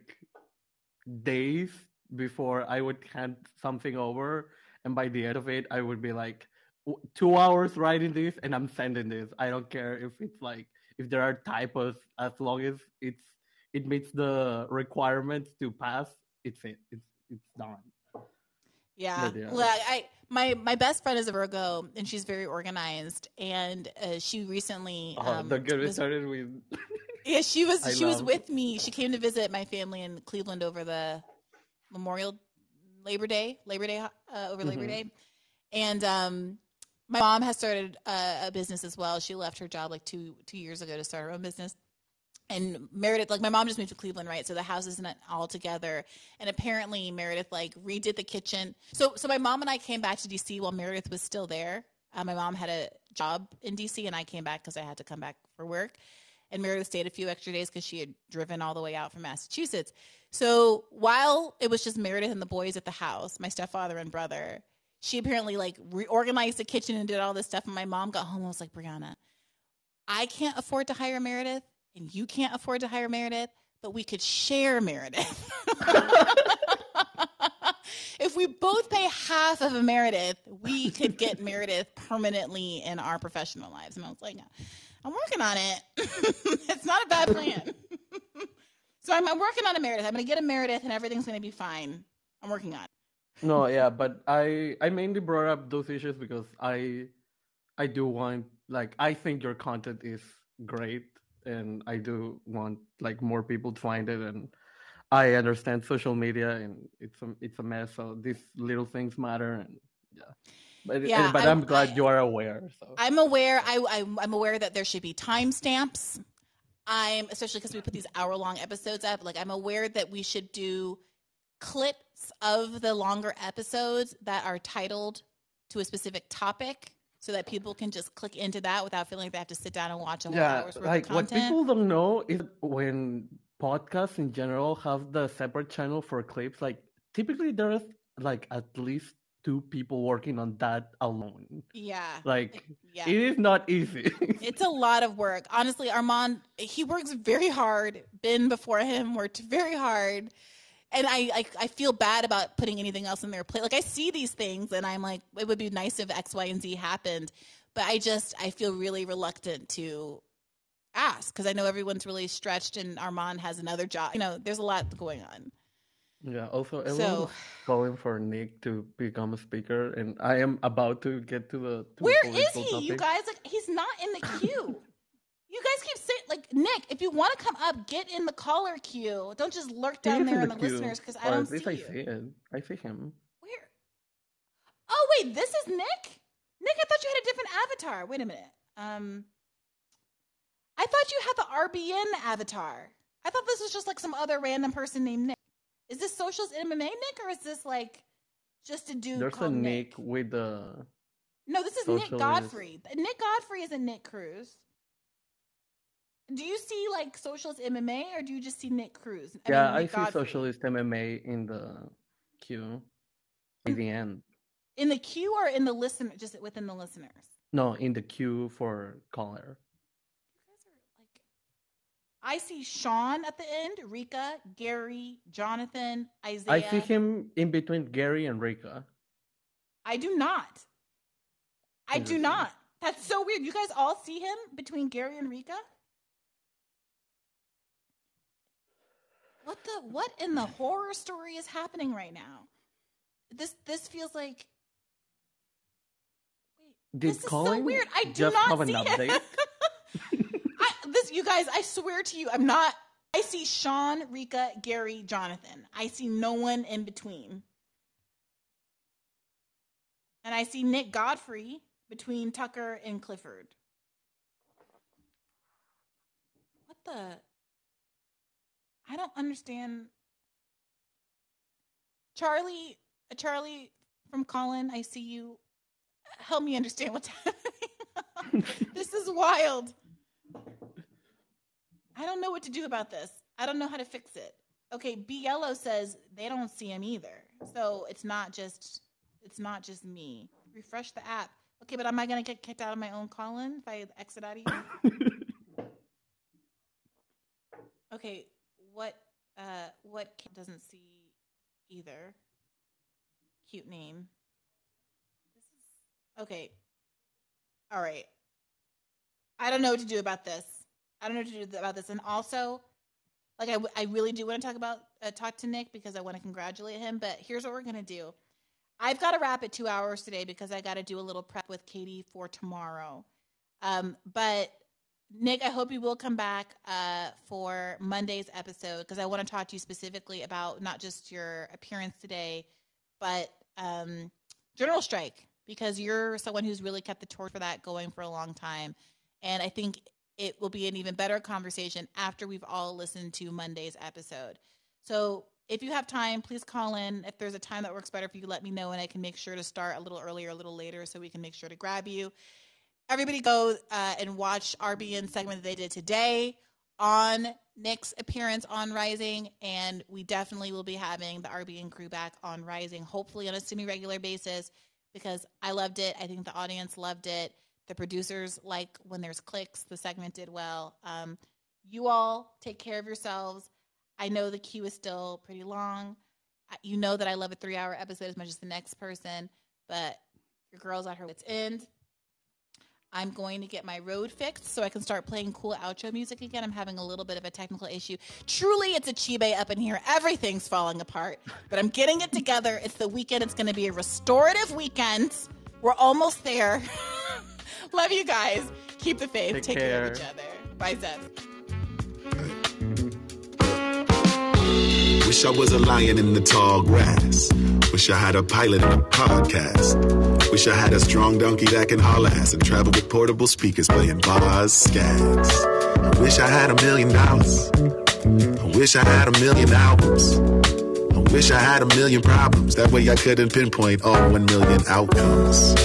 days before i would hand something over and by the end of it i would be like two hours writing this and i'm sending this i don't care if it's like if there are typos as long as it's it meets the requirements to pass it's it it's it's done yeah, yeah. well i my my best friend is a Virgo and she's very organized and uh, she recently oh, um, the good was, started with yeah she was I she love. was with me she came to visit my family in Cleveland over the Memorial Labor Day, Labor Day, uh, over mm-hmm. Labor Day, and um, my mom has started a, a, business as well. She left her job like two two years ago to start her own business. And Meredith, like my mom just moved to Cleveland, right? So the house isn't all together. And apparently Meredith like redid the kitchen. So so my mom and I came back to DC while Meredith was still there. Uh, my mom had a job in DC, and I came back because I had to come back for work. And Meredith stayed a few extra days because she had driven all the way out from Massachusetts. So while it was just Meredith and the boys at the house, my stepfather and brother, she apparently like reorganized the kitchen and did all this stuff. And my mom got home and was like, Briahna, I can't afford to hire Meredith and you can't afford to hire Meredith, but we could share Meredith. if we both pay half of a Meredith, we could get Meredith permanently in our professional lives. And I was like, I'm working on it. it's not a bad plan. So I'm, I'm working on a Meredith. I'm going to get a Meredith, and everything's going to be fine. I'm working on. it. No, yeah, but I I mainly brought up those issues because I I do want like I think your content is great, and I do want like more people to find it, and I understand social media and it's a it's a mess. So these little things matter, and yeah. But, yeah, but I'm, I'm glad you are aware. So I'm aware. I, I'm aware that there should be timestamps I'm especially because we put these hour long episodes up. Like I'm aware that we should do clips of the longer episodes that are titled to a specific topic so that people can just click into that without feeling like they have to sit down and watch a whole Yeah, hour's worth like of what people don't know is when podcasts in general have the separate channel for clips, like typically there's like at least two people working on that alone. yeah. Like Yeah. it is not easy. It's a lot of work. Honestly, Armand, he works very hard. Ben before him worked very hard. And I, I I feel bad about putting anything else in their plate. Like I see these things and I'm like, it would be nice if X, Y, and Z happened. But I just I feel really reluctant to ask because I know everyone's really stretched and Armand has another job. You know, there's a lot going on. Yeah, also everyone So- calling for Nick to become a speaker and I am about to get to the to the Where is political he? You guys, like he's not in the queue. you guys keep saying like Nick, if you want to come up, get in the caller queue. Don't just lurk down there in in the, listeners because I don't at see least I you. see it. I see him. Where? Oh wait, this is Nick. Nick, I thought you had a different avatar. Wait a minute. Um, I thought you had the RBN avatar. I thought this was just like some other random person named Nick. Is this socialist MMA Nick or is this like just a dude There's a called Nick with the No, this is Nick Godfrey. Nick Godfrey isn't Nick Cruz. Do you see like socialist MMA or do you just see Nick Cruz? yeah, mean, I see Godfrey. socialist MMA in the queue. At the end. in the queue or in the listener, just within the listeners. No, in the queue for caller. I see Sean at the end, Rika, Gary, Jonathan, Isaiah. I see him in between Gary and Rika. I do not. I do not. That's so weird. You guys all see him between Gary and Rika? What the what in the horror story is happening right now? This this feels like Did this is so weird. I do not see update? You guys, I swear to you, I'm not I see Sean, Rika, Gary, Jonathan. I see no one in between. And I see Nick Godfrey between Tucker and Clifford. What the? I don't understand. Charlie, Charlie from Callin, I see you. Help me understand what's happening. this is wild. I don't know what to do about this. I don't know how to fix it. Okay, B Yellow says they don't see him either. So it's not just it's not just me. Refresh the app. Okay, but am I gonna get kicked out of my own Callin if I exit out of here? okay, what uh what doesn't see either? Cute name. This is okay. All right. I don't know what to do about this. I don't know what to do about this. And also, like, I, w- I really do want to talk about uh, talk to Nick because I want to congratulate him. But here's what we're gonna do. I've got to wrap at two hours today because I got to do a little prep with Katie for tomorrow. Um, but Nick, I hope you will come back uh, for Monday's episode because I want to talk to you specifically about not just your appearance today, but um, general strike because you're someone who's really kept the torch for that going for a long time. And I think it will be an even better conversation after we've all listened to Monday's episode. So if you have time, please call in. If there's a time that works better for you, let me know and I can make sure to start a little earlier, a little later so we can make sure to grab you. Everybody go uh, and watch RBN segment that they did today on Nick's appearance on Rising, and we definitely will be having the RBN crew back on Rising, hopefully on a semi-regular basis, because I loved it. I think the audience loved it. The producers like when there's clicks. The segment did well. Um, you all take care of yourselves. I know the queue is still pretty long. You know that I love a three-hour episode as much as the next person, but your girl's at her wits' end. I'm going to get my road fixed so I can start playing cool outro music again. I'm having a little bit of a technical issue. Truly, it's a chibe up in here. Everything's falling apart, but I'm getting it together. It's the weekend. It's going to be a restorative weekend. We're almost there. Love you guys. Keep the faith. Take Take, care. of each other. Bye, Zeb. Wish I was a lion in the tall grass. Wish I had a pilot and a podcast. Wish I had a strong donkey that can haul ass and travel with portable speakers playing bars, scats. I wish I had a million dollars. I wish I had a million albums. I wish I had a million problems. That way I couldn't pinpoint all one million outcomes.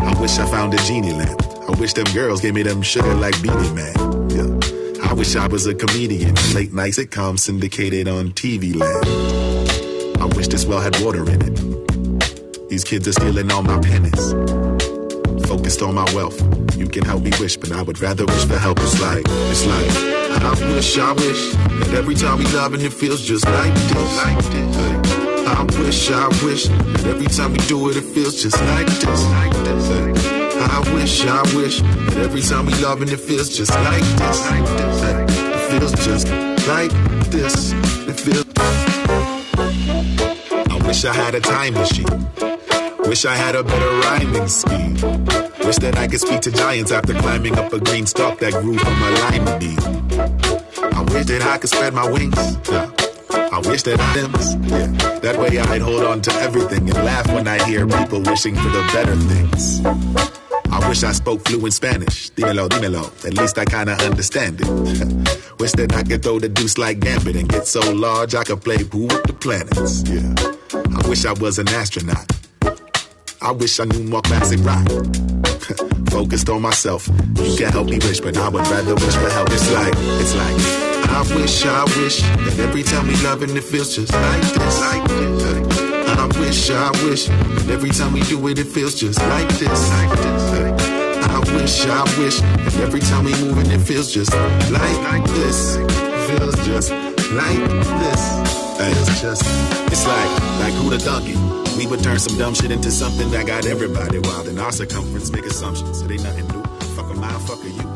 I wish I found a genie lamp. I wish them girls gave me them sugar like Beenie Man. Yeah. I wish I was a comedian. Late night sitcom syndicated on TV land. I wish this well had water in it. These kids are stealing all my pennies. Focused on my wealth. You can help me wish, but I would rather wish for help. It's like, it's like, I wish, I wish that every time we love and it feels just like this. Like this. I wish, I wish every time we do it, it feels just like this. Like this. I wish, I wish every time we love and it feels just like this. Like this. It feels just like this. It feels. I wish I had a time machine. Wish I had a better rhyming scheme. Wish that I could speak to giants after climbing up a green stalk that grew from a lime beam. I wish that I could spread my wings. Yeah. I wish that I limbs. Yeah. That way I'd hold on to everything and laugh when I hear people wishing for the better things. I wish I spoke fluent Spanish. Dímelo, dímelo. At least I kinda understand it. wish that I could throw the deuce like Gambit and get so large I could play pool with the planets. Yeah. I wish I was an astronaut. I wish I knew more classic rock. Focused on myself. You can help me wish, but I would rather wish for help. It's like, it's like, I wish, I wish that every time we love and it feels just like this. Like this. I wish, I wish that every time we do it, it feels just like this. I wish, I wish that every time we move and it feels just like, like this. Feels just like this. It's just, it's like, like who the donkey. We would turn some dumb shit into something that got everybody wild in our circumference. Make assumptions, it ain't nothing new. Fuck a mile, fuck a you.